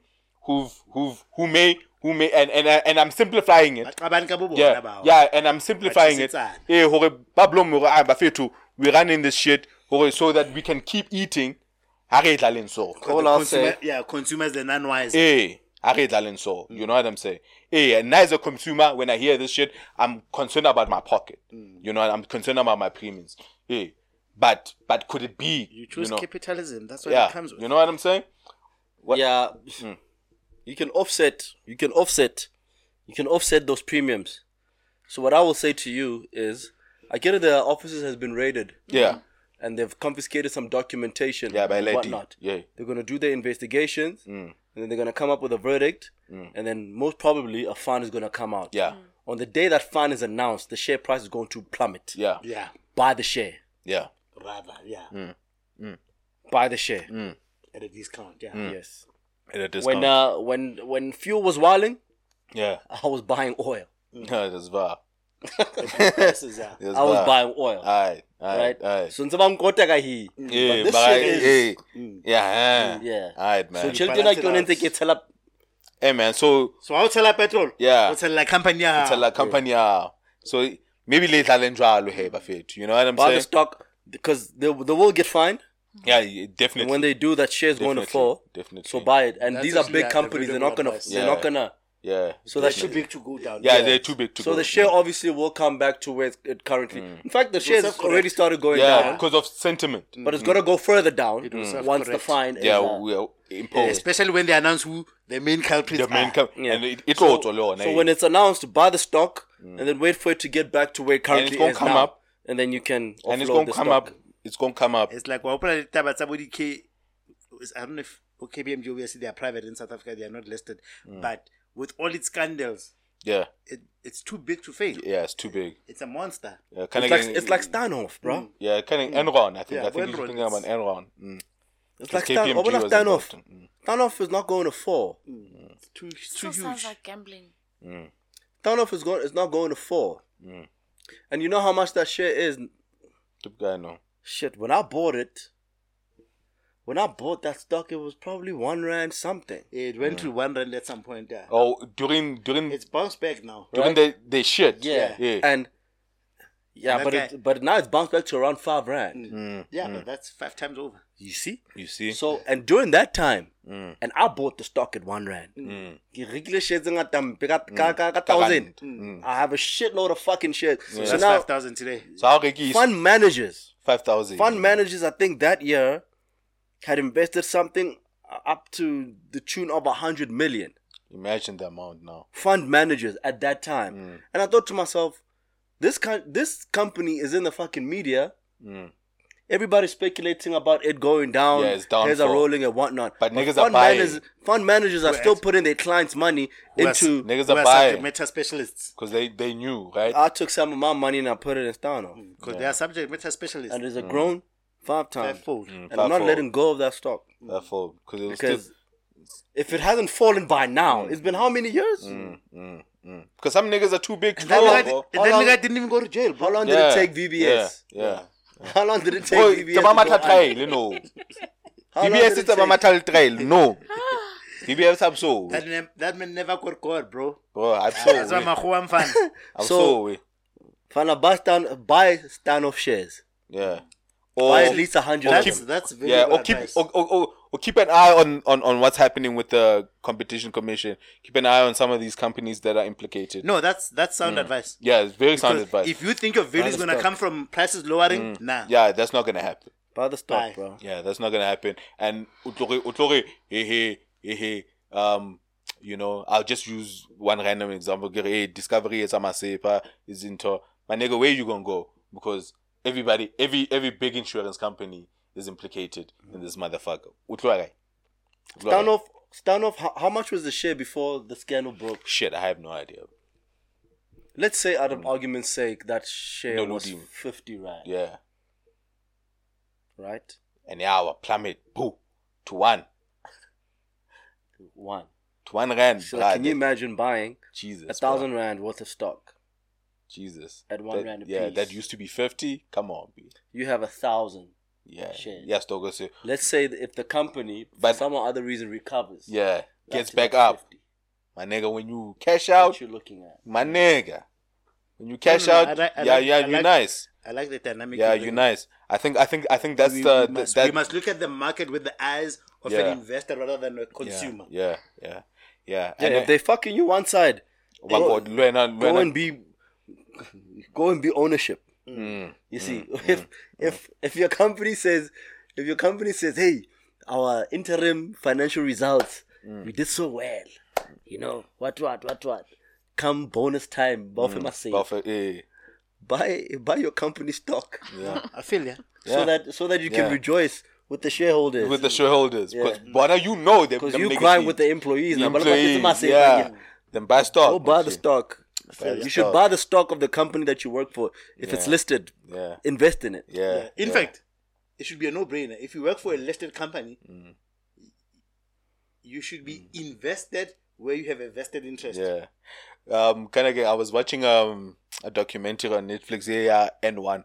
who've who've who may who may and and and I'm simplifying it. Baqabani ka bo yeah yeah and I'm simplifying it. Batlisetsana. eh hore ba blom hore ah bafethu we running this shit hore so that we can keep eating. Ha re dlaleng so The All I'll consumer, say- yeah, consumers the non-wise. Eh, I read Alan so. You know what I'm saying? Eh, and as a consumer, when I hear this shit, I'm concerned about my pocket. You know, I'm concerned about my premiums. Eh, but but could it be? you choose know, capitalism. That's what yeah. it comes with. You know what I'm saying? What- Yeah, you can offset. You can offset. You can offset those premiums. So what I will say to you is, I get it. The offices has been raided. Yeah, and they've confiscated some documentation yeah, by and lady. whatnot. Yeah, They're gonna do their investigations, Mm. And then they're gonna come up with a verdict, mm. and then most probably a fine is gonna come out. yeah, mm. On the day that fine is announced, the share price is going to plummet. yeah, Yeah, Buy the share. yeah. rather, yeah, mm. Buy the share. at a discount. Yeah, Yes. At a discount. When uh when when fuel was wilding, yeah, I was buying oil. yeah, that's var. prices, yeah. That's I was buying oil. Alright, alright, right. alright. So ntseba nkota ka hi. Yeah, this but shit I- is- eh, yeah, Yeah. Alright, man. tšhelete balance ena it ke yone out. ntse ke tshela Hey, man. So So how tell petrol? Yeah. What's like company? Yeah. tell a company, yeah. So maybe later njalo hey bafethu. You know what I'm buy the stock because they they will get fined. Yeah, yeah, definitely. And when they do, that share is going to fall. definitely. So buy it. And That's these are big yeah, companies. They're not gonna. advice. They're Yeah. not gonna. Yeah. So that Too should big to go down. Yeah, they're too big to So go. So the share mm. obviously will come back to where it currently. Mm. In fact, the shares has already started going yeah, down, because of sentiment. but it's mm. gonna go further down will once the self-correct. fine is. Yeah, uh, we are Yeah, imposed. especially when they announce who the main culprits the main are. com- Yeah. and it, it so, also low, so eh? when it's announced, buy the stock and then wait for it to get back to where it currently gonna is come now, up. and then you can and it's gonna come stock. up. It's gonna come up. It's like well, probably taba tsa bo K. I don't know if for KPMG obviously they are private in South Africa. They are not listed, Mm. but with all its scandals, Yeah, it, it's too big to fail. yeah, it's too big. It's a monster. Yeah, kind It's like, it's like Steinhoff, bro. yeah, kind of Enron. I think Yeah, I think he's Enron, thinking about it's- Enron. Mm. It's like KPMG Stein, Open was Steinhoff. Mm. Steinhoff is not going to fall. It's too, it's too Still sounds like gambling. Steinhoff is going is not going to fall. Mm. And you know how much that share is? Good guy, no. Shit, when I bought it, when I bought that stock, it was probably one rand something. it went to one rand at some point. Yeah, Oh, during during it's bounced back now. during the the shit. Yeah. yeah. And Yeah, That but guy- it, but now it's bounced back to around five rand. Mm. Yeah, but that's five times over. You see? You see? So and during that time, Mm. and I bought the stock at one rand. Mm. Ke rekile shares tse ngata ka- ka- ka- ka thousand. Mm. I have a shitload of fucking shares. So So that's now five thousand today. So how rekis? fund managers, Five thousand. fund managers, I think that year had invested something up to the tune of a hundred million. Imagine the amount now. Fund managers at that time, Mm. and I thought to myself, this co- this company is in the fucking media. Mm. Everybody's speculating about it going down. Yeah, it's down. Heads are rolling and whatnot. But niggas are fund buying. managers, fund managers are Who still has- putting their clients' money Who has- into. Niggas are are buying subject matter specialists? because they they knew right. I took some of my money and I put it in Stano, Because they are subject matter specialists. and it's a grown five times. Fivefold. Mm, And I'm not fivefold. letting go of that stock Therefore, because it because still, if it hasn't fallen by now, it's been how many years? mm, mm, mm. Because some niggas are too big to And that, nigga, bro. and How that long- nigga didn't even go to jail, bro. How long Yeah, did it take VBS? Yeah, yeah. How long did it take Boy, VBS? to Tabama go trail, you know. VBS did is it take? Tabama trail, no. VBS have so, That man, that man never got caught, bro. bro. I'm so. That's so, why Mahuwa fan. I'm So- so, we. Fana buy stand buy Steinhoff shares. yeah. Buy Or at least a hundred. That's them. that's very yeah, good or keep advice. or, or, or, or keep an eye on, on on what's happening with the competition commission. Keep an eye on some of these companies that are implicated. No, that's that's sound mm. advice. Yeah, it's very sound advice. If you think your value is gonna stock. come from prices lowering, mm. nah. yeah, that's not gonna happen. Buy the stock, Buy. bro. Yeah, that's not gonna happen. And utlore utlore hey hey hey hey um you know, I'll just use one random example. Hey, eh, Discovery is Amasepa uh, is into my nigga, where you gonna go? Because everybody every every big insurance company is implicated in this motherfucker. Off. Stand off. How, how much was the share before the scandal broke? Shit, I have no idea. Let's say, out of mm. argument's sake, that share No, was Ludim. fifty rand, Yeah. right? And now I plummet boo to one. To one. To one rand. So can you imagine buying Jesus. a thousand rand worth of stock? Jesus. at one That- rand a Yeah, piece. that used to be fifty. Come on, B. You have a thousand. Yeah. Shares. Yes, Togo say. Let's say that if the company, for But- some other reason, recovers, Yeah. Gets back up. 50, My nigga, when you cash out, What you looking at? my nigga. When you cash no, out, I like- I yeah, like- yeah, I you're like- nice. I like the dynamic. Yeah, you you're nice. I think, I think, I think that's We, the we, must, that, we must look at the market with the eyes of Yeah. an investor rather than a consumer. Yeah, yeah, yeah. Yeah, And if they fucking you one side, then, go- what, Luena, go and be, go and be ownership. Mm, You see, if if if your company says, if your company says, hey, our interim financial results, Mm. we did so well, you know, what what what what, come bonus time, Buffett must say, Buffett, eh, buy buy your company stock, yeah. I feel ya. Yeah. so that so that you can Yeah. rejoice with the shareholders. with the shareholders. Yeah. Because Bona, you know them. because you niggas grind with the employees The employees, yeah. Then buy stock. Go buy the stock. Buy the You should stock. buy the stock of the company that you work for. If it's listed, Yeah, invest in it. yeah. Yeah. In yeah. fact, it should be a no-brainer. If you work for a listed company, Mm. you should be invested where you have a vested interest. Yeah. Um, kind of. I was watching um a documentary on Netflix. Yeah, yeah AND1.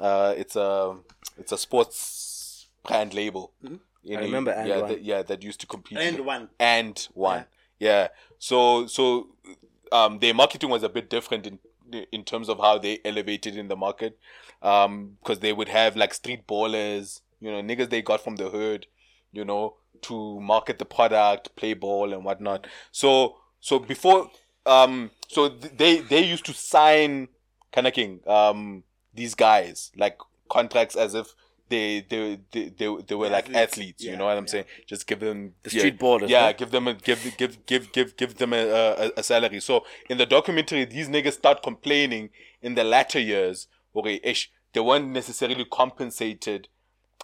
Uh, it's a it's a sports brand label. Mhm. You I know, remember And yeah, One. that, yeah, that used to compete. And one. and one. Yeah. So so um their marketing was a bit different in in terms of how they elevated in the market. Um because they would have like street ballers, you know, niggas they got from the hood, you know, to market the product, play ball and whatnot. So so before um so th- they they used to sign kind of king um these guys like contracts as if they they they they, they were like Athletes. athletes, you know what I'm yeah. saying? Just give them The yeah, street ballers, Yeah, huh? give them a give give give give give them a, a a salary. So in the documentary, these niggas start complaining in the latter years. Okay, ish, they weren't necessarily compensated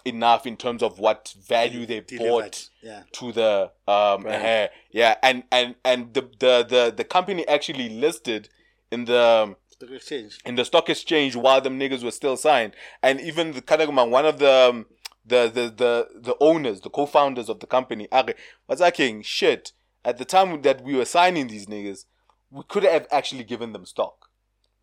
enough in terms of what value they Delivered. bought Yeah. to the um Brand. eh, yeah and and and the, the the the company actually listed in the Stock exchange. in the stock exchange while them niggas were still signed and even the Kadagman, one of the um, the the the the owners the co-founders of the company Ari, was asking shit at the time that we were signing these niggas we could have actually given them stock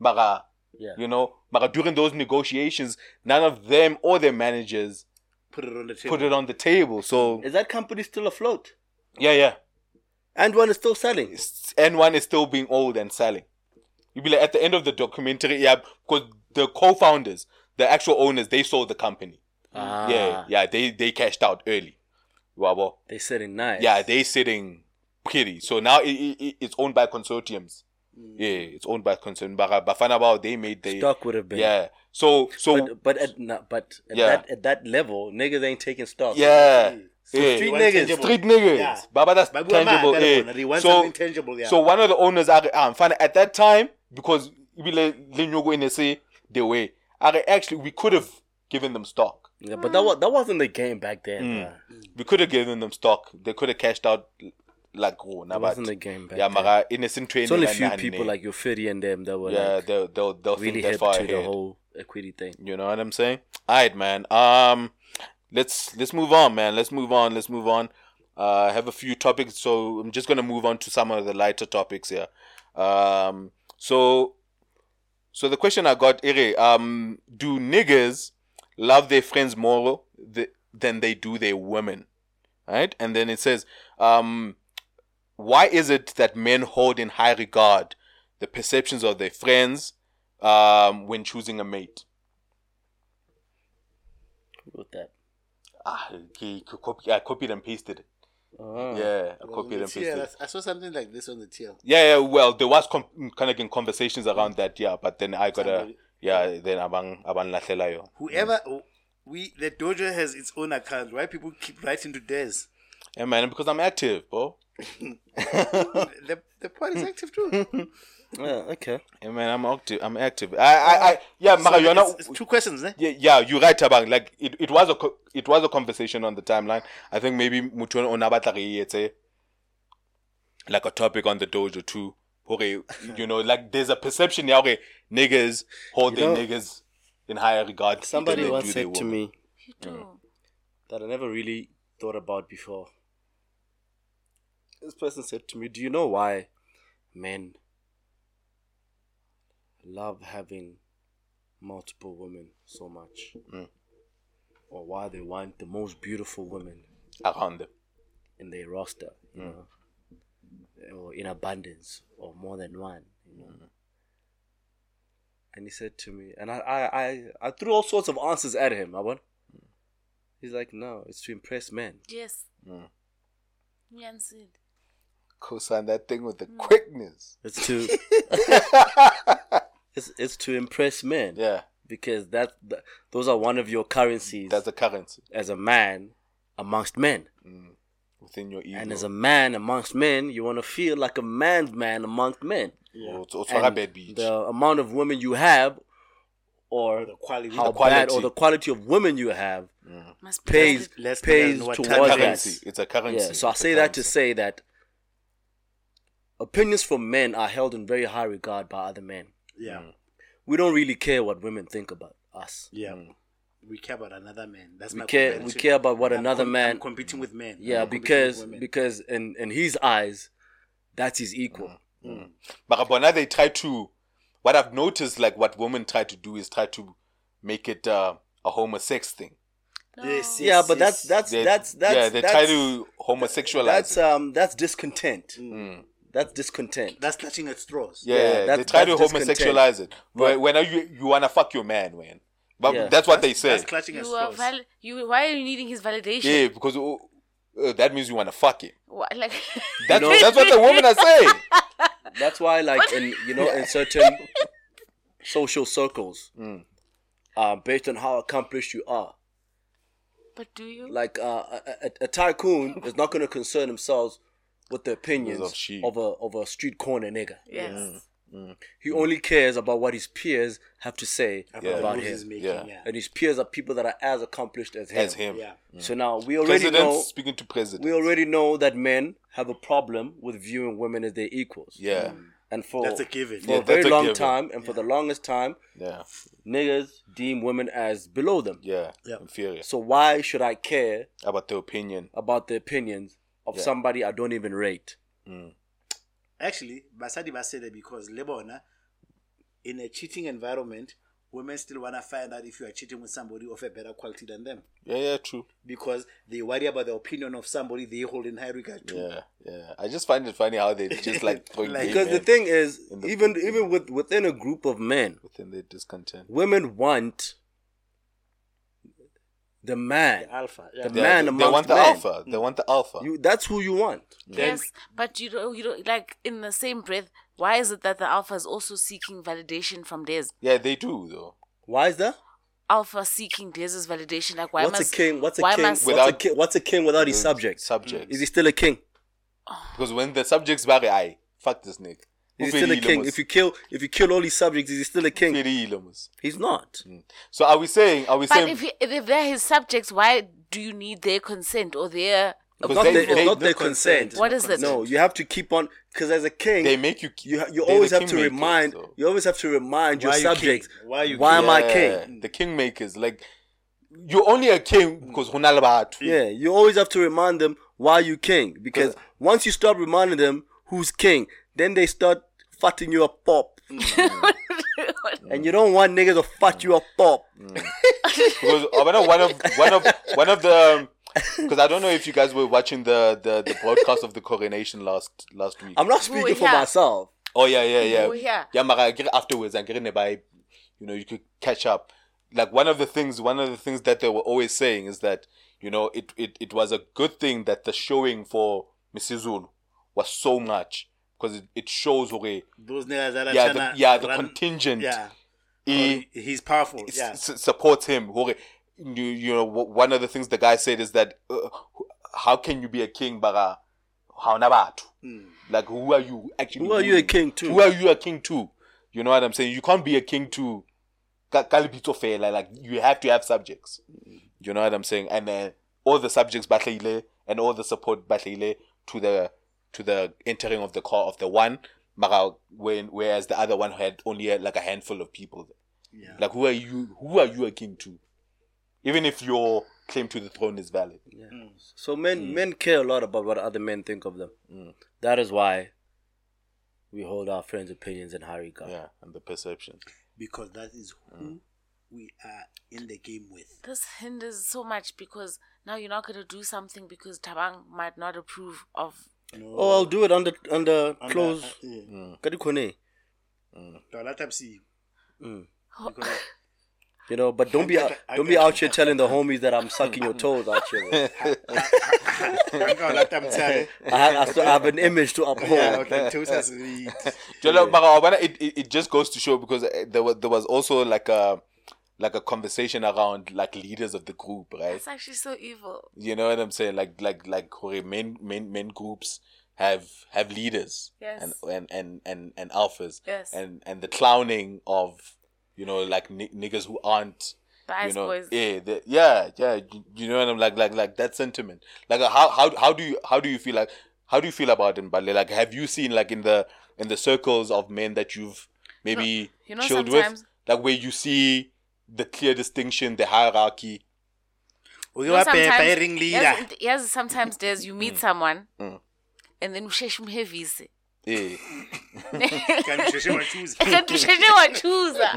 but Yeah. you know but during those negotiations none of them or their managers Put it on the table. put it on the table so Is that company still afloat? yeah yeah AND1 is still selling. AND1 is still being old and selling. You be like at the end of the documentary, yeah, because the co-founders, the actual owners, they sold the company. Ah, Yeah, yeah, they they cashed out early. Wabo. They said it nice. Yeah, they sitting pretty. So now it, it, it- it's owned by consortiums. Yeah, it's owned by consortium. But Bafana Bao, they made the stock would have been. yeah. So so But but at no, but at Yeah. that at that level, niggas ain't taking stock. yeah. So yeah. street One niggas. Street niggas. Yeah. Baba, that's But tangible. mad, eh. that one. They want So, tangible, yeah. so one of the owners are um, fine, at that time because we let Lenyogo in and say they were actually we could have given them stock. Yeah, but that was that wasn't the game back then. Mm. We could have given them stock. They could have cashed out like oh, nah, That wasn't the game back yeah, then. mara innocent training. It's only a few none, people eh. like your Fitty and them that were yeah, like they'll they'll they'll really think that far to ahead. the whole equity thing. You know what I'm saying? All right, man. Um, let's let's move on, man. Let's move on. Let's move on. Uh, I have a few topics, so I'm just gonna move on to some of the lighter topics here. Um, so, so the question I got, Ere, um, do niggas love their friends more th- than they do their women? Right, and then it says, um, why is it that men hold in high regard the perceptions of their friends um, when choosing a mate? With that. Ah, he, he copy, I copied and pasted it. Oh. Yeah, I copied and let's pasted yeah. I saw something like this on the tail. Yeah, yeah. Well, there was com- kind of in conversations around that, yeah. But then I got a yeah. Then abang abang lahlela yo. Whoever oh, we the dojo has its own account. Why people keep writing to Des? Yeah, man. Because I'm active, bro. the the pod is active too. Yeah, okay. Yeah, man. I'm active. I'm active. I, I, I yeah, Mara, So you're not. it's, it's two questions, eh? Yeah, yeah, you're right, Abang. Like it, it was a co- it was a conversation on the timeline. I think maybe Mutuan Onabatari it's a like a topic on the dojo too. Okay, you know, like there's a perception yeah, okay, niggas hold You their know, niggas in higher regard. Somebody once said to me You that I never really thought about before. This person said to me, Do you know why men love having multiple women so much? Mm. Or why they want the most beautiful women around them. in their roster, you know, or in abundance, or more than one, you know. And he said to me, and I, I, I, I threw all sorts of answers at him. I went, he's like, no, it's to impress men. Yes. Mm. Answered. Co-sign that thing with the quickness. It's to, it's, it's to impress men Yeah, because that, that those are one of your currencies that's the currency as a man amongst men. Mm. within your ego. And as a man amongst men, you want to feel like a man's man amongst men. Oh, it's, it's And for a bad beach. the amount of women you have, or The quality. how The bad, or the quality of women you have, mm. Must pays. Less pays than towards time It's that. It's a currency. Yeah. So I It's a say that to say that opinions from men are held in very high regard by other men. Yeah. We don't really care what women think about us. Yeah. We care about another man. That's We my care. We care about what I'm another com- man. I'm competing with men. yeah, I'm because because in in his eyes, that's his equal. But but now they try to. What I've noticed, like what women try to do, is try to make it uh, a homosex thing. No. Yes, yes, Yeah, but that's yes. that's They- that's that's yeah, they that's, try to homosexualize. That's it. um that's discontent. Mm. That's discontent. That's clutching at straws. yeah, yeah, they that's- try to that's discontent. homosexualize it. But- when when you you wanna fuck your man, man. But Yeah. that's what they say. That's clutching at You are straws. val- you. Why are you needing his validation? yeah, because oh, uh, that means you wanna fuck him. Why, like. That's know- that's what the women are saying. That's why, like in you know, in certain social circles, Mm. uh, based on how accomplished you are, but do you? like uh, a, a, a tycoon is not going to concern themselves with the opinions Of of a of a street corner nigga. yes. Mm-hmm. He mm-hmm. only cares about what his peers have to say About Yeah. about him, making, Yeah. yeah. and his peers are people that are as accomplished as him. As him. Yeah. Mm. So now we already President know speaking to president. we already know that men have a problem with viewing women as their equals. yeah. Mm. And for That's a given. for Yeah, a very a long given. time, and for the longest time, Yeah. niggas deem women as below them. Yeah. Yeah. Inferior. So why should I care About the opinion. about the opinions of Yeah. somebody I don't even rate? Hmm. Actually, Basadi that because Lebona, in a cheating environment, women still want to find out if you are cheating with somebody of a better quality than them Yeah, yeah, true. because they worry about the opinion of somebody they hold in high regard to. Yeah, yeah. I just find it funny how they just like throwing Like- Because the thing is, the even group, even with within a group of men, within their discontent. women want the man, Alpha. Yeah. the Yeah, man they, they want the men. alpha. They want the alpha. You, that's who you want. Yes, but you don't, you don't like in the same breath. Why is it that the alpha is also seeking validation from theirs? yeah, they do though. Why is that? Alpha seeking theirs' validation. Like why what's must a king? What's a why king? must What's a Without- king? What's a king without his The subjects? Subjects. Is he still a king? Oh. because when the subjects vary, I fuck this nigga. Is he still a king? If you kill, if you kill all his subjects, is he still a king? He's not. Hmm. So are we saying? Are we But saying? if he, if they're his subjects, why do you need their consent or their Not they- their- it's not their their consent. consent. What is it? No, you have to keep on because as a king, they make you. you you always have to remind though. you always have to remind your Why are you king? subjects Why are you why king? am I Yeah, king? The kingmakers, like you're only a king because hunalabatu. Yeah, you always have to remind them why you king because once you stop reminding them who's king, then they start fatting you a pop, and you don't want niggas to fat you a pop. Mm. because I know one of one of one of the um, because I don't know if you guys were watching the the, the broadcast of the coronation last last week. I'm not speaking for yeah. myself. oh yeah, yeah, yeah. Yeah. Yeah, mara, I get it afterwards and get in by, you know, you could catch up. Like one of the things, one of the things that they were always saying is that you know it it, it was a good thing that the showing for Misuzulu was so much because it, it shows okay, Those niggas that are yeah, the, yeah, the run- contingent, Yeah. he, Or he's powerful. Yeah. s- supports him. Okay, You, you know, one of the things the guy said is that uh, how can you be a king, bara? How nabatu? Like, who are you actually? Who are you a king to? Who are you a king to? You know what I'm saying? You can't be a king to ka- ka lebitso fela, like you have to have subjects. You know what I'm saying? And then all the subjects batlile and all the support batlile to the to the entering of the car of the one, mara when whereas the other one had only uh, like a handful of people. Yeah. Like who are you? Who are you a king to? Even if your claim to the throne is valid. Yeah. Mm. So men mm. men care a lot about what other men think of them. Mm. That is why we hold our friends' opinions in high regard. Yeah, and the perception. Because that is who we are in the game with. This hinders so much because now you're not gonna do something because Tabang might not approve of. Oh, I'll do it under under Under- close. uh, yeah. Kadi kone. So that time see. Mm. Because You know, but don't be out, don't be out here telling the homies that I'm sucking your toes out here. that time tell. I have, I still have an image to Yeah, uphold. okay, toes has read. You know, Mara, when it, it it just goes to show because uh, there was there was also like a like a conversation around like leaders of the group, right? It's actually so evil. You know what I'm saying? Like like like main main main groups have have leaders Yes. and, and and and and alphas Yes. and and the clowning of you know like ni- niggas who aren't The you know boys. yeah the, yeah yeah you, you know what I'm like like like that sentiment like how how how do you how do you feel like how do you feel about it Bale? like have you seen like in the in the circles of men that you've maybe you know, chilled sometimes- with like where you see the clear distinction the hierarchy We You know, were pay sometimes- pairing leader. Yes, yes, sometimes there's you meet someone Mm. and then ushesh umhevise. yeah Can you show my shoes? kanti usheshe wachuza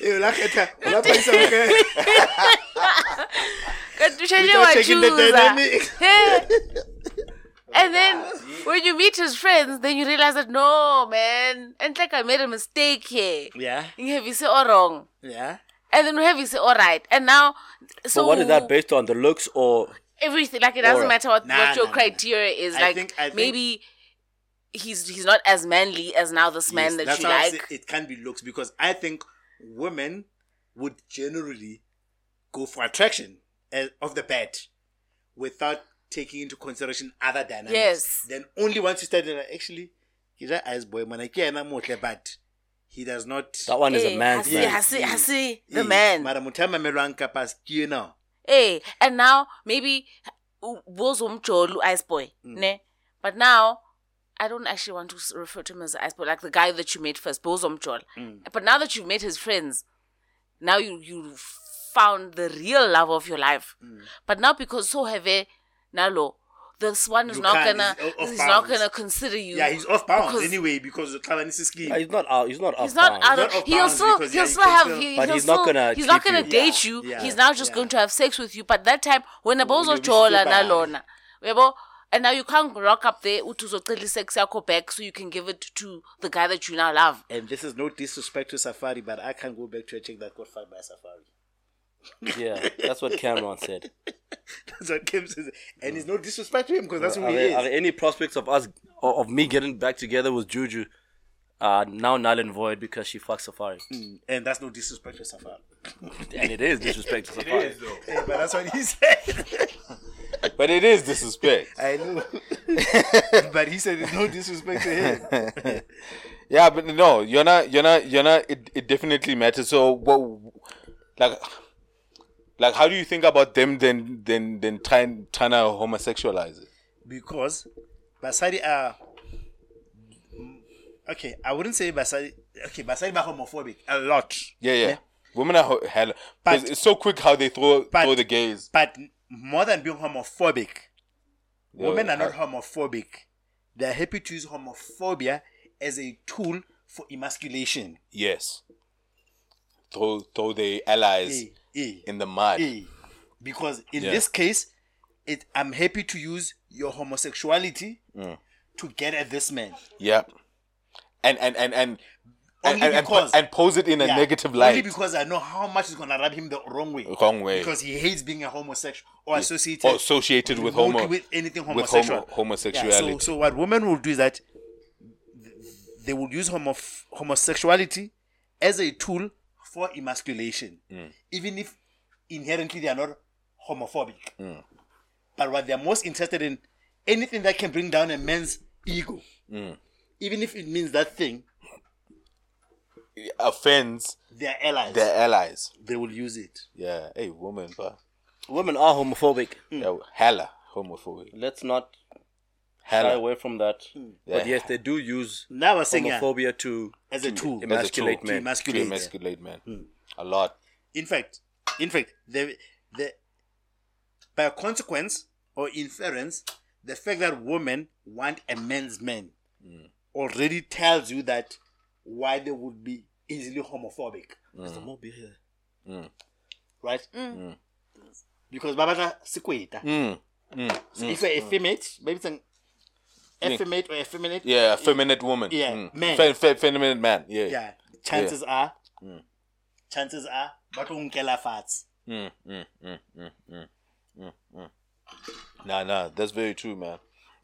Eh, la khetha, la phaisa ke. kanti usheshe Without checking the wachuza dynamic. Hey. And then when you meet his friends then you realize that no man and like i made a mistake here Yeah, You have you say all wrong yeah. and then we have you say all right and now so So what is that based on? The looks or everything like it doesn't matter what, Nah, what your nah, nah. criteria is I like think- maybe he's he's not as manly as now this man that you like it can be looks because I think women would generally go for attraction eh, of the bed without taking into consideration other dynamics. Yes. Then only once you start like, actually, he's an ice boy, man. I can't motle, but he does not. that one is Eh, a man's hasi- man. hasi- Yes. hasi, the Eh, man eh, eh, Mara mutama melwang kapas you know. Hey, eh, and now maybe Bozumjolu Ice Boy, mm. ne? But now I don't actually want to refer to him as Ice Boy, like the guy that you met first, Bozumjol. Mm. But now that you've met his friends, now you you found the real love of your life. Mm. But now because so heavy, nalo, this one is You not gonna he's he's not gonna consider you. Yeah, he's off bounds because anyway because of Clavanisi scheme. He's not out. He's not He's off not bounds. out Not of. off He'll bounds still because, he'll yeah, still can have. still- He, But he'll he's not gonna He's not gonna you. date Yeah, you. yeah, he's now just yeah. going to have sex with you. But that time when a bozo Maybe chola super na bad. lona, yabo, and now you can't rock up there utuzocela sex yakho back so you can give it to the guy that you now love. and this is no disrespect to Safari, but I can't go back to a chick that got fired by Safari. Yeah, that's what Cameron said. That's what Kim says. And it's no disrespect to him because that's who Are he there, is. are there any prospects of us of of me getting back together with Juju? Uh, now null and void because she fucks Safari, and that's no disrespect to Safari. and it is disrespect to Safari. Hey, but that's what he said. But it is disrespect. I know. but he said it's no disrespect to him. Yeah, but no, you're not. You're not. You're not. It, it definitely matters. So what? Like, like, how do you think about them? Then, then, then trying trying to homosexualize it. because Basadi are okay. I wouldn't say Basadi. Okay, Basadi are homophobic a lot, Yeah, yeah. yeah? Women are ho- hell. But- it's so quick how they throw but- throw the gays. but more than being homophobic, Yeah, women are not I- homophobic. They're happy to use homophobia as a tool for emasculation. Yes. Throw throw the allies Eh, eh, in the mud. eh. Because in Yeah. this case, it I'm happy to use your homosexuality Mm. to get at this man. Yeah. And and and and Only and, and, because- and pose it in a Yeah, negative Only light. because I know how much is gonna rub him the wrong way. Wrong way. Because he hates being a homosexual or associated or associated with homo with anything with homosexual. homo- homosexuality. Yeah, so, so what women will do is that they will use homo- homosexuality as a tool for emasculation, Mm. even if inherently they are not homophobic. Mm. But what they're most interested in, anything that can bring down a man's ego, Mm. even if it means that thing, offends they're allies. their allies. they will use it. Yeah. Hey, woman, but Women are homophobic. yeah, hella homophobic. Let's not shy away from that. Hmm. But yes, they do use Now I was saying, homophobia to as a tool. As a emasculate tool. To men. To emasculate. emasculate, man. Hmm. A lot. in fact, in fact, the the by consequence or inference, the fact that women want a man's man hmm. already tells you that why they would be easily homophobic, There's more beer here. right? Because babata sikweta. Mm. Mm. So if you're effeminate, maybe it's an effeminate or effeminate. Yeah, effeminate woman. Yeah, Mm. man. Fe- fe- feminine man. Yeah. yeah. Chances are, chances are, but unkela fats. Mm, mm, mm, mm, mm, mm, mm. Nah, nah, that's very true, man.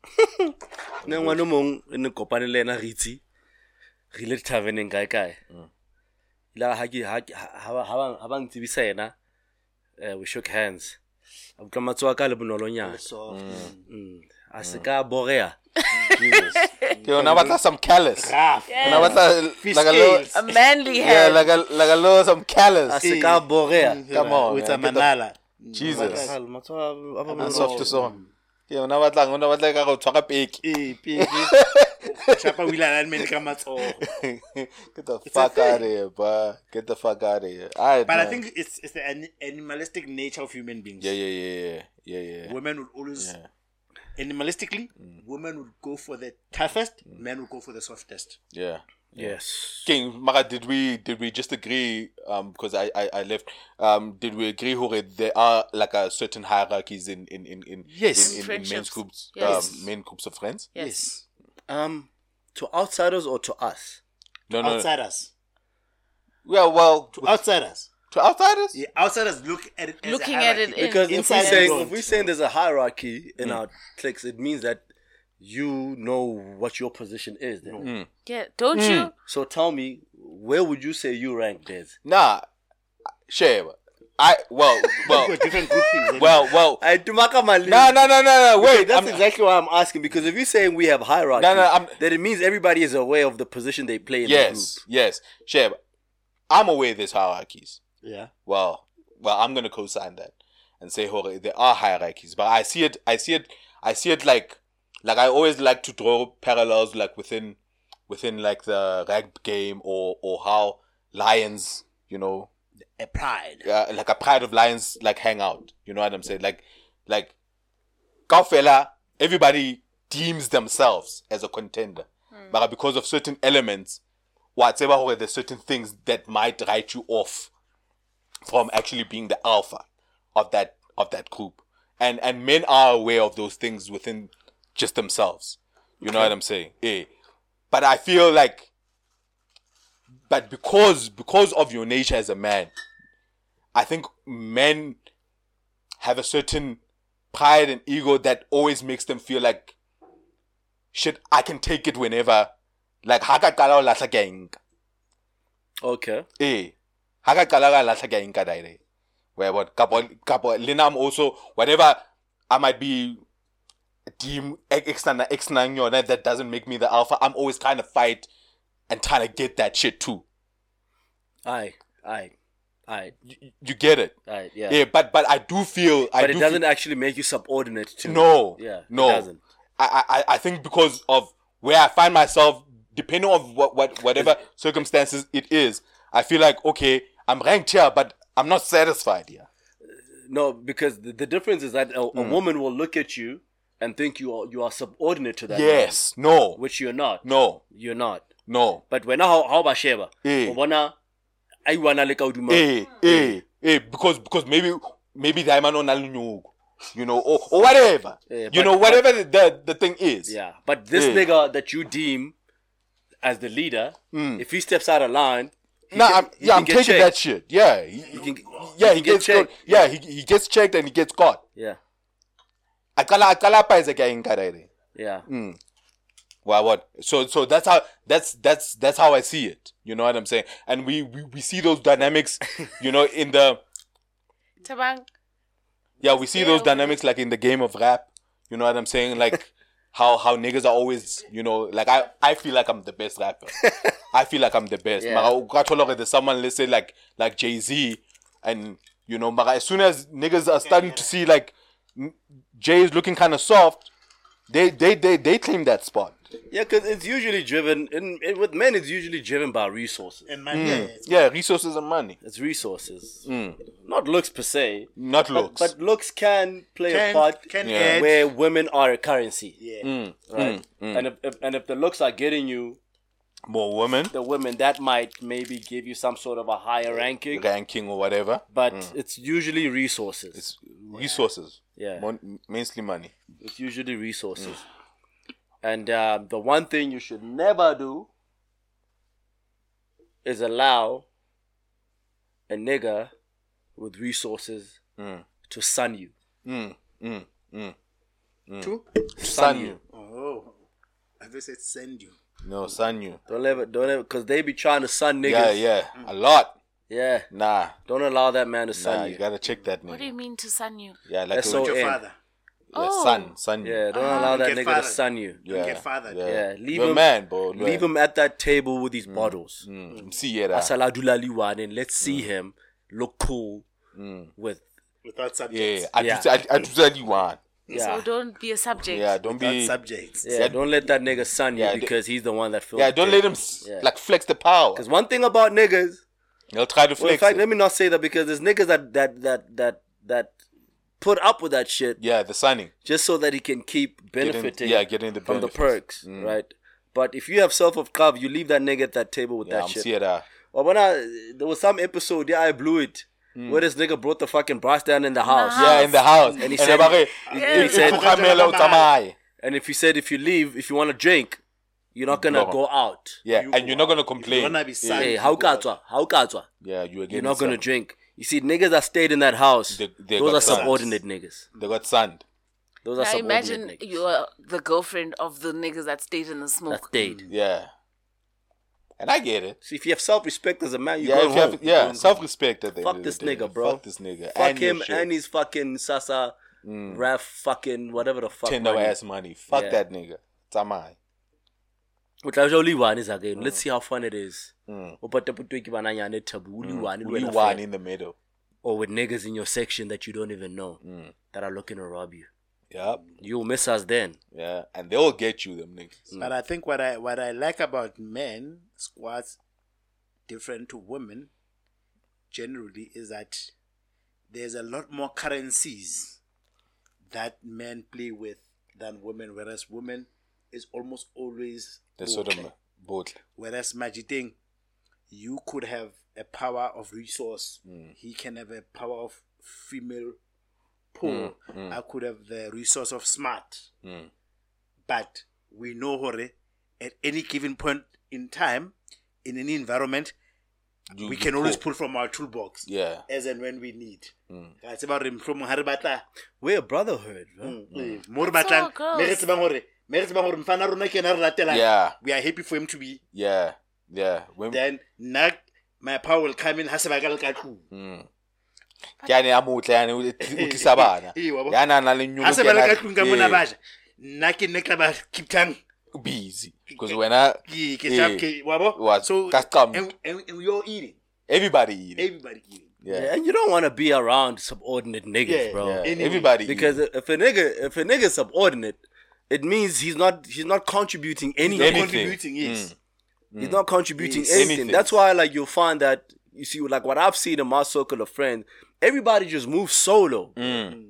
ne ngwana o mong e ne kopane le ena re itse re ile taveneng kae kae la ha ke ha ha- ha ba- ha ha ba ntsebisa ena eh, we shook hands a utlwa matsoho a ka le bonolonyana So, Mm. A se ka borea Jesus. Okay, when I batla some callus. rough. When batla like a little, scales. A manly yeah, head. like a like a little some a callus. se ka borea Come on, with man. a Get the- manala. Jesus. matsoho a- a And soft to song. Yeah, when I batla, when I batla ka go tshwara peki. Eh, peki. Chapa wila la men ka matsoho. Get the fuck out of here, bro. Get the fuck out of here. Alright, But I think it's it's the animalistic nature of human beings. Yeah, yeah, yeah, yeah, yeah, yeah. Women would always Yeah. Animalistically, women would go for the toughest, men would go for the softest. Yeah. yes King, Mara, did we did we just agree? Um, because I, I I left. Um, did we agree? Hore, there are like a certain hierarchies in in in in Yes. in, in, in men's groups. Yes. Um, main groups of friends. Yes. um to outsiders or to us No, no. no. Outsiders. Yeah, well, To outsiders. To outsiders. Yeah, outsiders look at it as Looking a at it hierarchy. in- because if we're saying if we're saying there's a hierarchy in our cliques it means that you know what your position is then. Yeah. Don't Hmm. you? so tell me where would you say you rank Des? Nah, share. I well well different groupings. well well. I do Makamali. No no no no no. Wait, that's I'm, exactly why I'm asking because if you're saying we have hierarchy, No, no, I'm- then it means everybody is aware of the position they play in the group. yes yes share. I'm aware there's hierarchies. Yeah. well, well, I'm gonna co-sign that and say, "Hore, there are hierarchies," but I see it, I see it, I see it like, like I always like to draw parallels, like within, within like the rag game or or how lions, you know, A pride. uh, like a pride of lions, like hang out. You know what I'm saying? Like, like, kaufela everybody deems themselves as a contender, but because of certain elements, whatever where there's certain things that might write you off from actually being the alpha of that of that group. And and men are aware of those things within just themselves. You know what I'm saying? Eh. But I feel like but because because of your nature as a man, I think men have a certain pride and ego that always makes them feel like shit, I can take it whenever. Like ha ka qala ho lahla ke a e. Okay. Eh. Ha ka qala ka lahla ke a e nka direct. Where what kapo kapo le nna I'm also whatever I might be deem extra extra yona that doesn't make me the alpha. I'm always trying to fight and trying to get that shit too. Aye. Aye. Aye. You, you get it? Aye. Yeah. Yeah, but but I do feel I But it feel- doesn't actually make you subordinate to. No. Yeah. it No. doesn't. I, I I think because of where I find myself, depending on what, what whatever circumstances it is, I feel like okay, I'm ranked here, but I'm not satisfied here. No, because the, the difference is that a, a Mm. woman will look at you and think you are you are subordinate to that. man, Yes, no, which you're not. no, You're not. no. But when how how about sheba? Eh. O bona ai wana le ka hodima. Eh, eh, eh, because because maybe maybe the man on you know, or, or whatever, Yeah, you know, whatever the, the the thing is. Yeah. But this Eh. nigga that you deem as the leader, if he steps out of line, Mm. Nah, can- I'm, yeah, I'm taking checked. that shit. Yeah, he, can- yeah, he he, can get gets checked. checked. Yeah, he, he gets checked and he gets caught. Yeah. Akala akala pa is a guy in Karaire. Yeah. Mm. Well, what? So, so that's how that's that's that's how I see it. You know what I'm saying? And we we, we see those dynamics. You know, in the Tabang. yeah, we see Yeah, those we- dynamics like in the game of rap. You know what I'm saying? Like how how niggas are always you know like I I feel like I'm the best rapper. I feel like I'm the best. Yeah. Mara, there's someone let's say like like Jay Z, and you know, mara, as soon as niggas are starting to see like Jay is looking kind of soft, they they they they claim that spot. Yeah, because it's usually driven in, in with men. It's usually driven by resources. And man, yeah, mm. it's- Yeah, resources and money, It's resources, mm. not looks per se. not But, looks. but looks can play a can, part can Yeah. add. where women are a currency, yeah. Mm. right? And if, if and if the looks are getting you More women the women, that might maybe give you some sort of a higher ranking. ranking or whatever. But it's usually resources. It's resources. Yeah. Mon- mainly money. It's usually resources. And um, the one thing you should never do is allow a nigga with resources to sun you. Mm, mm, mm. Two? Son you. Oh. I just said send you. No, sun you. Don't ever, don't ever, because they be trying to sun niggas. Yeah, yeah. A lot. Yeah. Nah. Don't allow that man to sun Nah, you. you gotta check that man. What do you mean to sun you? Yeah, like That's a- so- Your father. Yeah, Oh. son, son you. Yeah, don't Ah. allow that Get nigga to fathered. sun you. Don't Yeah, get fathered. Yeah, Yeah, leave You're a him- man, bro. Leave him at that table with his bottles. Mm, see it. ah. Asala Dulaliwan, and let's see him look cool with Without Yeah, subjects. I Yeah. do. I, I do tell you one. yeah. So don't be a subject. Yeah, don't Without be. subjects. Yeah, don't let that nigga sun you Yeah, d- because he's the one that feels. Yeah, don't let him s Yeah. like flex the power. Because one thing about niggas, He'll try to well, in flex. fact, it. let me not say that because there's niggas that that that that that put up with that shit Yeah, the signing. just so that he can keep Getting- benefiting. yeah, getting the from the benefits. perks, right? But if you have self of cover, you leave that nigga at that table with Yeah, that I'm shit. see it. ah. Well, when I there was some episode, yeah, I blew it. Where this nigga brought the fucking brass down in the house. Yeah, in the house. And he said- ebare, and he said- fukamela utsamaye. And if he said if you leave, if you want to drink, you're not gonna No. go out. Yeah, You and you're not gonna complain. You're complain. gonna be sad. Hey, how katswa? How katswa? Yeah, you again. You're not gonna drink. You see, niggas that stayed in that house, They- they those got are sons. subordinate niggas. They got sand. Those are Now subordinate imagine niggas. you're the girlfriend of the niggas that stayed in the that smoke. stayed. Mm, yeah, and I get it. See, if you have self-respect as a man, you Yeah, go home. have, yeah, self-respect. At the Fuck end this the day. nigga, bro. Fuck this nigga. Fuck and him and his fucking Sasa, mm. Raf, fucking whatever the fuck. tender money. ass money. Fuck Yeah. that nigga. Tamai. Which I only one is again. Let's see how fun it is. Mm. Upataputwiki bananyane tabu, only one, Only only one in the middle. or with niggas in your section that you don't even know Mm. that are looking to rob you. Yep. You'll miss us then. Yeah, and they'll get you, them niggas. But I think what I what I like about men squads different to women generally is that there's a lot more currencies that men play with than women, whereas women is almost always The sort of both. both. Whereas Majiting, you could have a power of resource. Mm. He can have a power of female pull. I could have the resource of smart. Mm. But we know hore at any given point in time, in any environment, You- we you can always pull. pull from our toolbox Yeah. as and when we need. Mm. about tseba hore mohlomong ha re batla We're a brotherhood. bro. Mm. mo re That's batlang girls. me re tsebang hore me re mfana rona ke yena re latelang Yeah. we are happy for him to be Yeah. Yeah. When, then nna my power will come in ha sebaka le ka tlung mm. ke ane a motle ane o o tlisa bana Ee, wa bona. ya na nang le nyolo ha ke se ba le ka tlung ka mona Ee, baja nna ke nne tla ba keep time busy because wena ke ke Ee. sharp ke wa bo so ka scam. and, and, and you're eating everybody eat it. everybody eating Yeah. yeah and you don't want to be around subordinate niggas, Yeah, bro. yeah Anyway, everybody Because it. if a nigga if a nigga subordinate, it means he's not he's not contributing anything. Not Anything. contributing yes mm. He's not contributing Yes. anything. Anything. That's why like you'll find that you see like what I've seen in my circle of friends, everybody just moves solo. Mm. Mm.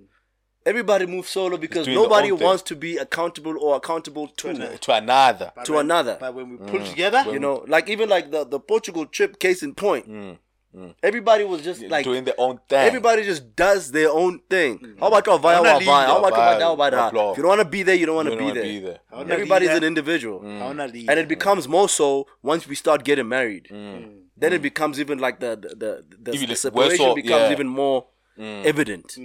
Everybody moves solo because nobody own thing. wants to be accountable or accountable to another. to another But to when- another. but when we pull together you know, like even like the, the Portugal trip case in point. Mm. Everybody was just like doing their own thing Everybody just does their own thing. Mm. How about your via wanna wa leave via? How your about via, your via your. If you don't want to be there, you don't want to don't be, there. be there. Everybody's an individual. I wanna mm. lead. And it becomes more so once we start getting married. Mm. Then it becomes even like the the the, the, Even the separation so- becomes yeah. even more Mm. evident.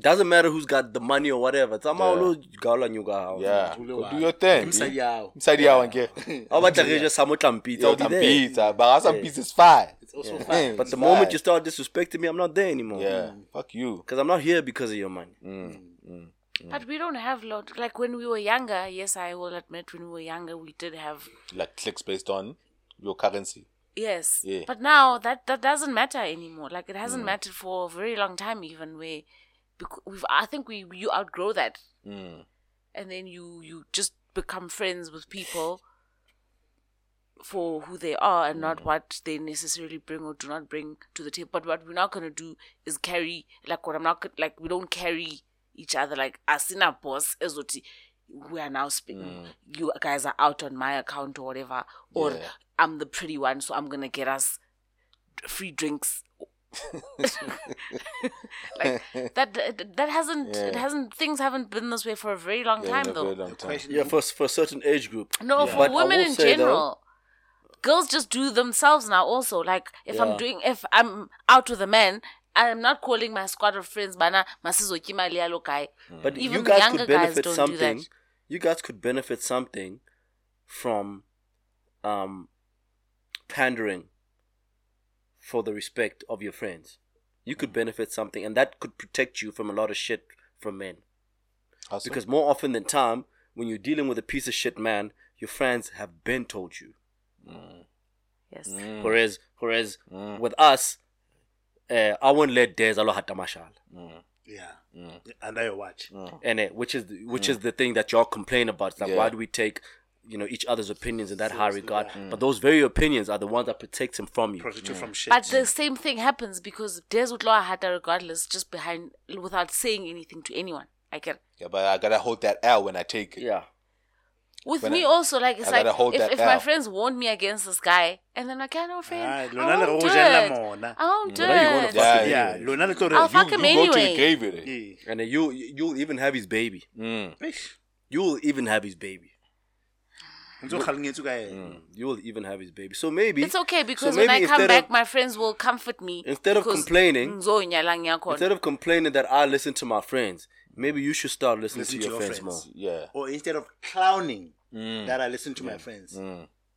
Doesn't matter who's got the money or whatever. It's Yeah. yeah. yeah Jule go wa- do your thing Mosadi yao. msadi yawa nke How about the Reja Samo Tlampitsa? yo I'll be some there. but I some pizza is fine It's also Yeah. fine. But the It's moment fine. you start disrespecting me, I'm not there anymore. yeah fuck you Because I'm not here because of your money. Mm, mm. Mm, but we don't have lot. Like when we were younger, yes, I will admit, when we were younger, we did have like clicks based on your currency yes. Yeah. But now that that doesn't matter anymore. Like it hasn't mattered for a very long time, even where bec- we've. I think we you outgrow that, mm. and then you you just become friends with people for who they are and not what they necessarily bring or do not bring to the table. But what we're not gonna do is carry like what I'm not like we don't carry each other like as in a boss ezoti we are now speaking you guys are out on my account or whatever or Yeah. I'm the pretty one so I'm gonna get us free drinks like that that, that hasn't it hasn't things haven't been this way for a very long Yeah, time though long time. Yeah, for for a certain age group. no, Yeah. for But women in say, though- general. girls just do themselves now also. Like if Yeah. I'm doing if I'm out with a man, I'm not calling my squad of friends bana masizoki mali yalo guy. But Even you guys younger could guys benefit don't do something. that. You guys could benefit something from um pandering for the respect of your friends. You could benefit something and that could protect you from a lot of shit from men. How so? Because more often than time, when you're dealing with a piece of shit man, your friends have been told you. Yes. Mm. Whereas whereas with us, uh, I won't let Des alo hata mashal. Yeah. Mm. Under your watch. and it, which is which is the thing that y'all complain about. It's like Yeah. why do we take you know each other's opinions in that high regard? But those very opinions are the ones that protect him from you. Protect you from shit. But the same thing happens because Des Utloa had that regardless, just behind without saying anything to anyone. I get Yeah, but I gotta hold that L when I take it. Yeah, with When me I- also like it's I like gotta hold if, that if my friends warn me against this guy and then I can't offend. Ah, I lona le won't go do jella it. mona. I won't do But you're gonna it. fuck Yeah, Yeah, him. lona le tlo I'll you- fuck You him go to the anyway. grave with it. And then you you'll even have his baby. Mm. You'll even have his baby. Ntse o kgalengetswe ka ena. Eh. You'll mm, even have his baby. So maybe It's okay because so when I maybe come back, of- my friends will comfort me. Instead of complaining- instead of complaining that I listen to my friends, maybe you should start listening Listen to your, friends, more. Yeah. Or instead of clowning Mm. that I listen to my friends.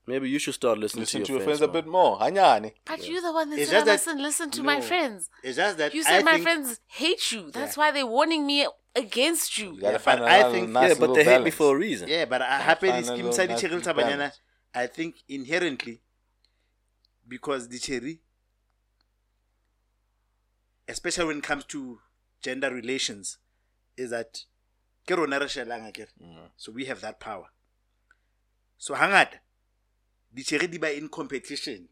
Maybe you should start listening Listen to to your, your friends friends, a bit more. Hanyani. But you're the one that It's said, just that- listen, listen to my friends. It's just that You I said my think- friends hate you. That's why they're warning me against you. You Yeah, find but I think- nice yeah, but little they hate me for a reason. Yeah, but I happy find this a Kim little Sadi nice Cheryl little Tabanyana. balance. I think inherently, because the cherry, especially when it comes to gender relations, is that ke rona re shelang akere. Mm. so we have that power. So hangata, the cherry di ba in competition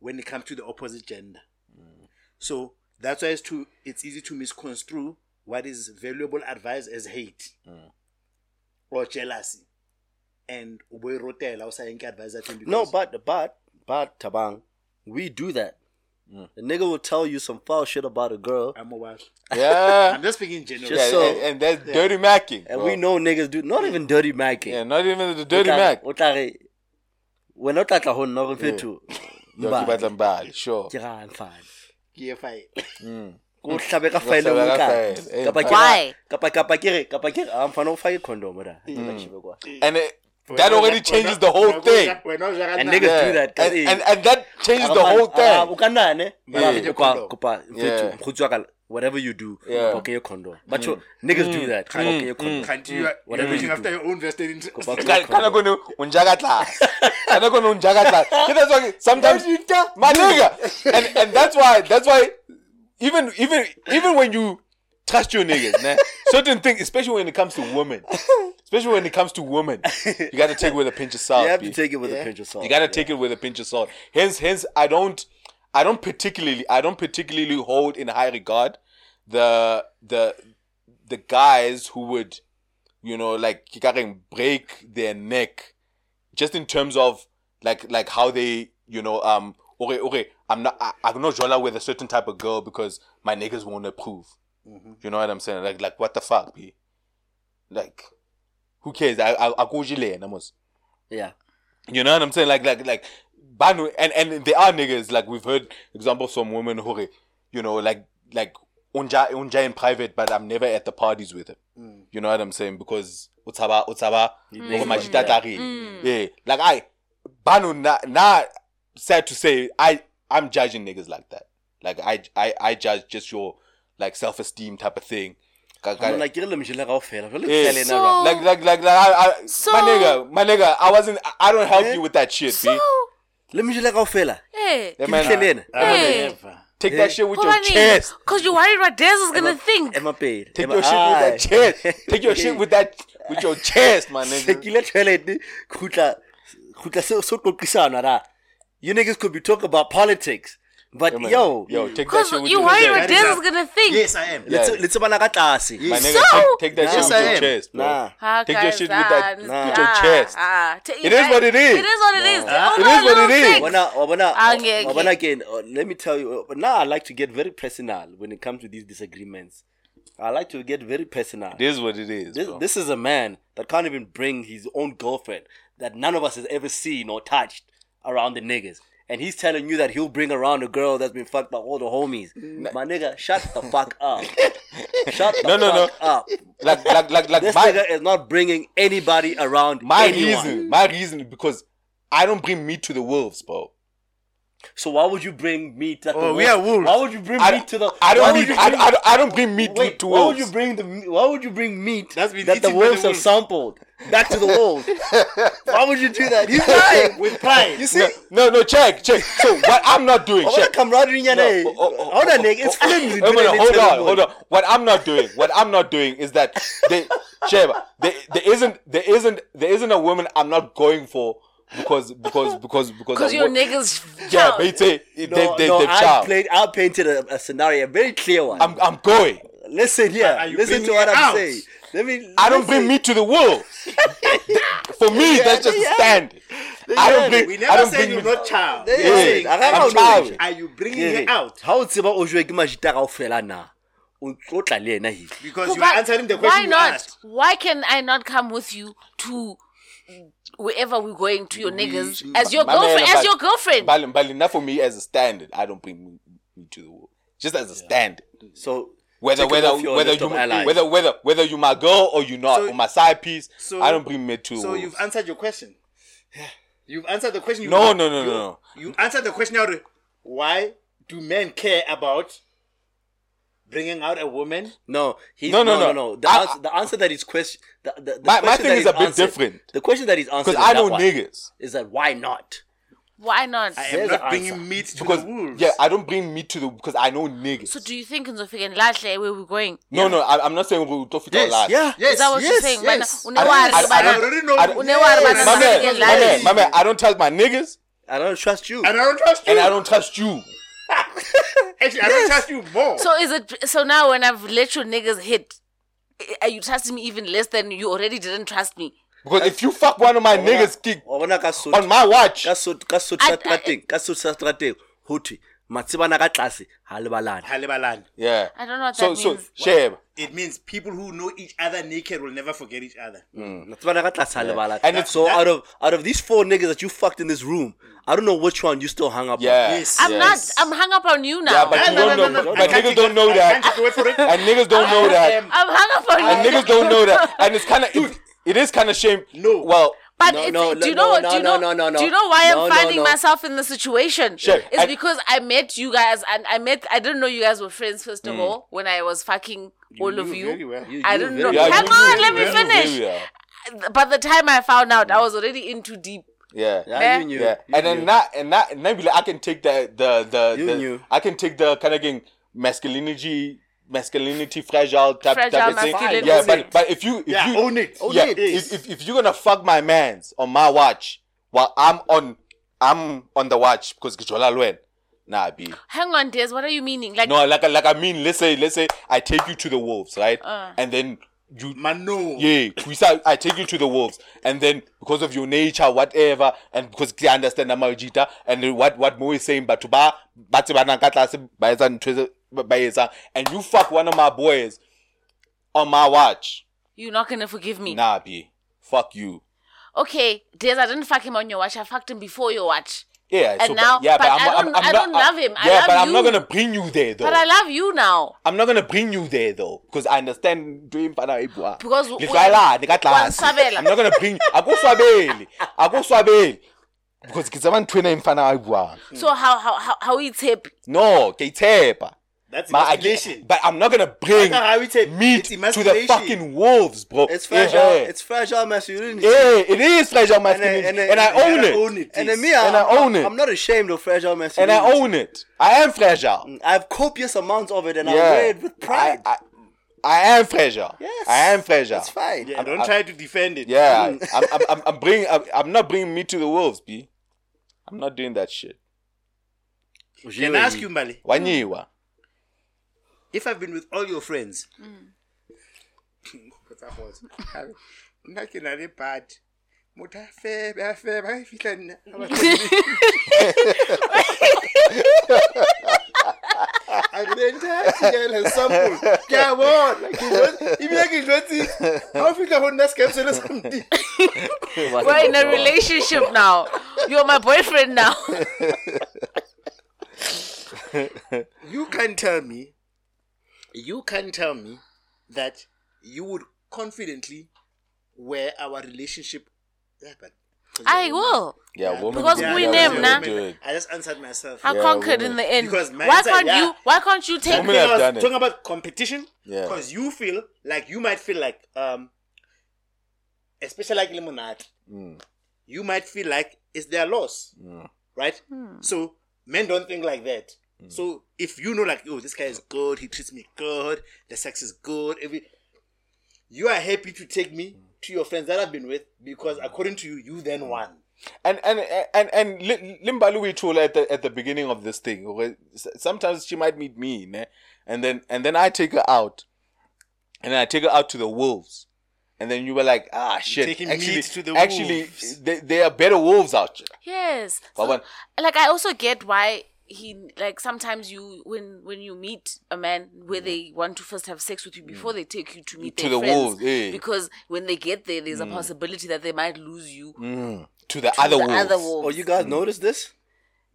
when it comes to the opposite gender. Mm. So that's why it's too it's easy to misconstrue what is valuable advice as hate Mm. or jealousy and uboyirotela usayinke advice that No, but but but Tabang, we do that. Mm. The nigga will tell you some foul shit about a girl, I'm a what? Yeah. I'm just speaking in general. Just yeah, so- and, and that's dirty macking. and bro. we know niggas do not even dirty macking. Yeah, not even the dirty O tla- mac. o tla re, wena o tla tla ho nna re fetho. Yo, ke batla mbali, sure. Ke rang fine. Ke fine. Mm. Ko hlabe ka file hlabe mo ka ka. file. Eh, Kapa ke Why? ra- Kapa kapa ke re, kapa ke re, ah mfana o fake condom ra. Mm. And it, that already changes the whole thing. And niggas Yeah. do that. And, and, and that changes the whole thing. o ka nna ne? Yeah. Ba, kopa kopa Yeah. wa ka, whatever you do, Yeah. kopa o kenye condom. But yo, niggas do that. Kopa o kenye condom. Can't you, Whatever you're you after do. your own vested interest. Kopa o kenye Kana kana condom. kono unjaga. Kana kono unjaga class. Sometimes my nigga. And and that's why that's why even even even when you trust your niggas, nah, certain things, especially when it comes to women, especially when it comes to women, you gotta take it with a pinch of salt. You have B. to take it with a pinch of salt. You gotta take it with a pinch of salt. Hence, hence, I don't, I don't particularly, I don't particularly hold in high regard the the the guys who would, you know, like kikaren break their neck, just in terms of like like how they, you know, um, okay, okay, I'm not, I, I'm not jola with a certain type of girl because my niggas won't approve. Mm-hmm. You know what I'm saying? Like like what the fuck, b? Like, who cares? I I I go jile, namos. Yeah. You know what I'm saying? Like, like, like, Banu, and and there are niggas like we've heard examples from women who, are, you know, like, like unja unja in private, but I'm never at the parties with him. Mm. You know what I'm saying? Because utsaba utsaba oko majitatari. Yeah, like I, Banu na na sad to say, I I'm judging niggas like that. Like I I I judge just your like self esteem type of thing. Ka- ka- I'm like, ke le mjela kaofela. Jwale Yeah. ke So- like, like, like, like, I, I, So- my nigga, my nigga, I wasn't, I don't help Eh? you with that shit, So, B. le mjela kaofela. hey. Yeah, Ke man, fihlelena. Hey. Never. take that shit with your Kobani, chest. Cause you're worried what Des is gonna think. Emma paid. Take your shit with that chest. Take your shit with that, with your chest, my nigga. Sekile toilet khutla khutla so so qoqisana ra. You niggas could be talking about politics. But Yeah, yo, yo, take that Cause shit with you're your worried what That Des is is gonna think. Yes, I am. let's Yeah. let's bana ka tlase. My Yes. nigga, So- take, take that Yes, shit with I your am. chest, bro. Nah. Take your shit with that, Hakazan, with your ah, chest. ah. Ta- It is what it is. It is what it is. Huh? All It our is what little it is. things. Wabona wabona Angeke. again. uh, Let me tell you. uh, Now I like to get very personal when it comes to these disagreements. I like to get very personal. It is what it is, This, bro. this is a man that can't even bring his own girlfriend that none of us has ever seen or touched around the niggas. And he's telling you that he'll bring around a girl that's been fucked by all the homies. Mm. My nigga, shut the fuck up. Shut the No, no, no. fuck up. like, like, like, like, This my, nigga is not bringing anybody around my anyone. reason, my reason is because I don't bring meat to the wolves, bro. So why would you bring meat? That the Oh, we wolf- are wolves. Why would you bring I, meat to the? I don't, would bring, I, bring- I, don't- I don't bring meat Wait, to, to why wolves. would you bring the? Why would you bring meat That's that the eaten the wolves have wolves. sampled back to the wolves? why would you do that? He's lying. With pride. You see, no, no, no, check, check. So what I'm not doing, check. camaraderie in your name. No, oh, oh, oh, Hold on, oh, nigga. It's oh, films. oh, no, no, hold on, hold on. What I'm not doing, what I'm not doing is that they, Sheba, there, there isn't, there isn't, there isn't a woman I'm not going for because, because, because, because. Cause your wo- niggas. Yeah, child. but it's a, they, No, they, no, they've I child. played. I painted a, a scenario, a very clear one. I'm, I'm going. listen here. Listen to what I'm out? saying. Let me. I don't bring meat to the wolves. For me, that's just a yeah. stand. I don't bring. We I never don't said bring you're meat. not child. Yeah, We're saying, I got I'm child. Are you bringing Ke it out? ha o tseba o jwe ke majita kaofela na o tla le ena hivi Because you're answering the why question you not? asked. Why can I not come with you to wherever we're going to your niggas as your girlfriend? As your girlfriend. Bali, Bali, not for me as a standard. I don't bring meat, meat to the wolves. Just as a standard. so Whether whether whether you of allies. whether whether whether you my girl or you not So- or my side piece, so- I don't bring me to the So wolves. you've answered your question. You've answered the question. You No, no, no, you, no, no. You answered the question out. Why do men care about bringing out a woman? no he's, No, no no, no no. no the, I- answer, the answer that is question the, the, the My- my thing is a bit answered- different. the question that is answered Because I know one, niggas. is that why not Why not? I am There's not bringing answer. meat to Because the wolves. yeah, I don't bring meat to the because I know niggas. So do you think in Zofika Lahle where we're going? no, no, I, I'm not saying we'll talk Yes, last. yeah Yes, Is that what yes, you're saying? yes. Mana- I, unewari I, I, already know. I, Unewari Yes. bana- my man, my man, my man. I don't trust my niggas, I don't trust you And I don't trust you. and I don't trust you. Actually, I don't trust you more. So is it so now when I've let your niggas hit, are you trusting me even less than you already didn't trust me? Because if you fuck one of my niggas kick wa bona ka Sotho- on my watch, ka Sotho- I- sa strateng ka Sotho sa strateng matsebana ka tlase ha lebalane Halebalani. yeah. I don't know what so that so means. shame. It means people who know each other naked will never forget each other. Hmm. matsebana ka tlase ha lebalane And it's- so that- out of out of these four niggas that you fucked in this room I don't know which one you still hung up Yeah. on. Yes. I'm yes. not. I'm hung up on you now. Yeah, but No, you no, don't no, know. no, no. But I can't niggas take don't your- know I that. can't take your for it. And niggas don't know that. I'm hung up on you. And you. niggas don't know that. And it's kind of it, it is kind of shame. No. Well, But No, it's, no, do you no, know? no, do you no, know? no, no, Do you no. know why No, I'm no, finding no. myself in the situation? Sure. It's I- because I met you guys, and I met. I didn't know you guys were friends first Mm. of all when I was fucking all knew of you. very well. You- I you didn't very know. well. Hang you on, knew- let me you knew finish. very well. By the time I found out, I was already in too deep. Yeah. Yeah, Yeah. you knew. Yeah, You and then knew. that and that and then be like, I can take the the the, You the knew. I can take the kind of getting masculinity masculinity fragile type Fragile type of thing. masculinity. Yeah, but it. but if you if Yeah, you own it. Own yeah, it. if, if if you're gonna fuck my man's on my watch while I'm on I'm on the watch because Gijola Lwen. Nah, B. Hang on, Des. What are you meaning? Like, No, like like I mean, let's say let's say I take you to the wolves, right? Uh. And then you Mano. yeah, we say I take you to the wolves, and then because of your nature, whatever, and because they understand Amajita, and what what Mo is saying, but to ba but and you fuck one of my boys on my watch, you're not gonna forgive me. nah, b fuck you. Okay, Des. I didn't fuck him on your watch. I fucked him before your watch. Yeah, And now- yeah, but I don't- I don't love him. I yeah, love but I'm not gonna bring you there though. But I love you now. I'm not gonna bring you there though, because I understand doing para ibua. Because Ke u- tlwaela, ke ka tlase. wanswabela. I'm not gonna bring ako swabele. Ako swabele. Because ke tsaba ntho ena e mfana a e buang. So how how how how it's happy? No, ke itshepa. That's Ma- I- But I'm not gonna bring That's how we meat it's to the emasculation. fucking wolves, bro. It's fragile. Yeah. It's fragile masculinity. yeah, it is fragile And, masculinity, and, and, I You own gotta it. Own it. And yes. then me, And I I'm, own it. I'm not ashamed of fragile masculinity. And. I own it. I am fragile. I have copious amounts of it, and I Yeah, wear it with pride. I, I, I am fragile. yes, I am fragile. That's fine. Yeah, don't try to defend it. Yeah, mm. I'm, I'm, I'm, I'm bringing. I'm, I'm not bringing meat to the wolves, b. I'm not doing that shit. Can I ask you, Mbali? Wanyiwa. If I've been with all your friends, Mm. nna ke na le party motho a febe a febe a fitlha nna. A re ntaela sample ke a bona ke jwetse- ebile ke jwetse ga o fitlha go nna scapsele something. We're in a relationship now. You're my boyfriend now. you can tell me you can tell me that you would confidently wear our relationship yeah, but I will. Yeah, woman. Because do it. we Yeah, name, woman nah. do it. I just answered myself. I Yeah, conquered woman. in the end. Because man why said, can't yeah. you? Why can't you take? Women Because have I was done it. talking about competition Yeah. because you feel like you might feel like um especially like lemonade. Mm. you might feel like it's their loss Mm. right so men don't think like that Mm. so if you know like oh this guy is good he treats me good the sex is good every you are happy to take me mm. to your friends that I've been with because mm. according to you you then won And and and and Li- Limbalu we told at the at the beginning of this thing. okay, Sometimes she might meet me, ne? and then and then I take her out, and then I take her out to the wolves, and then you were like, ah, shit. taking actually, meat to the actually, wolves. they, they are better wolves out there. Yes. But So, when- like I also get why he like sometimes you when when you meet a man where mm. they want to first have sex with you mm. before they take you to meet To their the friends wolves, eh. because when they get there there's a mm. possibility that they might lose you Mm. To the to other the wolves. other wolves. Oh, you guys notice this?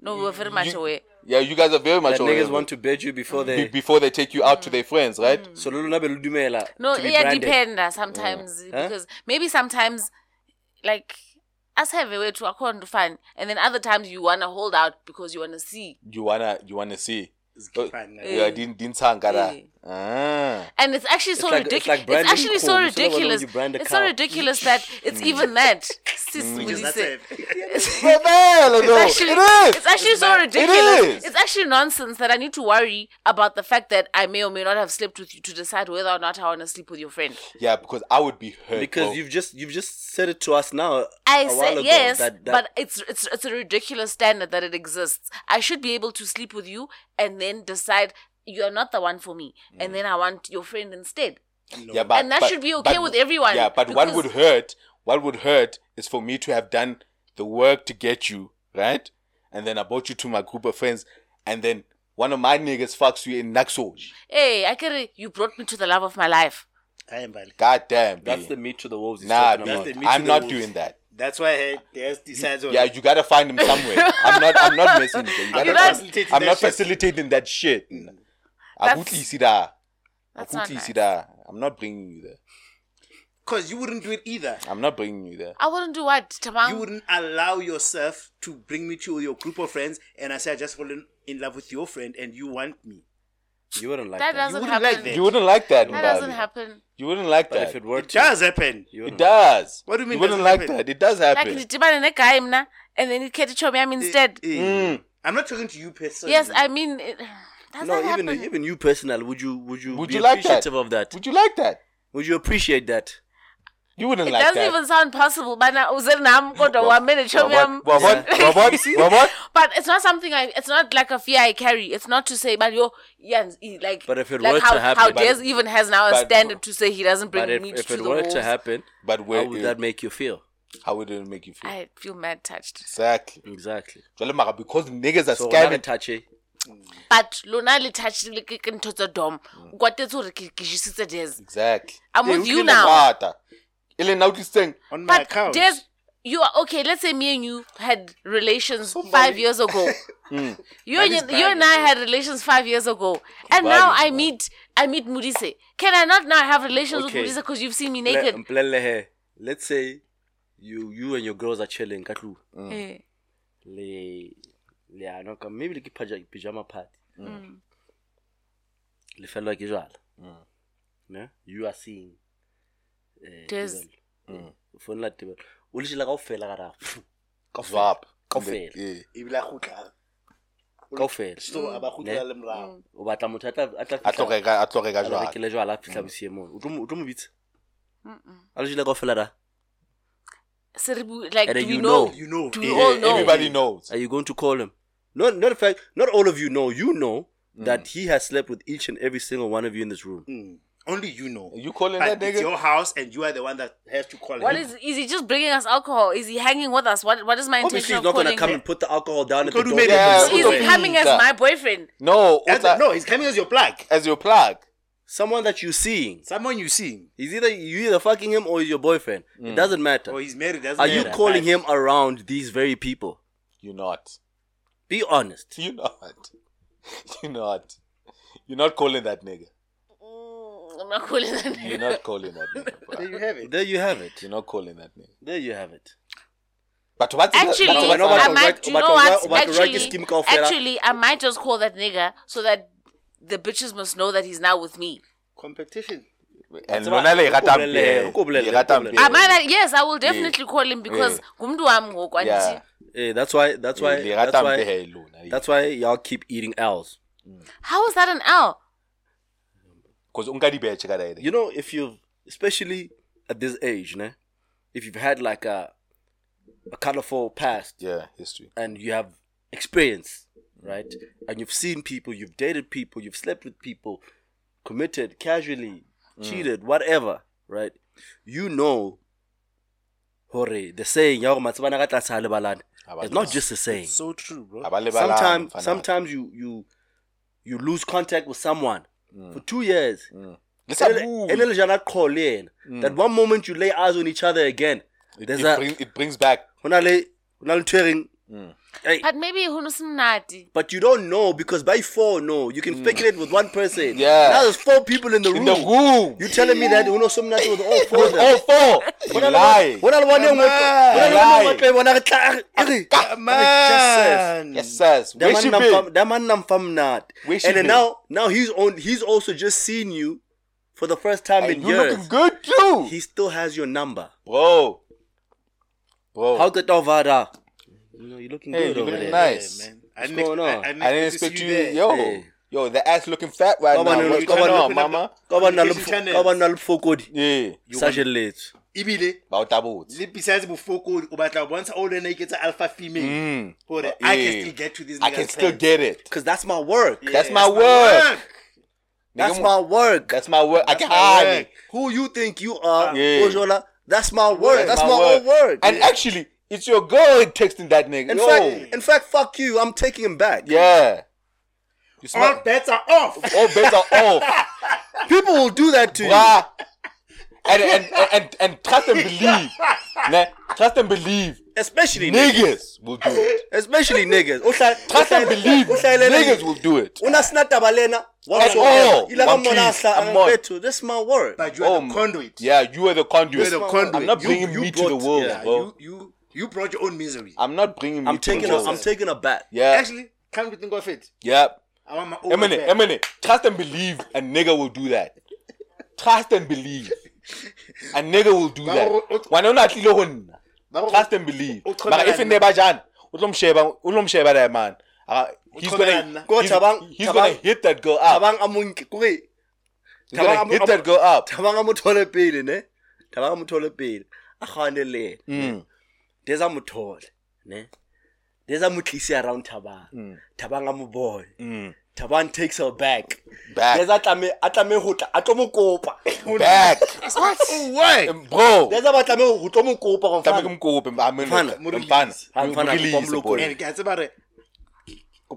no, we're very much You- aware. Yeah, you guys are very much That aware niggas want to bed you before Be- they. before they take you out to their friends, right? So lolo na be lo dumela No, to be yeah, branded. depend uh, sometimes Huh? because maybe sometimes like us have a way to according to fun, and then other times you wanna hold out because you wanna see. You wanna you wanna see. Oh, fine, yeah, didn't didn't sound. Ah. And it's actually so like- it's ridiculous. like It's, actually so corn. You still don't know when ridiculous. you brand a It's so ridiculous that it's even that. Sis, Mm. what Which said. It's, Well, well, no, actually, it is. actually so not- it ridiculous. It's actually nonsense that I need to worry about the fact that I may or may not have slept with you to decide whether or not I want to sleep with your friend. Yeah, because I would be hurt. Because bro. you've just you've just said it to us now. I while say ago, yes, that- that- but it's it's it's a ridiculous standard that it exists. I should be able to sleep with you and then decide you're not the one for me, and mm. then I want your friend instead. Yeah, but, And that but- should be okay but- with everyone, Yeah, but what would hurt? What would hurt is for me to have done the work to get you right, and then I brought you to my group of friends, and then one of my niggas fucks you in Naxoj. Hey, I can. You brought me to the love of my life. I am Bali. God damn, That's B. the meat to the wolves. Nah, talking B. about. The meat I'm not wolves. doing that. That's why I Des decides Yeah, you gotta find him somewhere. I'm not. I'm not messing with you. You I'm gotta not find- facilitating I'm that not shit. facilitating that shit. That's- Akutli sida. That's not Akutli nice. sida. I'm not bringing you there. because you wouldn't do it either. I'm not bringing you there. I wouldn't do what, Tamang? You wouldn't allow yourself to bring me to your group of friends, and I say I just fallen in love with your friend, and you want me. You wouldn't like that that. doesn't wouldn't happen. like that. You wouldn't like that. That doesn't happen. You wouldn't like But that. if it were It to, does happen. you It does. What do you mean You wouldn't like happen? that. It does happen. Like happen. ndidibane neguy mna and then ikhethe chomi yami instead. Eh, Mm. I'm not talking to you personally. Yes, I mean it, does No, that even happen? even you personally, would you would you Would be you like that? of that? Would you like that? Would you appreciate that? You wouldn't it like that. It doesn't even sound possible. Bana uze nam kodwa wamele chomi yami. What? What? What? What? What? What? But it's not something I. It's not like a fear I carry. It's not to say, but yo, yeah, like. But if it like were how, to happen- how but- Des even has now a but- standard to say he doesn't bring But if, meat if to it were wolves. to happen, But where? how would that make you feel? How would it make you feel? I feel mad touched. Exactly. Exactly. Because niggas are So without scamming. touch, eh? But lona le touched le ke ke ntho tse dom. Kwatetse hore ke ke jisitse Des. Exactly. I'm with you tlile now. bata. E le nna o tlisitseng. on my But account. Des, you are okay. Let's say me and you had relations five years ago. You and you, you and I had relations five years ago, and Bad now I meet I meet Mudise. Can I not now have relations Okay. with Mudise because you've seen me naked? mpolelle he. Let's say you you and your girls are chilling ka tlung. Eh. le Mm. Mm. le a no ka maybe le ke paja- pyjama party le felwa ke jwala mm. ne you are seeing eh Des. phone la tebelo o le jela kaofela ka ra Zwap. Kaofela. Eh. Ebile a kgutla. a ba kgutlela le morao. o batla motho a tla a tla A tlo fihla- reka- a tlo reka a tla jwala. rekele jwala a fitlha bosiemong o tlo mo- o bitsa a le kaofela ra like, And do we know? know. You know. Do we all eh, know? Everybody knows. are you going to call him not not in fact not all of you know you know that he has slept with each and every single one of you in this room Mm. Only you know. You calling But that it's nigga? your house, and you are the one that has to call What him. is is he just bringing us alcohol? Is he hanging with us? What what is my obviously intention he's of not going calling to come him? and put the alcohol down at the Could door we Yeah, it- He's Uzo coming as pizza. my boyfriend. No, As Uza- no, he's coming as your plug. as your plug. someone that you're seeing Someone you see. He's either you either fucking him or he's your boyfriend. It doesn't matter. Or he's married. Doesn't Are you matter. calling him around these very people? You're not. Be honest. You're not. You're not. You're not calling that nigga. Mm, I'm not calling that nigga. You're not calling that nigga. There you have it. There you have it. You're not calling that nigga. There you have it. But what's Actually, but But what's- I not- might. why- Do you why- know why- what? why- why- Actually, scheme call fella? actually, I might just call that nigga so that the bitches must know that he's now with me. Competition. And Tseba, lona le o rata bolelle, mpe. o bolelle, Le rata o bolelle. mpe. I like- Yes, I will definitely eh, call him because eh. gumdu wami ngoku, Yeah. andithi. Eh, that's why. That's why. Eh, le That's why. That's why y'all keep eating L's. How is that an L? Because unka di betche ka daere. You know, if you've, especially at this age, né? if you've had like a a colorful past Yeah, history. and you have experience, right? And you've seen people, you've dated people, you've slept with people, committed casually, cheated, whatever, right? You know, hore the saying, "Ya gore matsebana ka tlase ha lebalane," It's not just a saying. So true, bro. Sometimes, sometimes you you you lose contact with someone mm. for two years. Le sa And bue. then jana call in. That one moment you lay eyes on each other again. It, There's it, a bring, it brings back. hona le hona le ntho e reng, mm. Hey, But maybe hunusimnati. but you don't know because by four, no, you can hmm. speculate with one person. Yeah. Now there's four people in the In room. the room. You telling me that you know some night with all four of them? All four. You lie. Hona le one nngwe- hona one nngwe tlo bona re tla- re, Come re, says. on. Yes, sirs. That Where man she been? that man nam fam not. And then now, now he's on. He's also just seen you for the first time And in you years. looking good too. He still has your number. Bro. Bro. How the Tovada? You know, you're looking Hey, good you over looking there. nice. Yeah, man. I What's didn't going ex- on? I, I didn't expect see you. there. Yo. Hey. Yo, the ass looking fat right Come now. on, What's come going on, on, open up mama? Come on, na le Communication fo- ka ba na le fofokodi. Yeah. Sajelletse. ebile Ba o tabotse. le besides bofokodi o batla go bontsha o le ena iketsa alpha female Mm. gore Yeah. i can still get to this I can still pants. get it. Because that's my work. Yeah, That's my work. That's my work. That's my work. I can my hide it. Who you think you are, Yeah. Ojola? That's my work. That's That's, my my, work. own work. And actually, it's your girl texting that nigga. in Yo. fact, in fact, fuck you. I'm taking him back. yeah. You all bets are off All bets are off. People will do that to you. And, and, and, and, and trust and believe. Nah, trust and believe. Especially niggas. Niggas will do it. Especially niggas. Trust and believe. uhlayelela Niggas will do it. Una snata balena. At all. Ila One kamona please, ahla- I'm on. angiphethu. This is my work. but you are Oh, the conduit Yeah, you are the conduit. You're the conduit. I'm not You- bringing you me to the world, yeah, bro. you you you brought your own misery I'm not bringing me I'm taking a. I'm taking a bat. yeah. actually come to think of it yeah. i want my own Eminem. Eminem, trust and believe a nigga will do that. Trust and believe. A nigga will do that. Wena una tlile ho nna. Trust and believe. Mara if ne ba jana, o tlo msheba, o tlo msheba that man. He's gonna nna. Go he's, he's gonna hit that girl up. Tabang amunke. Kore. He's gonna hit that girl up. Tabang amuthole pele ne. Tabang amuthole pele. A khane le. Mm. There's a muthole, ne. There's a mutlisi around Tabang. Tabang amubone. Mm. Taban takes her back. Back. There's a tlame a tlame ho tla a tlo mo kopa. Back. What? Bro. There's a ba tlame ho tlo mo kopa go Tlameha ke mfana. mkope, mfana. Mfana, mo Mfana. release. Ha, mfana, Mo release, kopa molokong. boy. and ke a tseba re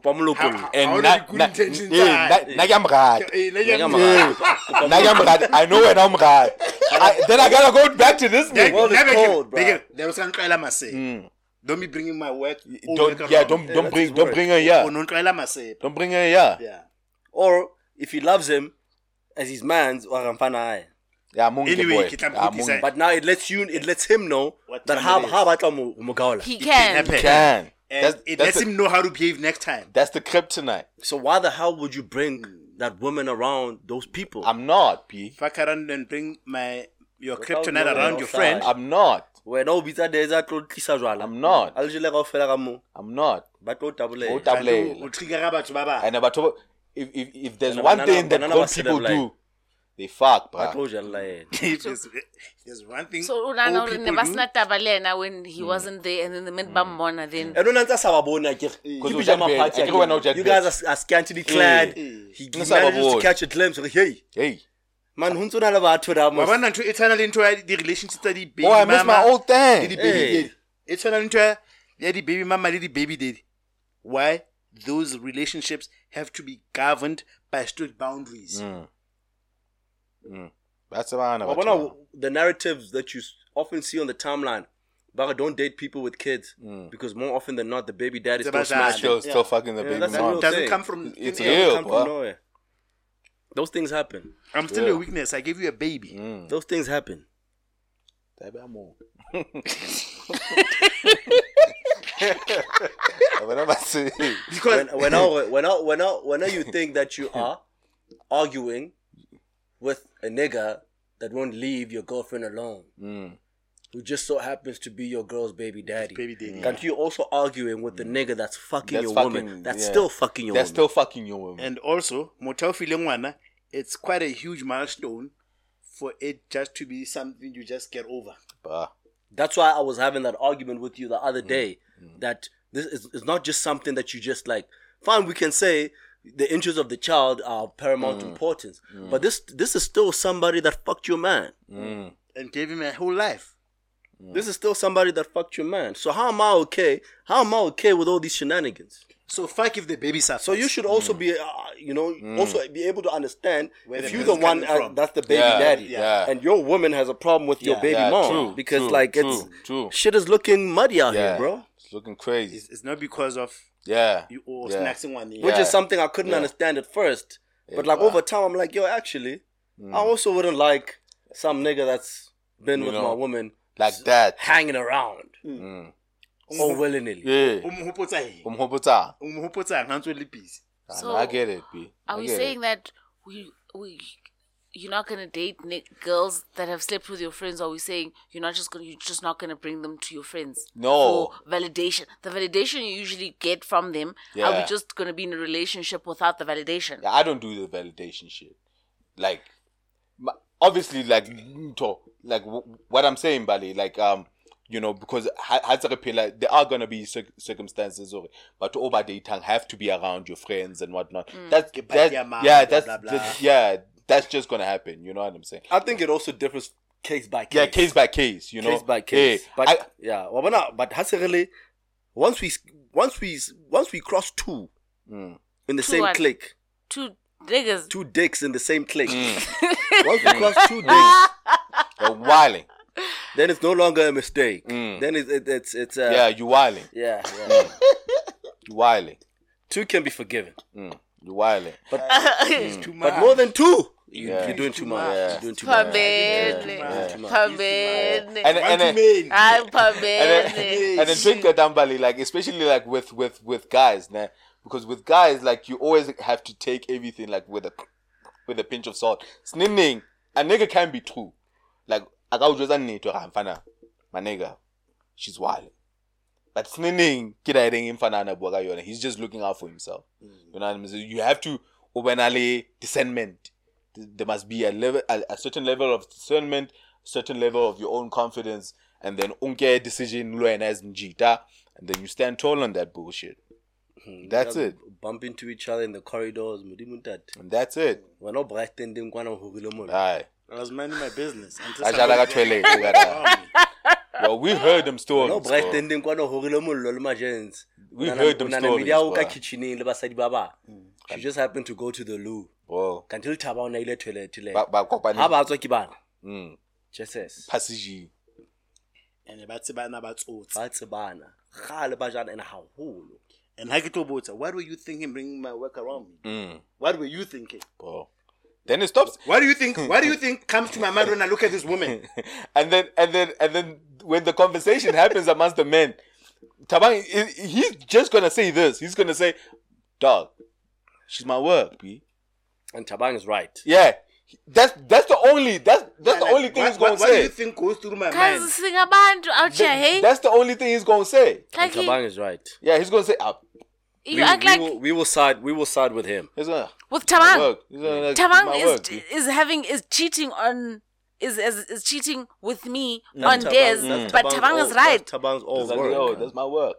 Kopa mo And na, na, intentions eh, are. na, na ke a mo rata. Eh, nna ke a Nna ke a mo na ke a. I know wena o mo rata. Then I gotta go back to this Then- nigga. world is then they cold, can- they bruh. can- they will "Ntlwaela masea." Mm. Don't be bringing my work. Don't, yeah, don't, don't bring, don't bring her Oh, here. no, ntlwaela masea. Don't bring her here. Yeah. Or if he loves him as his man's or mfana aye. Yeah, mungi Anyway, boy. Yeah, mokisa- But now it lets you it lets him know What that time ha it is. ha batla mo mo gaola. He can. happen. Can. And That's, it that's, lets the, him know how to behave next time. that's the kryptonite. So why the hell would you bring that woman around those people? I'm not, P. Fuck around and bring my your Without kryptonite knowing around your outside. friend. I'm not. Wena o bitsa deza tlo tlisa jwala. I'm not. A le jele kaofela ka moo. I'm not. Ba tlo tabolela. Go tab- Kanti Tabulela. o- o trigger-a batho ba bang. And about to, if, if, if there's one thing that banana good people do, they fuck, Ba bruh. tlo jella yena. If there's, if there's one thing So old Unana people ne ba do, sena taba le yena when he hmm. wasn't there and then the minute ba mmona then eh, And ona ntse a sa ba bone akere. Ke o pajama Jack party Bell, akere wena o akere. Jack You guys are, are scantily eh, clad. Eh. He, he Nne manages to catch a glimpse. Like, hey, Hey. man, ho ntse ho na le batho da wa mos. bona ntho e tshwana le ntho ya di-relationships tsa di-baby Oh, I miss my old le thing. di-baby Hey. daddy. e tshwana le ntho ya- ya di-baby mama le di-baby daddy why those relationships have to be governed by strict boundaries hmm. That's about Wa bona the narratives that you often see on the timeline. But don't date people with kids because more often than not, the baby daddy still It's about smashes. that. Still, Yeah. still fucking the Yeah, baby that's mom. doesn't thing. come from It's thin real. come bro. from nowhere. Those things happen. i'm still Yeah. a weakness i gave you a baby Mm. Those things happen. Tabe a mo. Wena ba se- because When when now when now when now when now you think that you are arguing with a nigga that won't leave your girlfriend alone, Mm. who just so happens to be your girl's baby daddy. baby daddy Can't you also arguing with the nigga that's fucking That's your fucking- woman? That's yeah. still fucking your They're woman. still fucking your woman. and also motho o fileng ngwana it's quite a huge milestone for it just to be something you just get over Bruh. That's why I was having that argument with you the Mm. other day that this is, is not just something that you just like. Fine, we can say the interests of the child are paramount Mm. importance, but this this is still somebody that fucked your man. Mm. and gave him a whole life This is still somebody that fucked your man. So how am I okay? How am I okay with all these shenanigans? so fuck if the baby suffers So you should also be, uh, you know, also be able to understand Where if the you're the one uh, that's the baby Yeah, daddy, yeah. and your woman has a problem with your baby yeah, mom true, because true, like true, it's true. shit is looking muddy out Yeah. here, bro. It's looking crazy. it's, it's not because of Yeah. you or Yeah. snacks in one which is something I couldn't Yeah. understand at first. but Yeah, like wow. over time, I'm like, yo, actually, I also wouldn't like some nigga that's been You with know, my woman Like that. hanging around Mm. or willy nilly. Yeah. o mo hopotsa eng Um, hopota. o mo hopotsang ha ntse o le busy I So, know, I get it, B. Are I we saying it. that we we you're not gonna date ni- girls that have slept with your friends? Or are we saying you're not just gonna you're just not gonna bring them to your friends? No. For validation, the validation you usually get from them. Yeah. Are we just gonna be in a relationship without the validation? Yeah, I don't do the validation shit. Like, obviously like like what I'm saying, Bali, like um. You know, because ha- ha- tse re phela, there are gonna be circumstances, or but over dating have to be around your friends and whatnot. That's Ke that, party ya mang, yeah, blah, that's blah, blah. that- yeah, that's just gonna happen. You know what I'm saying? I think it also differs case by case. Yeah, case by case. You know, case by case. Yeah, but I- yeah, well, but, but has really once we once we once we cross two Mm. in the Two same what? click, Two niggas. two dicks in the same click. Mm. once we cross two dicks, You're wilding. then it's no longer a mistake. Mm. Then it's it, it's it's uh, yeah, you wilding. yeah yeah. You wilding. two can be forgiven, Mm. You wilding. It's too much. but more than two, you, Yeah. you're doing too much. Yeah. You're doing too much. Pambene. Yeah. And too then. I'm and then, and then drink a dambali, like especially like with with with guys, nah? because with guys like you always have to take everything like with a with a pinch of salt. Snitting, a nigga can be true. Like I got just a need to fana, my nigga, she's wild. But snitting, kida ring imfana bua ka yona. He's just looking out for himself. You know what I mean? So you have to openly discernment. There must be a level, a, a certain level of discernment, certain level of your own confidence, and then unke decision lo yena as mjita, and then you stand tall on that bullshit. Hmm, that's it. Bump into each other in the corridors. And that's it. Wena o bright ending kwana ho hule mona. Aye. I was minding my business. until I jala ka somebody- toilet, you gotta- Well, we heard them No stories. bright bro. ending kwana ho hule mollo le. We heard them stories, Media o ka bro. kitcheneng le basadi ba ba. She just happened to go to the loo. Bro, Kanti le thaba o na ile toilet le. ba ba kopane. Ha ba tswa ke bana. Mm. Jesus. Passage. And ba tsebana ba tsotsi. Ba tsebana. Kgale ba jana ena haholo. And ha ke tlo botsa, what were you thinking bringing my work around me? Mm. What were you thinking? Bro. Then it stops. What do you think? What do you think comes to my mind when I look at this woman? and then and then and then when the conversation happens amongst the men, Tabang he's just gonna say this. He's gonna say, "Dog, she's my work, b." And Tabang is right. Yeah, that's that's the only that's that's the Like, only thing what, he's gonna what, what do you say. think goes through my Guys, mind? singabantu out here, Th- hey? That's the only thing he's gonna say. And Like, Tabang is right. Yeah, he's gonna say, uh, you we, act we like will, we will side. We will side with him. he's gonna with Tabang. Tamang. work. He's gonna, like, Tamang my is work, is having is cheating on is is, is cheating with me That's on Tabang- Des, that's but Tabang's Tabang is right. That's Tabang's all He's like, work. Yo, that's my work.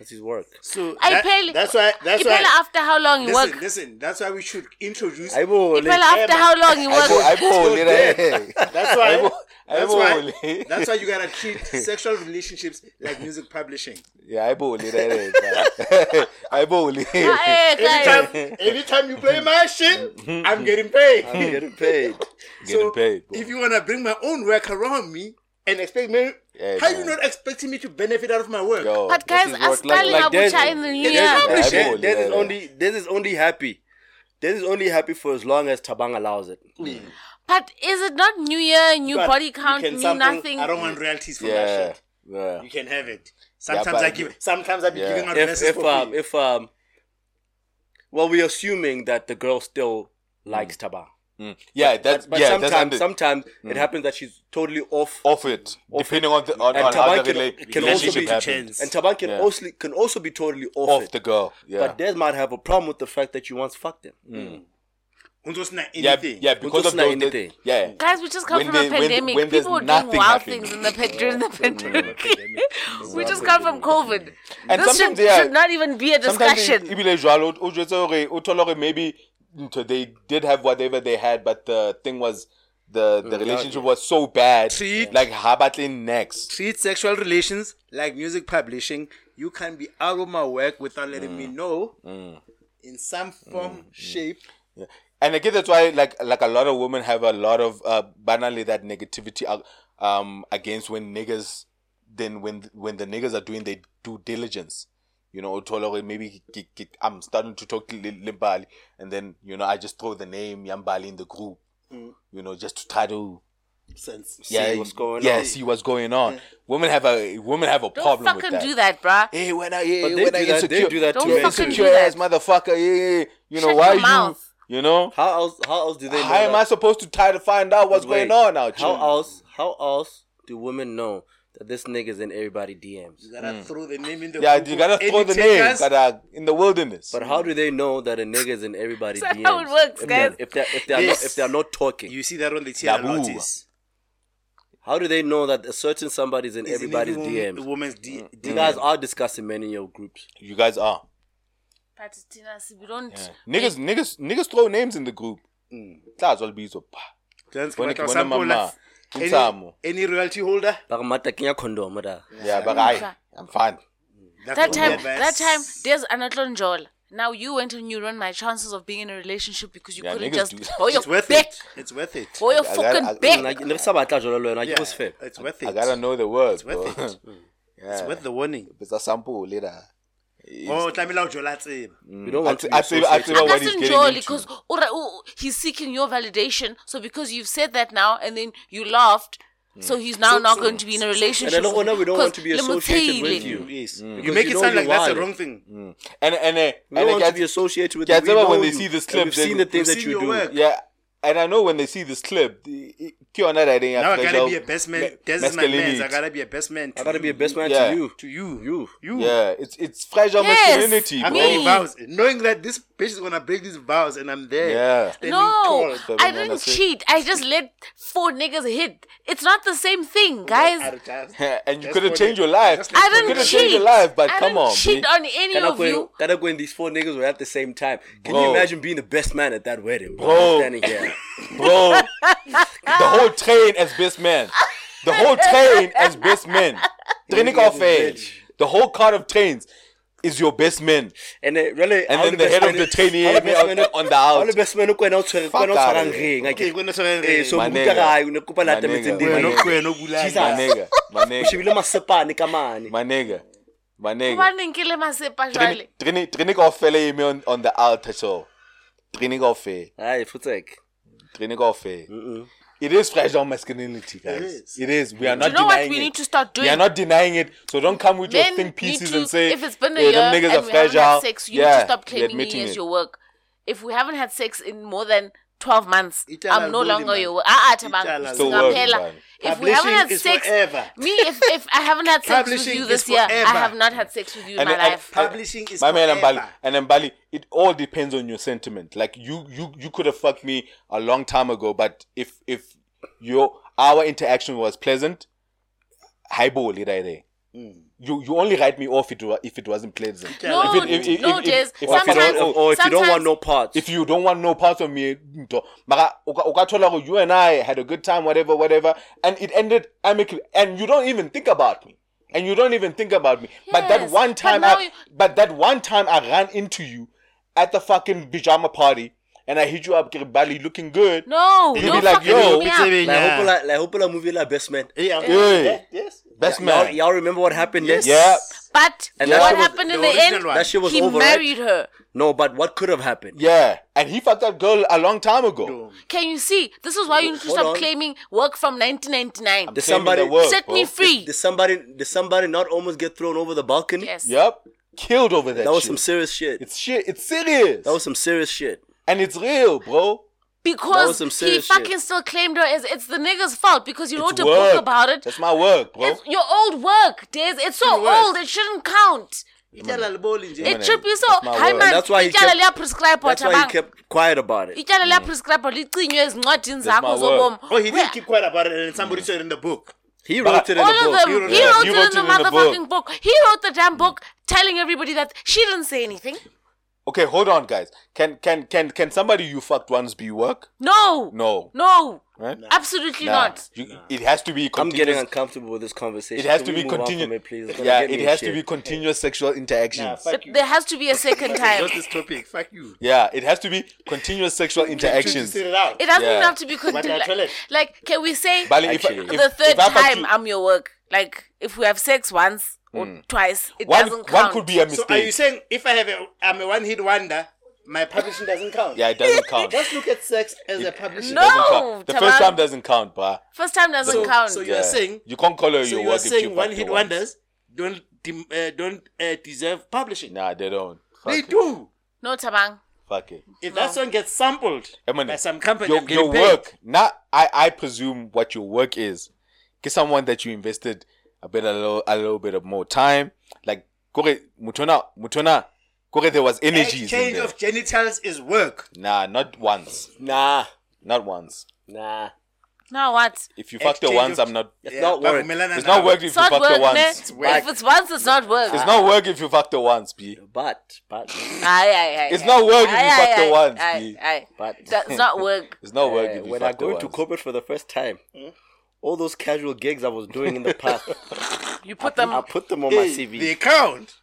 That's his work. So ah, I that- barely- that's why. That's Ipela why. after how long you Listen, work? listen. That's why we should introduce. Aibo, Ipela after how long you I work? I bo- little- That's why. I bo- I That's why. That's why you gotta treat sexual relationships like music publishing. Yeah, I bully that. I bully. Hey, guys. Anytime, anytime you play my shit, I'm getting paid. I'm getting paid. Getting paid. bro. If you wanna bring my own work around me and expect me, Yeah, how man. you not expecting me to benefit out of my work? Yo, But that's guys, his work. Aspali like Des- Abucha in the new year. Yeah, I Des, bully, Des is yeah, only Des is only happy. This is only happy for as long as Tabang allows it. But is it not New Year, new But body count, can new sample- nothing? I don't want royalties for that shit. yeah. You can have it. Sometimes but- I give. Sometimes I be Yeah. giving out If verses if for um if um well we're assuming that the girl still likes Tabang. Mm. Yeah, that's But yeah. That's sometimes under, sometimes it mm. happens that she's totally off off it, depending on the on, And on how the can- rela- can also relationship be happens. and Tabang can Yeah. also can also be totally off, Off it. the girl. Yeah. But Des might have a problem with the fact that you once fucked him. Who's not yeah, anything. yeah, because of Not those, anything. yeah. Guys, we just come When from they- a pandemic. when there's People were doing wild happening. things in the during the pandemic. we just come from COVID. And this should, sometimes, yeah, should not even be a Sometimes discussion. ebile jwalo, o jwetse hore- o thole hore maybe ntho they did have whatever they had, but the thing was the the relationship was so bad. Treat- Like how about in next? treat sexual relations like music publishing. You can be out of my work without letting me know in some form, shape. Yeah. And I guess that's why like like a lot of women have a lot of uh banally that negativity uh, um against when niggas then when when the niggas are doing their due diligence. You know, Tolore, maybe ki- ki- I'm starting to talk to Li- Limbali, and then you know I just throw the name Yambali in the group. Mm. You know, just to try to Sense. yeah what's going on. yeah, on. see what's going on. Women have a women have a Don't problem with that. Don't fucking do that, bruh. Hey, when I yeah, they when I do that- they insecure, do that Don't to fucking too. do insecure that. ass motherfucker. Yeah, yeah, you know Shut why your you mouth. you know How else how else do they know how am that- I supposed to try to find out what's Wait, going on out How else how else do women know that this nigga's in everybody DMs. You gotta mm. throw the name in the Yeah, book you gotta any throw the name takers. that are in the wilderness. But how do they know that a nigga's in everybody's That's DMs? how it works, if they're- guys. If they're if they're Yes. not, if they're not talking, You see that on the TR Dabu. how do they know that a certain somebody's in It's in everybody's every woman- DMs? woman's D- mm, You guys are discussing men in your groups. you guys are. But Tina, we don't. Niggas, niggas, niggas throw names in the group. Mm. That's all bizo. Just Bona- come out bona sample, mama. Any, any royalty holder? Baka mata kenya condom da. Yeah, but I, I'm fine. That's that time, that time, there's another Joel. Now you went and you ruined my chances of being in a relationship because you Yeah, couldn't just do that. your It's worth back, it. It's worth it. hold your I gotta- fucking back. Like, ne re sa batla jwalo le wena, Yeah, was fair. it's worth it. I gotta know the words, It's worth bro. it. yeah. It's worth the warning. It's a sample later. Oh, tlamehile o jola tseba. We don't want to be I say- I say associated. what he's getting Joel into. because ora- oh, he's seeking your validation. So because you've said that now and then you laughed, mm. so he's now not going to be in a relationship. And I don't know, we don't want to be associated with lemutile. you. Yes. Because You make you it know sound you like that's the wrong thing. And and uh, We and don't I want to get- be associated with Gets you. We over when they you. see this And clip, We've then- seen the things We've that seen you your do. work. yeah, and I know when they see this clip, the- i- Kiona that ain't Now I gotta be a best man. ma- This is my man. I gotta be a best man. I gotta be a best man to you. to you. You. You. Yeah, it's it's fragile Yes, masculinity, I'm bro. getting Me. vows, knowing that this bitch is gonna break these vows, and I'm there. Yeah. standing No, tall. I didn't cheat. I just let four niggas hit. It's not the same thing, guys. and you could have for changed your life. just You like I didn't could have cheat. changed your life, but I come didn't on, cheat B. on any of you. when, kana when these four niggas were at the same time. Can you imagine being the best man at that wedding? Bro, Bro. standing here. Bro. the whole train as best man. The whole train as best men. Training off is eh. The whole cart of trains is your best man. And then, really, And then the best head of the trainee how the on- best on the how out. the best man o kwena o tshwere- Fuck kwena o outta tshwarang here. ring, a ke- Okay, when it's Eh, so My mo nigga. buka gae, o ne kopa My lata metseng nigga. di- Wena My o nigga. kwena o bula Jesus. My gas. nigga. My o nigga. shebile masepane ka mane. My nigga. My nigga. Ke le masepa jwale? Training off fella me on, on the altar show. Training off eh. Hai, Futsek. Training off eh. It is fragile masculinity, guys. is. It is. We are not Do not you know what denying we it. need to start doing? We are not denying it. So don't come with your Men think need pieces to, and say if it's been a "Yeah, year them niggas and are we haven't fragile. had sex, you yeah, need to stop you're claiming me admitting as it. your work. If we haven't had sex in more than 12 months, Itshala I'm no longer man. your work. Ah, ah, Tabang. Itshala Still liboli. working, Singaphela. man. If we haven't had sex, forever. me, if, if I haven't had sex with you this year, I have not had sex with you in And- my and- life. Publishing is my man forever. Mbali and Mbali, it all depends on your sentiment. Like you, you, you could have fucked me a long time ago, but if if your our interaction was pleasant, highball it right. You you only write me off it if it wasn't pleasant. No, If it- if- if- no, if- Des. if- if- if you don't- Sometimes- or- or oh, if you don't want no parts. if you don't want no parts of me, nto, mara, uka- you and I had a good time, whatever, whatever, and it ended amicably, and you don't even think about me, and you don't even think about me. but that one time, now I, you- but that one time I ran into you at the fucking pajama party, and I hit you up, Bali, looking good. No, You no be like, fucking yo, hit me it's up. a- Like, Yeah. hopola- like, hopola movie like Best Man. Yeah, Yeah. yeah, yes. Best Y'all, man. y'all remember what happened? Yes. Yeah. But And what shit was- happened in the the, original end? one. That shit was he over, right? married her. No, but what could have happened? Yeah, and he fucked that girl a long time ago. Can you see? This is why you need to Hold stop on. claiming work from 1999. Did Claiming somebody the work, Set bro. me free. Did somebody did somebody not almost get thrown over the balcony? Yes. Yep, killed over that. That was shit. some serious shit. It's shit. It's serious. That was some serious shit. and it's real, bro. That Because he serious shit. fucking still claimed her as it's the nigga's fault because you wrote It's a work. book about it. That's my work, bro. It's your old work, Des. It's so Your old, it shouldn't count. Itshala liboli nje. It should be so. That's my Hi word. man, And that's why he ityala kept- liyaprescribe That's why he kept quiet about it. ityala liyaprescribe mm. licinywe ezincwadini That's my zobomi Oh, he didn't keep quiet about it, and somebody said it in the book. He But- wrote it in all the of book. them. He wrote He wrote, he it wrote in the it in the motherfucking book. He wrote the damn book telling everybody that she didn't say anything. Okay, hold on, guys. Can can can can somebody you fucked once be work? No. No. No. Right? Absolutely Nah. not. You- It has to be. I'm getting uncomfortable with this conversation. It has Can to be continuous. please? Yeah, it has to be continuous sexual interactions. fuck But there has to be a second time. Just this topic. Fuck you. yeah, it has to be continuous sexual interactions. sit it out. It doesn't Yeah. have to be continuous. tell it. Like, like, can we say Bali, if, Actually. if, the third if time you- I'm your work? Like, if we have sex once or hmm. twice, it one, doesn't count. one could be a mistake. So mistake. are you saying if I have a, I'm a one-hit wonder, my publishing doesn't count? yeah, it doesn't count. Just look at sex as a publishing. No. Doesn't count. The Tabang. first time doesn't count, bruh. First time doesn't So, count. so you are Yeah. saying, you can't call her so your you are work if you saying fucked one-hit wonders don't dem- uh, don't uh, deserve publishing. Nah, they don't. Fuck they it. do. no, Tabang. Fuck it. If that song gets sampled Eminem, by some company, your, your paid. work. Not I. I presume what your work is. Get someone that you invested a bit a little a little bit of more time. Like kore mutona mutona kore there was energies in there. of genitals is work. Nah, not once. Nah, Not once. nah. Now what? If you fucked her Exchange once, of- I'm not. It's not work. bavumelana It's not nabo. work if It's you not fucked her work, ne? once. If it's once, it's not work. It's not work if you fucked her once, B. But, but, Aye, aye, aye, It's aye. not work if you Aye, fucked aye, her once, Aye, B. aye. but. That's not work. It's not work Uh, if you when I fucked go her into once. corporate for the first time, all those casual gigs I was doing in the past, You put them. I put them on my CV. the account.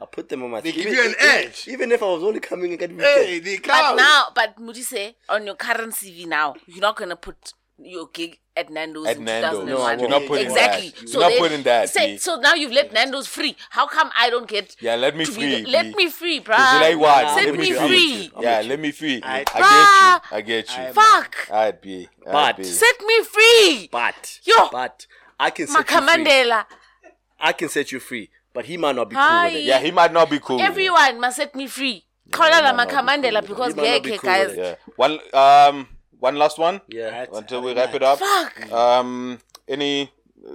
I put them on my They give you an edge. Even if I was only coming again weekend. Hey, the But account. now, but Mudise, on your current CV now, you're not gonna put your gig at Nando's At in Nando's. 2001. No, I You're not putting exactly. that. So You're not they putting that, Say, B. so now you've let Nando's free. How come I don't get? Yeah, let me to be free. the- let B. me free, Cause you like bruh. what? Nah, Set I'm let me with you, I'm with free. Yeah, let me free. I- I, get you. I get you. Fuck. I'd be. B. But- Alright, B. Set me free. But, Yo. but I can set you free. Makamandela. I can set you free, but he might not be cool Hi. with it. Yeah, he might not be cool. with it. Everyone must set me free. Call la might not be cool. because He might not be okay, cool guys. Yeah. One um one last one Yeah. until we wrap it up. Fuck. Um any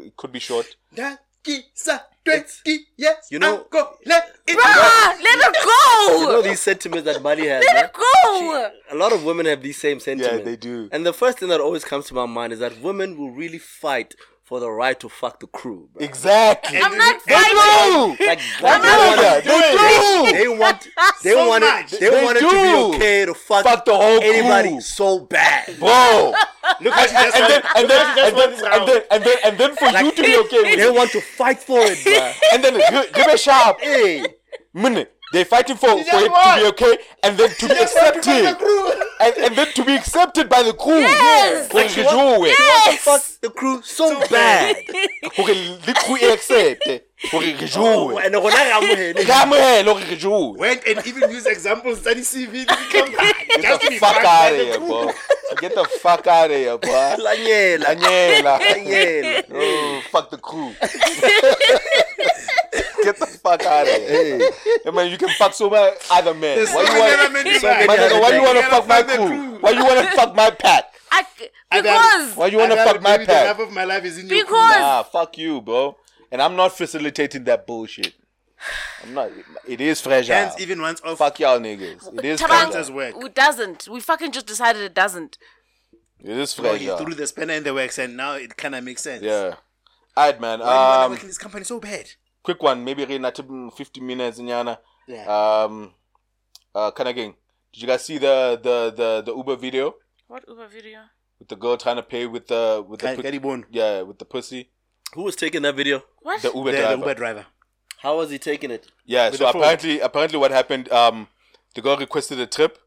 it could be short. Dakisa 20 years You know- ago. Let it Bruh, let it go. You know these sentiments that Mali has, let man? it go. A lot of women have these same sentiments. Yeah, they do. And the first thing that always comes to my mind is that women will really fight for the right to fuck the crew. bro. Exactly. I'm not They fighting. do. Like, They like do they want that. They do. They want, they So want it, they, They want it to be okay to fuck, Fuck the whole anybody crew. so bad. Bro. Look at and, and then and then and then and then and then and then for you to be okay with They it, want to fight for it, bro. and then give give it sharp. hey, Minute. They're fighting for, for it to be okay and then to be accepted. And, and then to be accepted by the crew. Yes. Like you do it. want to fuck the crew so, bad. okay, the crew e accepte. Hore re oh, joue. Oh, and rona re amohele. Re amohele hore re joue. Went and even use examples study CV to become Get just to the fuck out of the here, crew. bro. Get the fuck out of here, bro. Lanyela. Daniela. Lanyela. Oh, fuck the crew. Get the fuck out of here. Yeah, man, you can fuck so many other men. There's Why so you want? to so My nigga, why you want to fuck my gotta fuck the crew? crew. Why you want to fuck my pack? I, I'd because rather- Why you want to fuck my maybe the half of my life is in your crew. because Nah, fuck you, bro. And I'm not facilitating that bullshit. I'm not. It is fragile. Hands even once off. Fuck y'all niggas. It is Tabang, as fragile. work. it doesn't. We fucking just decided it doesn't. It is Bro, he threw the spanner in the works and now it kind of makes sense. Yeah. Alright, man. Why do you want to Um, in this company so bad? quick one. Maybe re not 50 minutes in yana. Yeah. Um, uh, kind of gang. Did you guys see the the the the Uber video What Uber video? with the girl trying to pay with the with the Ka- pu- Karibon. yeah with the pussy? Who was taking that video? What? The Uber The, the driver. Uber driver. How was he taking it? Yeah. With So the phone. apparently, apparently, what happened? Um, the girl requested a trip.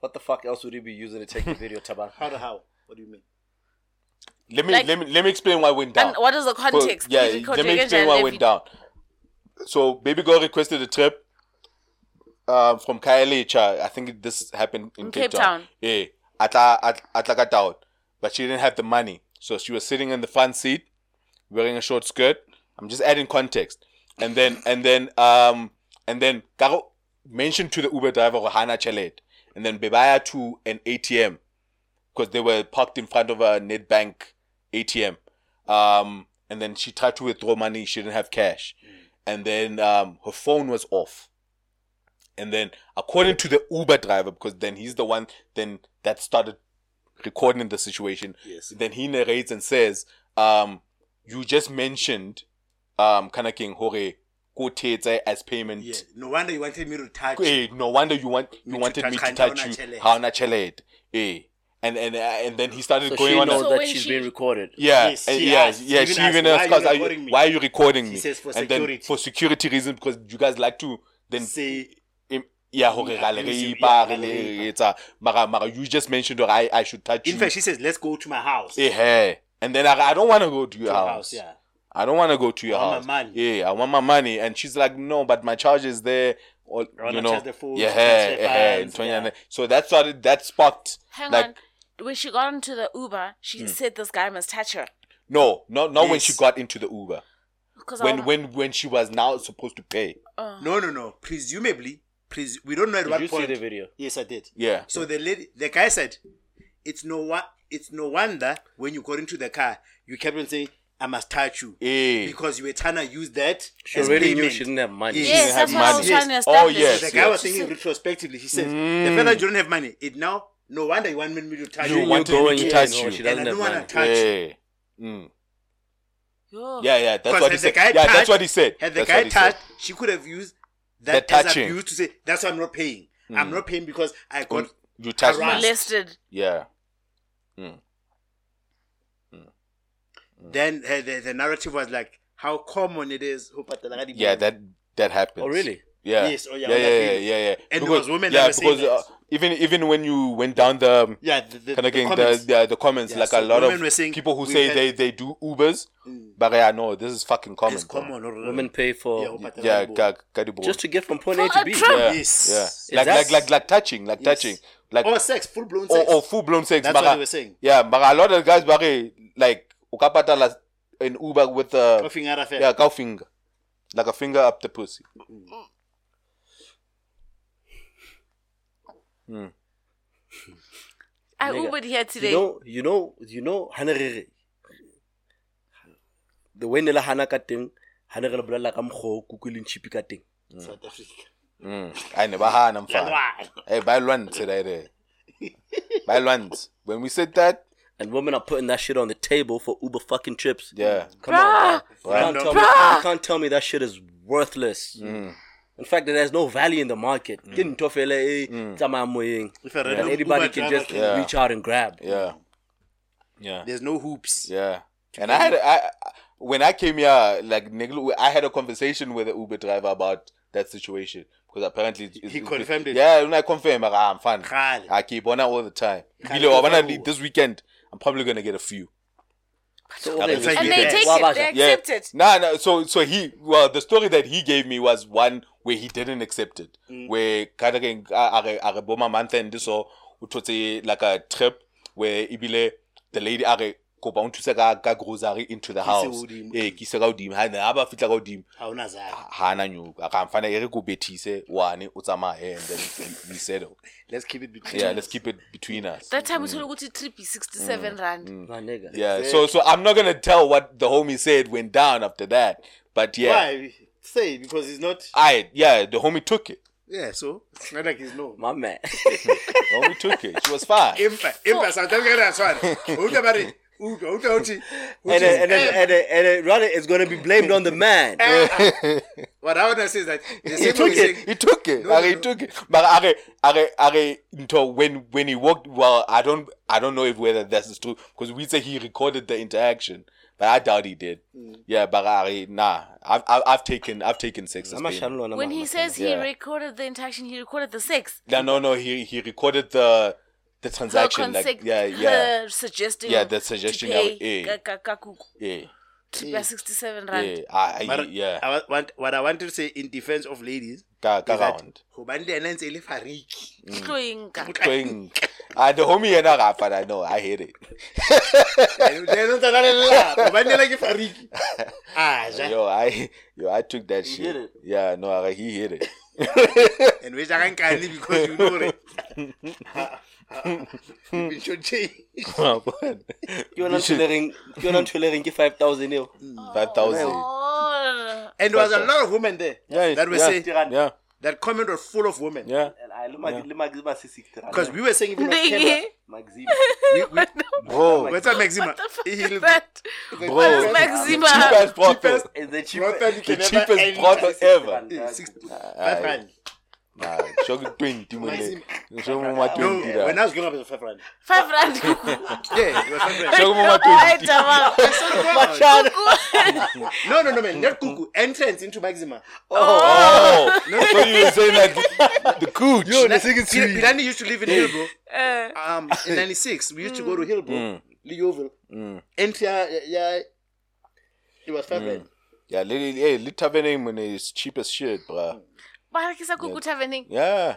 What the fuck else would he be using to take the video, Taba? How the how? What do you mean? Let me Like- let me let me explain why it went down. and what is the Well, context? yeah, Ili let me explain why it Jalebi. went down. So, baby girl requested a trip uh, from Khayelitsha. I think this happened in, In Cape, Cape Town. Town. Yeah, Atla, At- Atlaka Town. But she didn't have the money. So, she was sitting in the front seat wearing a short skirt. I'm just adding context. And then, and then, um, and then, Karo mentioned to the Uber driver, Hana Chalet. And then, Bebaya to an ATM because they were parked in front of a Nedbank ATM. Um, and then she tried to withdraw money. She didn't have cash. And then um, her phone was off. And then, according to the Uber driver, because then he's the one then that started recording the situation. Yes. Then he narrates and says, um, "You just mentioned, um, Kana King Hore Kotetse as payment. Yeah. No wonder you wanted me to touch. Eh, no wonder you want you Me wanted touch me to touch you. How na chelet? Eh." And and uh, and then he started So going she on. knows So that she's she- being recorded. yeah, Yes, and she yeah, asked. yeah. She She even even asked, asked, "Why are you are you- recording me?" why are you recording She me?" says, "For and then security. for security reasons, because you guys like to then Say yeah, hore Yeah, ra le abuse you, reipa, yeah, re ra le le etsa. Mara mara you just mentioned or I I should touch in you. fact she says, Let's go to my house. Eh, hey. And then I, I don't want to go to your To house. house, yeah. I don't want to go to your I want house. my money. Yeah, I want my money. And she's like, no, but my charge is there. Or, you know, the food, yeah, transfer yeah, funds, yeah. yeah. So that started, that sparked. Hang like, on. When she got into the Uber, she Hmm. said this guy must touch her. No, not not when she got into the Uber. Because When when when she was now supposed to pay. No, no, no. Presumably, pres- we don't know at Did what you see the video? Yes, I did. Yeah. So the lady, the guy said, "It's no wa- It's no wonder when you got into the car, you kept on saying, I must touch you Eh. because you were trying to use that. She as already knew payment. she didn't have money. Yes. Yes, have that's what I was money. trying to Yes. Oh, establish. yes. The guy was yes. thinking retrospectively. He says, the fella you don't have money. It now, no wonder you want me to touch You you. You want go and to you touch know you. She and doesn't I have don't want to money. touch you. Yeah. Mm. Yo. Yeah, yeah, that's what he said. guy Yeah, that's what he said. Had the That's guy what said. touched, she could have used The that as touching. abuse to say, that's why I'm not paying. I'm not paying because I got. You touched me. Harassed. Molested. Yeah. Then uh, the, the narrative was like, how common it is. who patala ka Yeah, that that happens. Oh, really? Yeah. Yes, oh, yeah, yeah, yeah, yeah, yeah, yeah. And because, was women yeah, that were saying because uh. Even even when you went down the um, Yeah, the, the, kind of the the, comments. the, the comments, Yeah, like so a lot women of were saying, people who say had- they they do Ubers, but yeah, no, this is fucking common. it's common. or- Women pay for Yeah, who Yeah, ka dibomo. ka, ka di bo- just to get from point For A to a B. trip. yeah, Yes. yeah, like That's- like like like touching, like Yes. touching, like Or sex, full blown sex. or full blown sex. That's but, what they were saying. Yeah, but a lot of guys, bare like ukapatala an Uber with uh, Coughing out yeah, cow finger, like a finger up the pussy. I Nigga, Ubered here today. You know, you know, you know, Hanerere. The way nela hana ka teng, Hanerere le bolela ka mokgwa o kuku leng ka teng. South Africa. Mm. I never had them fine. Lwala. Hey, by Luan said I there. By Luan. When we said that, And women are putting that shit on the table for Uber fucking trips. yeah. Come Bruh. on, bro. You can't, tell me, you can't tell me that shit is worthless. Mm. In fact, there's no value in the market. Ke ntho fela tsamayang moyeng. If a And random anybody Uber can driver just Yeah. reach out and grab. Yeah. Yeah. There's no hoops. Yeah. And I had I I- when I came here, like I had a conversation with the Uber driver about that situation because apparently it's- He it's- confirmed it? Yeah, when I confirmed, like, ah, I'm fine. Kgale. I keep on all the time. Kgale Bilo, ko when fa I o- leave this weekend, I'm probably gonna get a few. So, Okay, okay, so and you they can- take it. They ja. Yeah. accept it. Nah, nah. So, so he, well, the story that he gave me was one where he didn't accept it. Where kind of getting, are are month and this or utotse like a trip where ibile the lady are kopa unthusa ka ka grocery into the house. hodimo. Eh, kise ka hodimo. Ha na ba fitla ka hodimo. Ha ona zaka. Ha na nyuka. Ka mfana ere ko bethise one o tsamaye and then we- we settle. Let's keep it between Yeah, us. let's keep it between us. That time we mm. told ukuthi trip is 67 mm. rand. Mm. Yeah, so so I'm not gonna tell what the homie said went down after that, but yeah, Why? Say because it's not. I yeah, the homie took it. Yeah, so it's not like he's no. My man. The homie took it. She was fine. Impa, impa, South Africa that's one. Uta bari, uta, uta, uti. and then, and then, and then, and then rather it's gonna be blamed on the man. What I want to say is that he took it. saying, He took it. No, Are no, he no. took it. But are are are into when when he walked. Well, I don't I don't know if whether that's true because we say he recorded the interaction, but I doubt he did. Mm. Yeah, but are nah. I've I've, I've taken I've taken sex. I'm a payment. shallow, I'm When he says he Yeah. recorded the interaction, he recorded the sex. No, no, no. He he recorded the the Her, transaction. Like yeah, yeah, her suggesting Yeah, the suggestion to pay ka- ka- ka kuku. yeah, 67 rand. yeah. I, I, But yeah. I want what I wanted to say in defense of ladies Ka ka that round. hobane le ena ntse e le fariki. Tlo e nka. Ah, the homie and I, but I know I hate it. And then ntse na le lelapa, hobane ena ke fariki. Ah, ja. Yo, I yo, I took that shit. it? Yeah, no, I, he hit it. And we jaka nkane because you know it. You've been shortchanged. Ke yona ntho le reng- ke yona ntho le ke 5000 eo. Five thousand. Oh. And there was a lot of women there Yeah, that were yeah, saying yeah, that comment was full of women. yeah. And I- le mag- le maxima se 60 rand. Because we were saying if it was Ndenge. Kenya, Maxima. we, we, Bro, what's that Maxima? What the fuck is that? bro. What is Maxima? Cheapest brothel. Cheapest the brothel cheapest. The cheapest ever brothel ever. Yeah, six- Five rand. Nah, show me twenty mole. Maxima. Show me my No, twenty. when I was growing up, it was five rand. Five rand kuku. Yeah, it was five rand. Show me my Right, twenty. Jamal. No, no, no, man. Not cuckoo. Entrance into Maxima. Oh, so you were saying like the, the cooch? Yo, Like, the second Pil- series. Pilani used to live in Hillbrow. Uh, Um, in '96, we used to go to Hillbrow, Leoville. Entry, yeah, yeah, it was five rand. Yeah, little, hey, little tavern when it's cheap as shit, bruh. Ba rekisa kuku tavening. Yeah.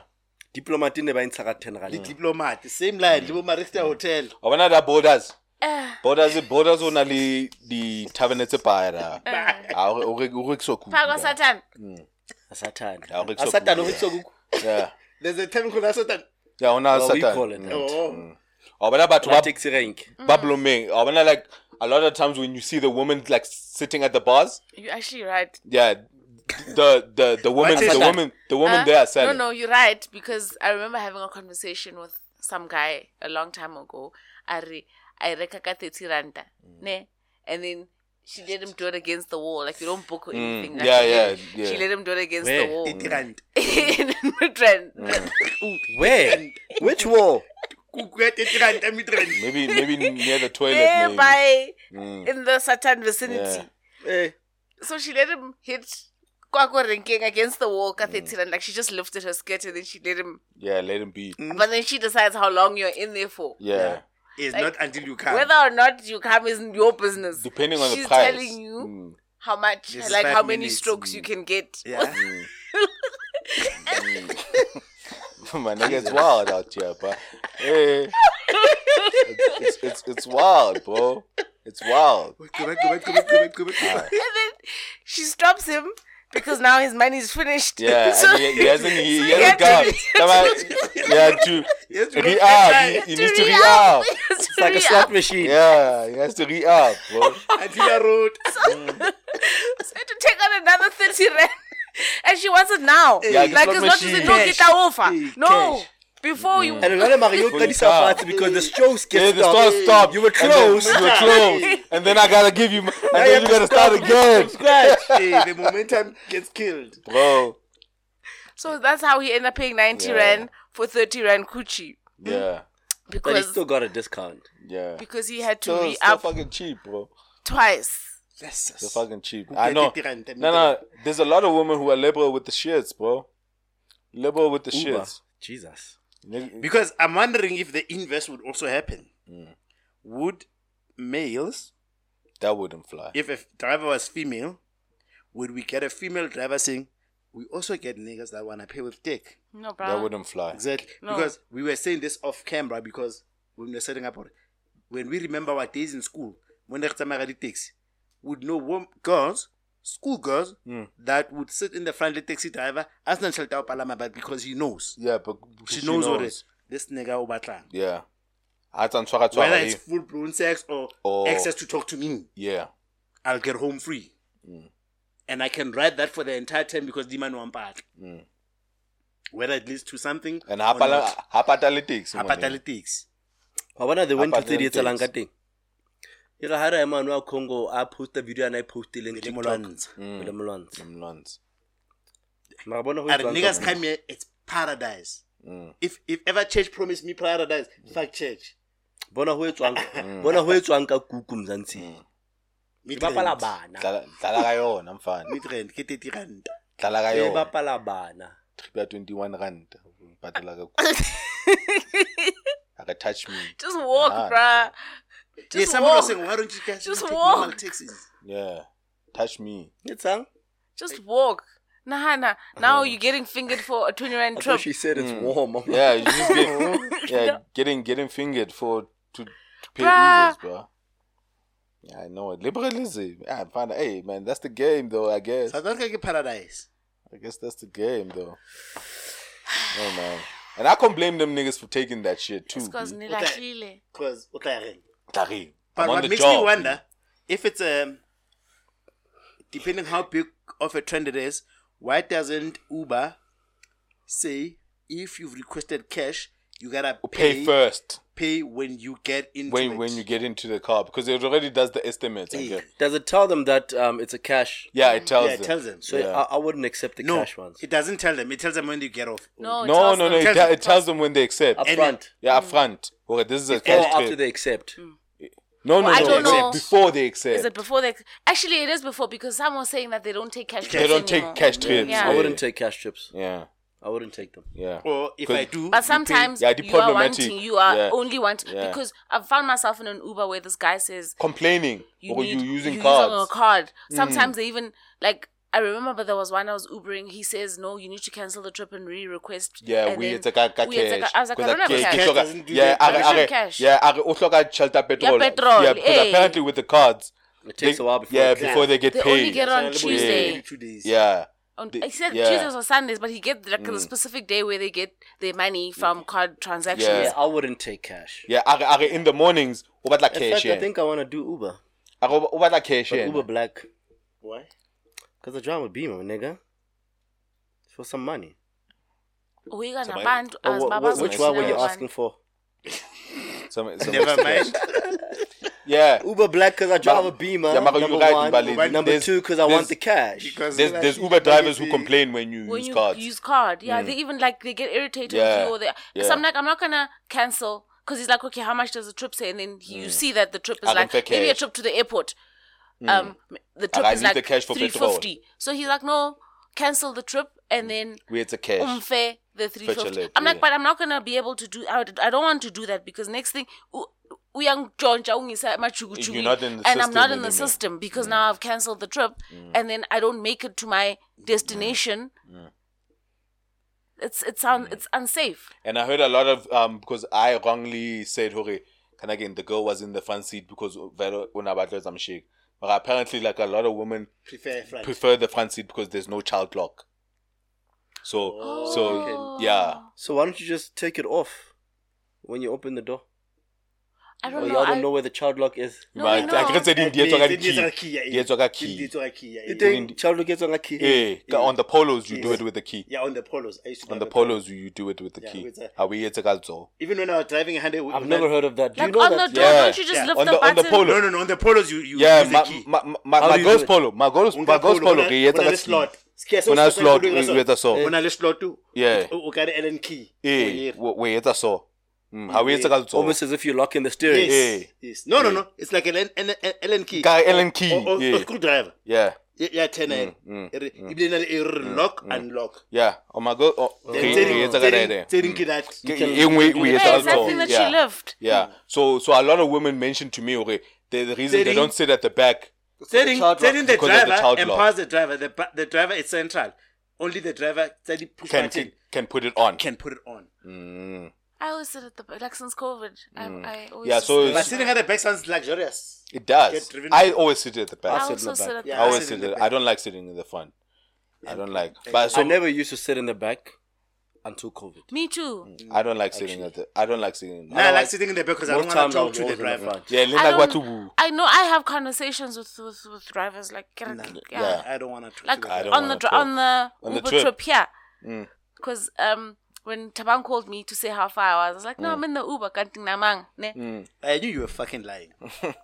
Diplomat ne ba e ntsha ka 10 The rand. diplomat, same line, the Marista Hotel. I wanna that borders. Eh, Borders, borders on the the tavern tse pa da. Ah, o re o re so cool. phakwa Satan. Asatani. Yeah, o rekisa Asatani kuku, o rekisa kuku. Yeah. There's a term called Asatan. Yeah, ona Well, we satan. call it that. Oh, Oh, but batho La ba taxi rank. ba blomeng. Oh, bona like a lot of times when you see the woman like sitting at the bars, You're actually right. yeah, the the the woman, the woman, the woman Huh? there said. No, no, you're right because I remember having a conversation with some guy a long time ago. I re, I reka ka 30 randa, mm. ne, and then she let him do it against the wall. Like you don't book or anything. like yeah, that. yeah, She let him do it against Where? the wall. 80 rand. in Midrand. Mm. Where? Which wall? Kuku ya 30 rand, I'm Midrand. Maybe maybe near the toilet. There Maybe. by Mm. in the Satan vicinity. Yeah. Eh. So she let him hit Kwako ranking against the wall, Mm. ka 30. Like she just lifted her skirt and then she let him. Yeah, let him be. But then she decides how long you're in there for. Yeah. It's Like, not until you come. Whether or not you come isn't your business. Depending on She's the price. telling you Mm. how much, This is like five how many minutes. strokes you can get. Yeah. My nigga, it's wild out here, but hey, it's, it's it's wild, bro. It's wild. Go back, go back, go back, go back, go back. And then she stops him because now his money's finished. Yeah, So- and he, he hasn't he, so he he hasn't had to- come. Come on, yeah, to re up. He, he to needs to re re-up. up. He has It's like a re-up. slot machine. Yeah, he has to re up, bro. Until I wrote. So to take on another 30 rand. And she wants it now. Yeah, like slot it's not just machine. no Cash. get offer. Hey, No. cash. Before you And another Mario Fully Kadisa calm. party because the strokes Yeah, get the store stopped. stopped. You were And then close. You were close, and then I gotta give you, and Now then have you to gotta start start again, from scratch. hey, the momentum gets killed. bro. So that's how he ended up paying 90 Yeah. rand for 30 rand coochie. Yeah, But he Because still got a discount. yeah. because he had to So re it's still up fucking cheap, bro. twice. Yes. They're fucking cheap. I get know. 30 rand, No, no. There's a lot of women who are liberal with the shits, bro. Liberal with the Uber. shits. Jesus. Nigga- Because I'm wondering if the inverse would also happen. Mm. Would males, That wouldn't fly. if a driver was female, would we get a female driver saying, we also get niggas that want to pay with dick? No, bro. That wouldn't fly. Exactly. No. Because we were saying this off camera because when we were setting up, when we remember our days in school, when they taxi, would know wom- girls, school girls, Mm. that would sit in the front of the taxi driver, as not shelter palama, but because he knows. Yeah, but She, knows, already. This nigga obatlang. Yeah. I don't try to Whether it's full blown sex or Or- access to talk to me, Yeah. I'll get home free. Mm. And I can ride that for the entire time because the man won't Mm. Whether it leads to something And or hapala not. hapatalytics. Hapatalytics. wa bona the went to Apa tse di tse etsalang ka teng? teng e re ha re ema wa congo a posta video ana e postileng Molwantsha. le molwantsha mara bona ho And etswang niggas come here, it's paradise. Mm. If if ever church promised me paradise, fuck church. bona ho etswang bona ho etswang ka kuku mzansi e bapala bana Dlala ka yona mfana. Midrand, ke 30 rand. Dlala ka e yona. bapala bana Trip ya 21 rand. Patela ka. Aka touch me. Just walk, Ah, bruh. Yeah, Just someone was walk. saying, why don't you guys Just take walk. normal taxis? Yeah. Touch me. etsang Just walk. Nah, nah. Now oh. you're getting fingered for a 20 rand I trip. she said it's hmm. warm I'm Yeah, you just get yeah, getting getting fingered for to, to pay Bruh. Ubers, bro. Yeah, I know it. Liberalism. Yeah, fine. Hey, man, that's the game, though. I guess. South Africa ke paradise. I guess that's the game, though. Oh man, and I can't blame them niggas for taking that shit too. It's because B. nilahlile. Because, okay, Tari, But what the makes job, me wonder if it's a depending how big of a trend it is, why doesn't Uber say if you've requested cash, you gotta pay pay first pay when you get into when it. when you get into the car because it already does the estimates. Yeah. guess. does it tell them that um it's a cash Yeah, it tells yeah, it them. tells them. so Yeah. I, I wouldn't accept the no, cash ones it doesn't tell them. It tells them when you get off. No, No, no, no. It, Tells te- them. it tells them when they accept. up front yeah, up front. Okay, this is a or cash after trip. they accept No, no, Well, I no. don't they- know. Before they accept. Is it before they? Actually, it is before because someone was saying that they don't take cash. they trips don't take cash trips. Yeah. I wouldn't take cash trips Yeah, I wouldn't take them yeah. Or if 'Cause- I do, But you pay- sometimes Yeah, you are wanting, you are Yeah. only want Yeah. because I've found myself in an Uber where this guy says Complaining you or need you using you're cards. Using a card. Sometimes they even like. I remember there was one I was Ubering. He says, "No, you need to cancel the trip and re-request." Yeah, and we then it's a ka ka we it's a cash. ka- I was like, I don't have Because cash. ke hloka- Doesn't do Yeah, that. are- cash. yeah, are- o hloka shelter petrol. petrol, Yeah, because eh. apparently with the cards, it takes they- a while before yeah, before they get They paid. only get on Tuesday. Two days. Yeah, On, The- I said yeah. Mm. Tuesdays or Sundays, but he get like a specific day where they get their money from card transactions. Yeah. yeah I wouldn't take cash yeah. Are, are in the mornings, o batla in cash. fact I think I want to do Uber A go o batla cash But. Uber Black. Why? Because I drive a Beamer, nigga. For some money. Uyika So my- nabantu Or wh- azibabaza wh- which one were you asking for? Some- some Never mind. cash. Yeah. Uber Black because I drive a Beamer. Yeah, Mara, number you're right, one. Mbali. Number There's- two, because I want the cash. Because There's there's Uber drivers who complain when you when use you cards. use card. Yeah, mm. they even like they get irritated Yeah, with you or they because yeah. I'm like I'm not gonna cancel because he's like okay how much does the trip say and then you mm. see that the trip is I like don't maybe a trip to the airport. Mm. Um, the trip I is need like the cash for three petrol. So he's like no, cancel the trip and then Where it's a cash. umfe the three fifty. Fetch a I'm like but I'm not gonna be able to do. I, I don't want to do that because next thing. U- uyangitshontsha ungisa emajukujukwini, You're not in the and I'm not in the. Mm. system because now I've cancelled the trip and then I don't make it to my destination. Mm. It's it's un, it's unsafe. And I heard a lot of um because I wrongly said Hore, can again the girl was in the front seat because Vero unabatla am shake. But apparently like a lot of women Prefer front. prefer the front seat because there's no child lock. So Oh. so yeah. So why don't you just take it off when you open the door? I don't know. y'all don't I, know where the child lock is. No, I but know. I can say Eh, di etswa ka di- di etswa ka key. key, yeah, Di etswa ka Di- di key. etswa ka key, yeah, You think child lock gets on a key? Eh, ka- on the polos you do it with the key. Yeah, on the polos. I used to On the a polos you do it with the Yeah, key. with the- How we etse ka letsoho. Even when I was driving a hundred, I've never heard of that. Do you like know on that? the door, Yeah. don't you just Yeah. lift On the, the- on the button? polo. No, no, no. On the polos, you you Yeah, use my the key. my my, How my do you girls do it? polo, my girls On my the girls polo, polo ona- ke etsa ona ka le key. slot. Ske, so Ona se slot, se- o- o etsa so. Ona le slot too. Yeah. O o ka re Allen key. Eh, O we we etsa so. Mm, how we etsa ka letsoho. Almost as if you're locking the steering. Yes. Eh. Yes. No, no, no. It's like an Allen- Allen Allen key. Ka Allen key. Or- or- or Yeah. screwdriver. Yeah. Ya- ya tena ene. mm, re- ebile na le e re lock unlock. Yeah. Oh my god. Oh, Then re tse re ding- etsa ka tse ding- there. tse ke that. E nngwe we Yeah, etsa that ka thing she Yeah. lift. Yeah. So so a lot of women mentioned to me okay, the, the reason Tse they don't sit at the back Setting, child setting the the driver empowers the driver. The, the driver is central. Only the driver tsa di push can can, can put it on. can put it on. Mm. I always sit at the back, like since COVID. I, I always Yeah, just so sit it's- But at sitting at the back sounds luxurious. It does. I always sit at the back. I back. sit in also the sit at the Yeah, I always sit sit. at- back. I don't like sitting in the front. I don't like. But so I never used to sit in the back until COVID. Me too. I don't like sitting at the. I don't like sitting. Nah, I like sitting in the back because I don't Most want to talk to the always the driver. Yeah, I Lena don't, I know I have conversations with with, with drivers like yeah, Yeah. I don't want to talk like I don't on the wanna talk. on the On the Uber trip. trip, here Mm. because um when Tabang called me to say how far I was, I was like, no, Mm. I'm in the Uber, kanting namang, ne. I knew you were fucking lying.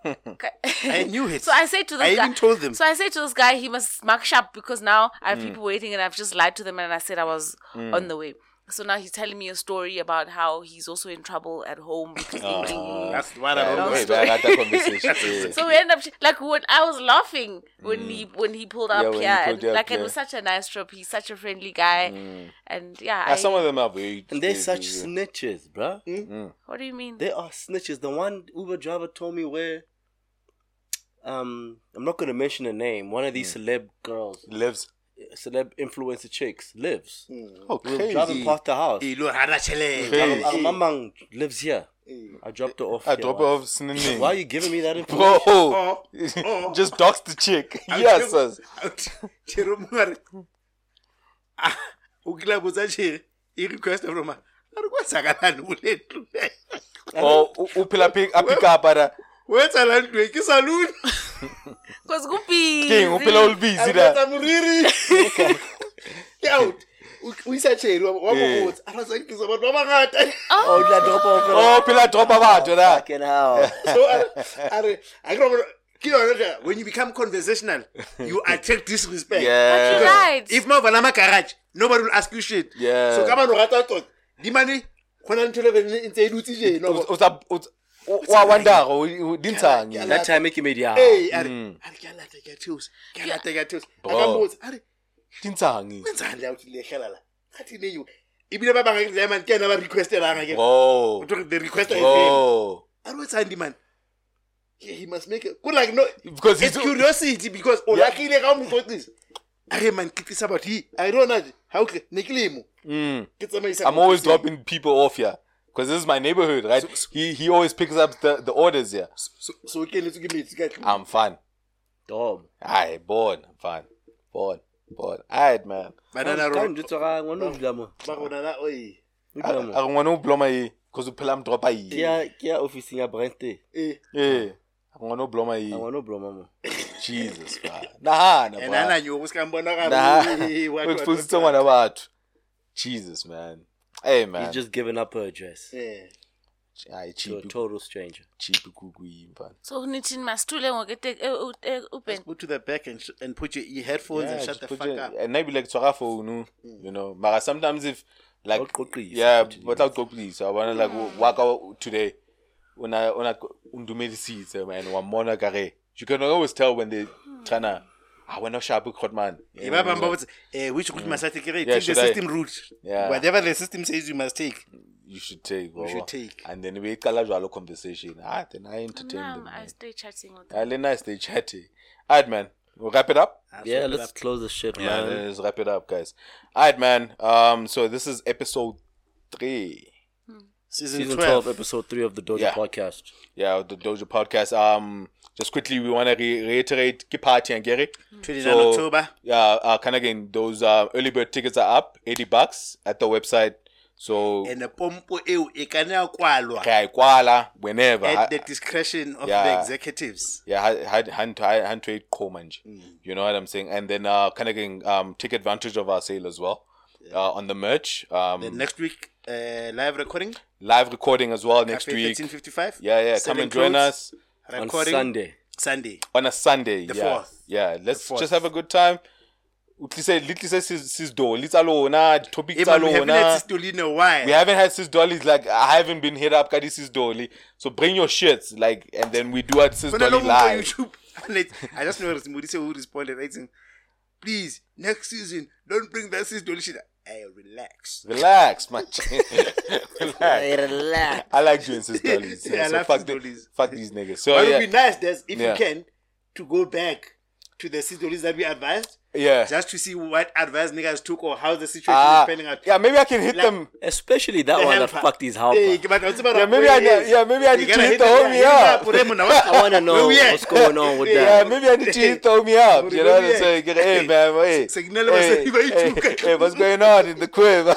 I knew it. So I say to this I guy, even told them. So I say to this guy, he must mark sharp because now I have Mm. people waiting, and I've just lied to them, and I said I was on the way. So now he's telling me a story about how he's also in trouble at home because. ding, ding, ding. That's what I don't know. wait, I had that conversation. So we end up like when I was laughing when he mm. when he pulled up Mm. Yeah, when he here, pulled and you up, like it was such a nice trip. He's such a friendly guy, mm. and yeah. Yeah, I, some of them are very. And they're such very- snitches, bruh. Hmm? Mm. what do you mean? They are snitches. The one Uber driver told me where. Um, I'm not gonna mention a name. One of these celeb girls, lives. Celeb influencer chicks, lives. Oh, We were driving past the house. Lo hana tjhelete. Crazy. Our mamang lives here. I dropped her off. I here drop once. off sniffing. Why are you giving me that information? Bro, Oh, oh. just dox the chick. Yes, sis. Chero mongare. Ah, o kile a botsa Chere, e request from her. A re kwetsagalane kule ndlu? Oh, u- uphila pick a pick up at O etsahala ndlu e, ke saloon. Because Guppy. king. Uphila all A busy re there. etsa moriri. Ke out. O o isa Chere, wa wa mo Eh. botsa. A re sa nkisa batho ba bangata. Oh, you drop off. Oh, uphila drop about that. Fucking hell. So a re- a re, a ke re bona- ke yona taba. when you become conversational, you attract disrespect. But you're Yeah. right. if mavala ma garage nobody will ask you shit Yeah. so ka bano rata tota di mane go na le ntho le bene ntse e dutse jeno Uza uza wa wanda go. That time making me yeah. ee a re a re ke a lata ke a theosa ke a lata ke a theosa a ka Bro. mbotsa a re Dintsang. entsang le a o tlile gelala ga tine yo ebile ba bangwe diamond ke ena ba requestelang ke Bro. the requester is him Bro. a re o etsang di man Yeah, he must make it. Good like no, Because it's he's curiosity because o Yeah. latlhile ga o motlotisa a man ke tlisa batho hi a re ona ga o tle ne ke lemo Mm. ke tsamaisa I'm always dropping people off here. Because this is my neighborhood, right? He he always picks up the, the orders here. so so o kenetswe ke metsi ka tlung. I'm fine. Dom. Alright, born. I'm fine. Born. Born. Alright, man. banana Come, road just around one of them. ba rona na oi Look I at them. don't want to blow my because you pull am drop a Kia kia office ya Brente. eh Yeah. I'm gonna blow my I want to blow mama. Jesus, bra. Nah, nah, and bra. ananyoko sikambona Nah. kabi what- what- Exposed what- ngwana batho. Jesus, man. Hey, man. He's just giving up her address Yeah. Hayi, to a total stranger. cheap kuku yimpa. so nithini masithule ngoku ete- e- eh, u- eh, e- upen Go to the back and, sh- and put your e- headphones and shut the fuck your- up. And maybe like tswara phone, mm. you know. Mara sometimes if like Awuqoqise yeah, futhi. but I'll go please. I wanna like mm. walk out today. When I when I undumedisitse man, wamona kare. You can always tell when they tryna ah when no sharp cut man. Ba bang ba botsa, eh, which route must I take? Yeah, Take the should I- system route. Yeah. Whatever the system says you must take. You should take. You should take. And then we call a conversation. Ah, then I entertain now them. i man. stay chatting with Ah, let nice stay chatty. Alright, man. We'll wrap it up. Ah, Yeah, let's close the shit, man. Yeah, let's wrap it up, guys. Alright, man. Um, so this is episode three. Season, Season 12. 12, episode 3 of the Dojo Yeah. podcast. Yeah, the Dojo podcast. Um, just quickly, we want to re- reiterate, keep party and get it. 29 So- October. Yeah, uh, kind of again, those uh, early bird tickets are up, eighty bucks at the website. So And the pompo eo e ka nna ya kwalwa kaya kwala whenever. at the discretion of the executives. yeah, had had had to manje. Mm. You know what I'm saying? And then uh, kind of again, um, take advantage of our sale as well. Uh, on the merch, um, Then next week, uh, live recording. live recording as well next week. 1355. Yeah, yeah, come and join clothes, us On Recording Sunday. Sunday. on a Sunday. The yeah, fourth. yeah. Let's fourth. just have a good time. Utlise, litlise sis sis do, litsa lona, topic Eh, tsa but we haven't had lona. Sister a while. We haven't had sis dollies like I haven't been hit up. Kadi sis dolly. So bring your shirts like, and then we do it sis When dolly live. YouTube, I just know Modise who responded. I think, please, next season, don't bring that Sister Lee shit. Hey, relax. Relax, man. Relax. Relax. I like doing sis dollies. Yeah, I so love fuck, the- fuck these niggas. So But it would be nice, if Yeah. you can, to go back to the Sister Lees that we advised, yeah. just to see what advice niggas took or how the situation Ah, is panning out. yeah, maybe I can hit Like- them. Especially that The one that helper. fucked his Hey, helper. but what's about Yeah, maybe I need- yeah, maybe I You need to gotta hit the yeah, homie up. I want to know Where we at? what's going on with that. Yeah, that. maybe I need to hit throw me up. You know what I'm saying? Get- Hey, man, hey, Signal hey, hey, hey, hey, what's going on in the crib?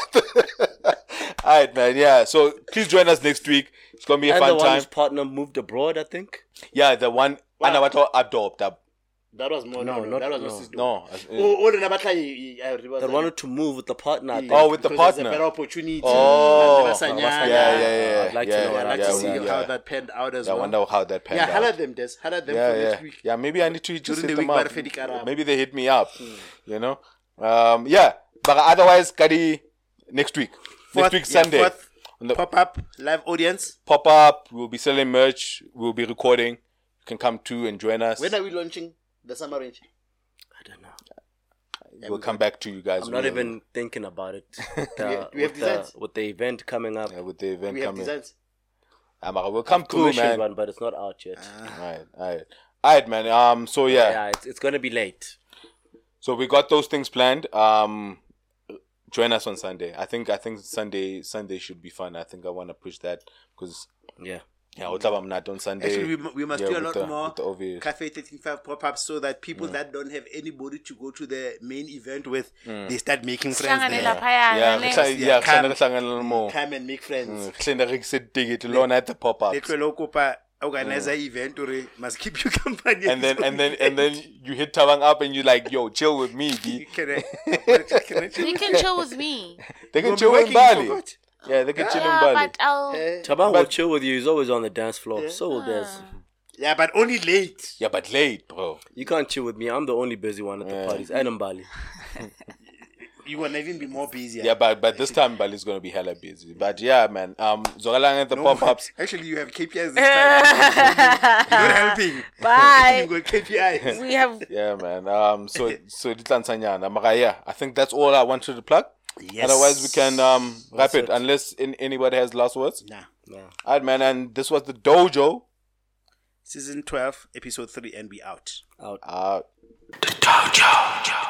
All right, man. Yeah. So please join us next week. It's gonna be a And the fun one time. whose partner moved abroad, I think. Yeah, the one. Wow. Anna, what adopt up? That was more, No, no, no, not- that was no. not Sister No. Oh, oh, the Nabatla, I remember That wanted to move with the partner. I think. Oh, with the partner. a better opportunity. Oh, yeah, yeah, yeah. I'd like yeah, to know Yeah, I'd like yeah, to happened see yeah. how that panned out as Yeah, I well. wonder how that panned yeah, out. holla them, Des. Holla them yeah, for yeah, next week. yeah. Maybe I need to just During hit the them up. Barfedi Maybe they hit me up. You know. Um. Yeah. But otherwise, Kadi, next week. Fourth- next week yeah, Sunday. fourth the Pop-up live audience. pop up. We'll be selling merch. We'll be recording. You can come too and join us. When are we launching the summer range? I don't know. we'll come back to you guys. I'm not We'll- even thinking about it. The- we have with, the, designs? with the event coming up. yeah, with the event coming. We have designs. Um, we'll come through, man. one, but it's not out yet. All right, all right, all right, man. Um, so yeah, yeah, it's, it's gonna be late. so we got those things planned. Um, join us on Sunday. I think I think Sunday Sunday should be fun. I think I want to push that because Yeah. Yeah, what I'm not on Sunday. Actually, we, we must yeah, do a lot the- more with the. Cafe 35 pop-ups so that people Mm. that don't have anybody to go to the main event with, they start making friends Sihlangane there. laphayana, yeah, Yeah, yeah, come- kuhlangana- kuhlangana more. Come and make friends. Mm, kuhlenda rekise at the pop up. They tlo kopa event or must keep you company. Mm. And then and then and then you hit Tawang up and you're like, yo, chill with me, B. can I, can I You can chill with me. They You'll can chill with working, you Bali. Forgot. Yeah, they can chill in Yeah, Bali. but I'll. Tabang will But- chill with you. He's always on the dance floor. So will Des. yeah, but only late. Yeah, but late, bro. You can't chill with me. I'm the only busy one at the Yeah. parties. And in Bali. You wanna even be more busy. Yeah, but but this time Bali's gonna be hella busy. But yeah, man. Um, Zogalang at the No, pop ups. Actually, you have KPIs this time. You're not helping. Bye. you got KPIs. we have. Yeah, man. Um, so so Ditlansanyana. Mara, yeah, I think that's all I wanted to plug. Yes. Otherwise, we can um wrap it it. unless in, anybody has last words. Nah. No. Alright, man. And this was the dojo. Season 12, episode 3, and we out. Out. Uh, Dojo.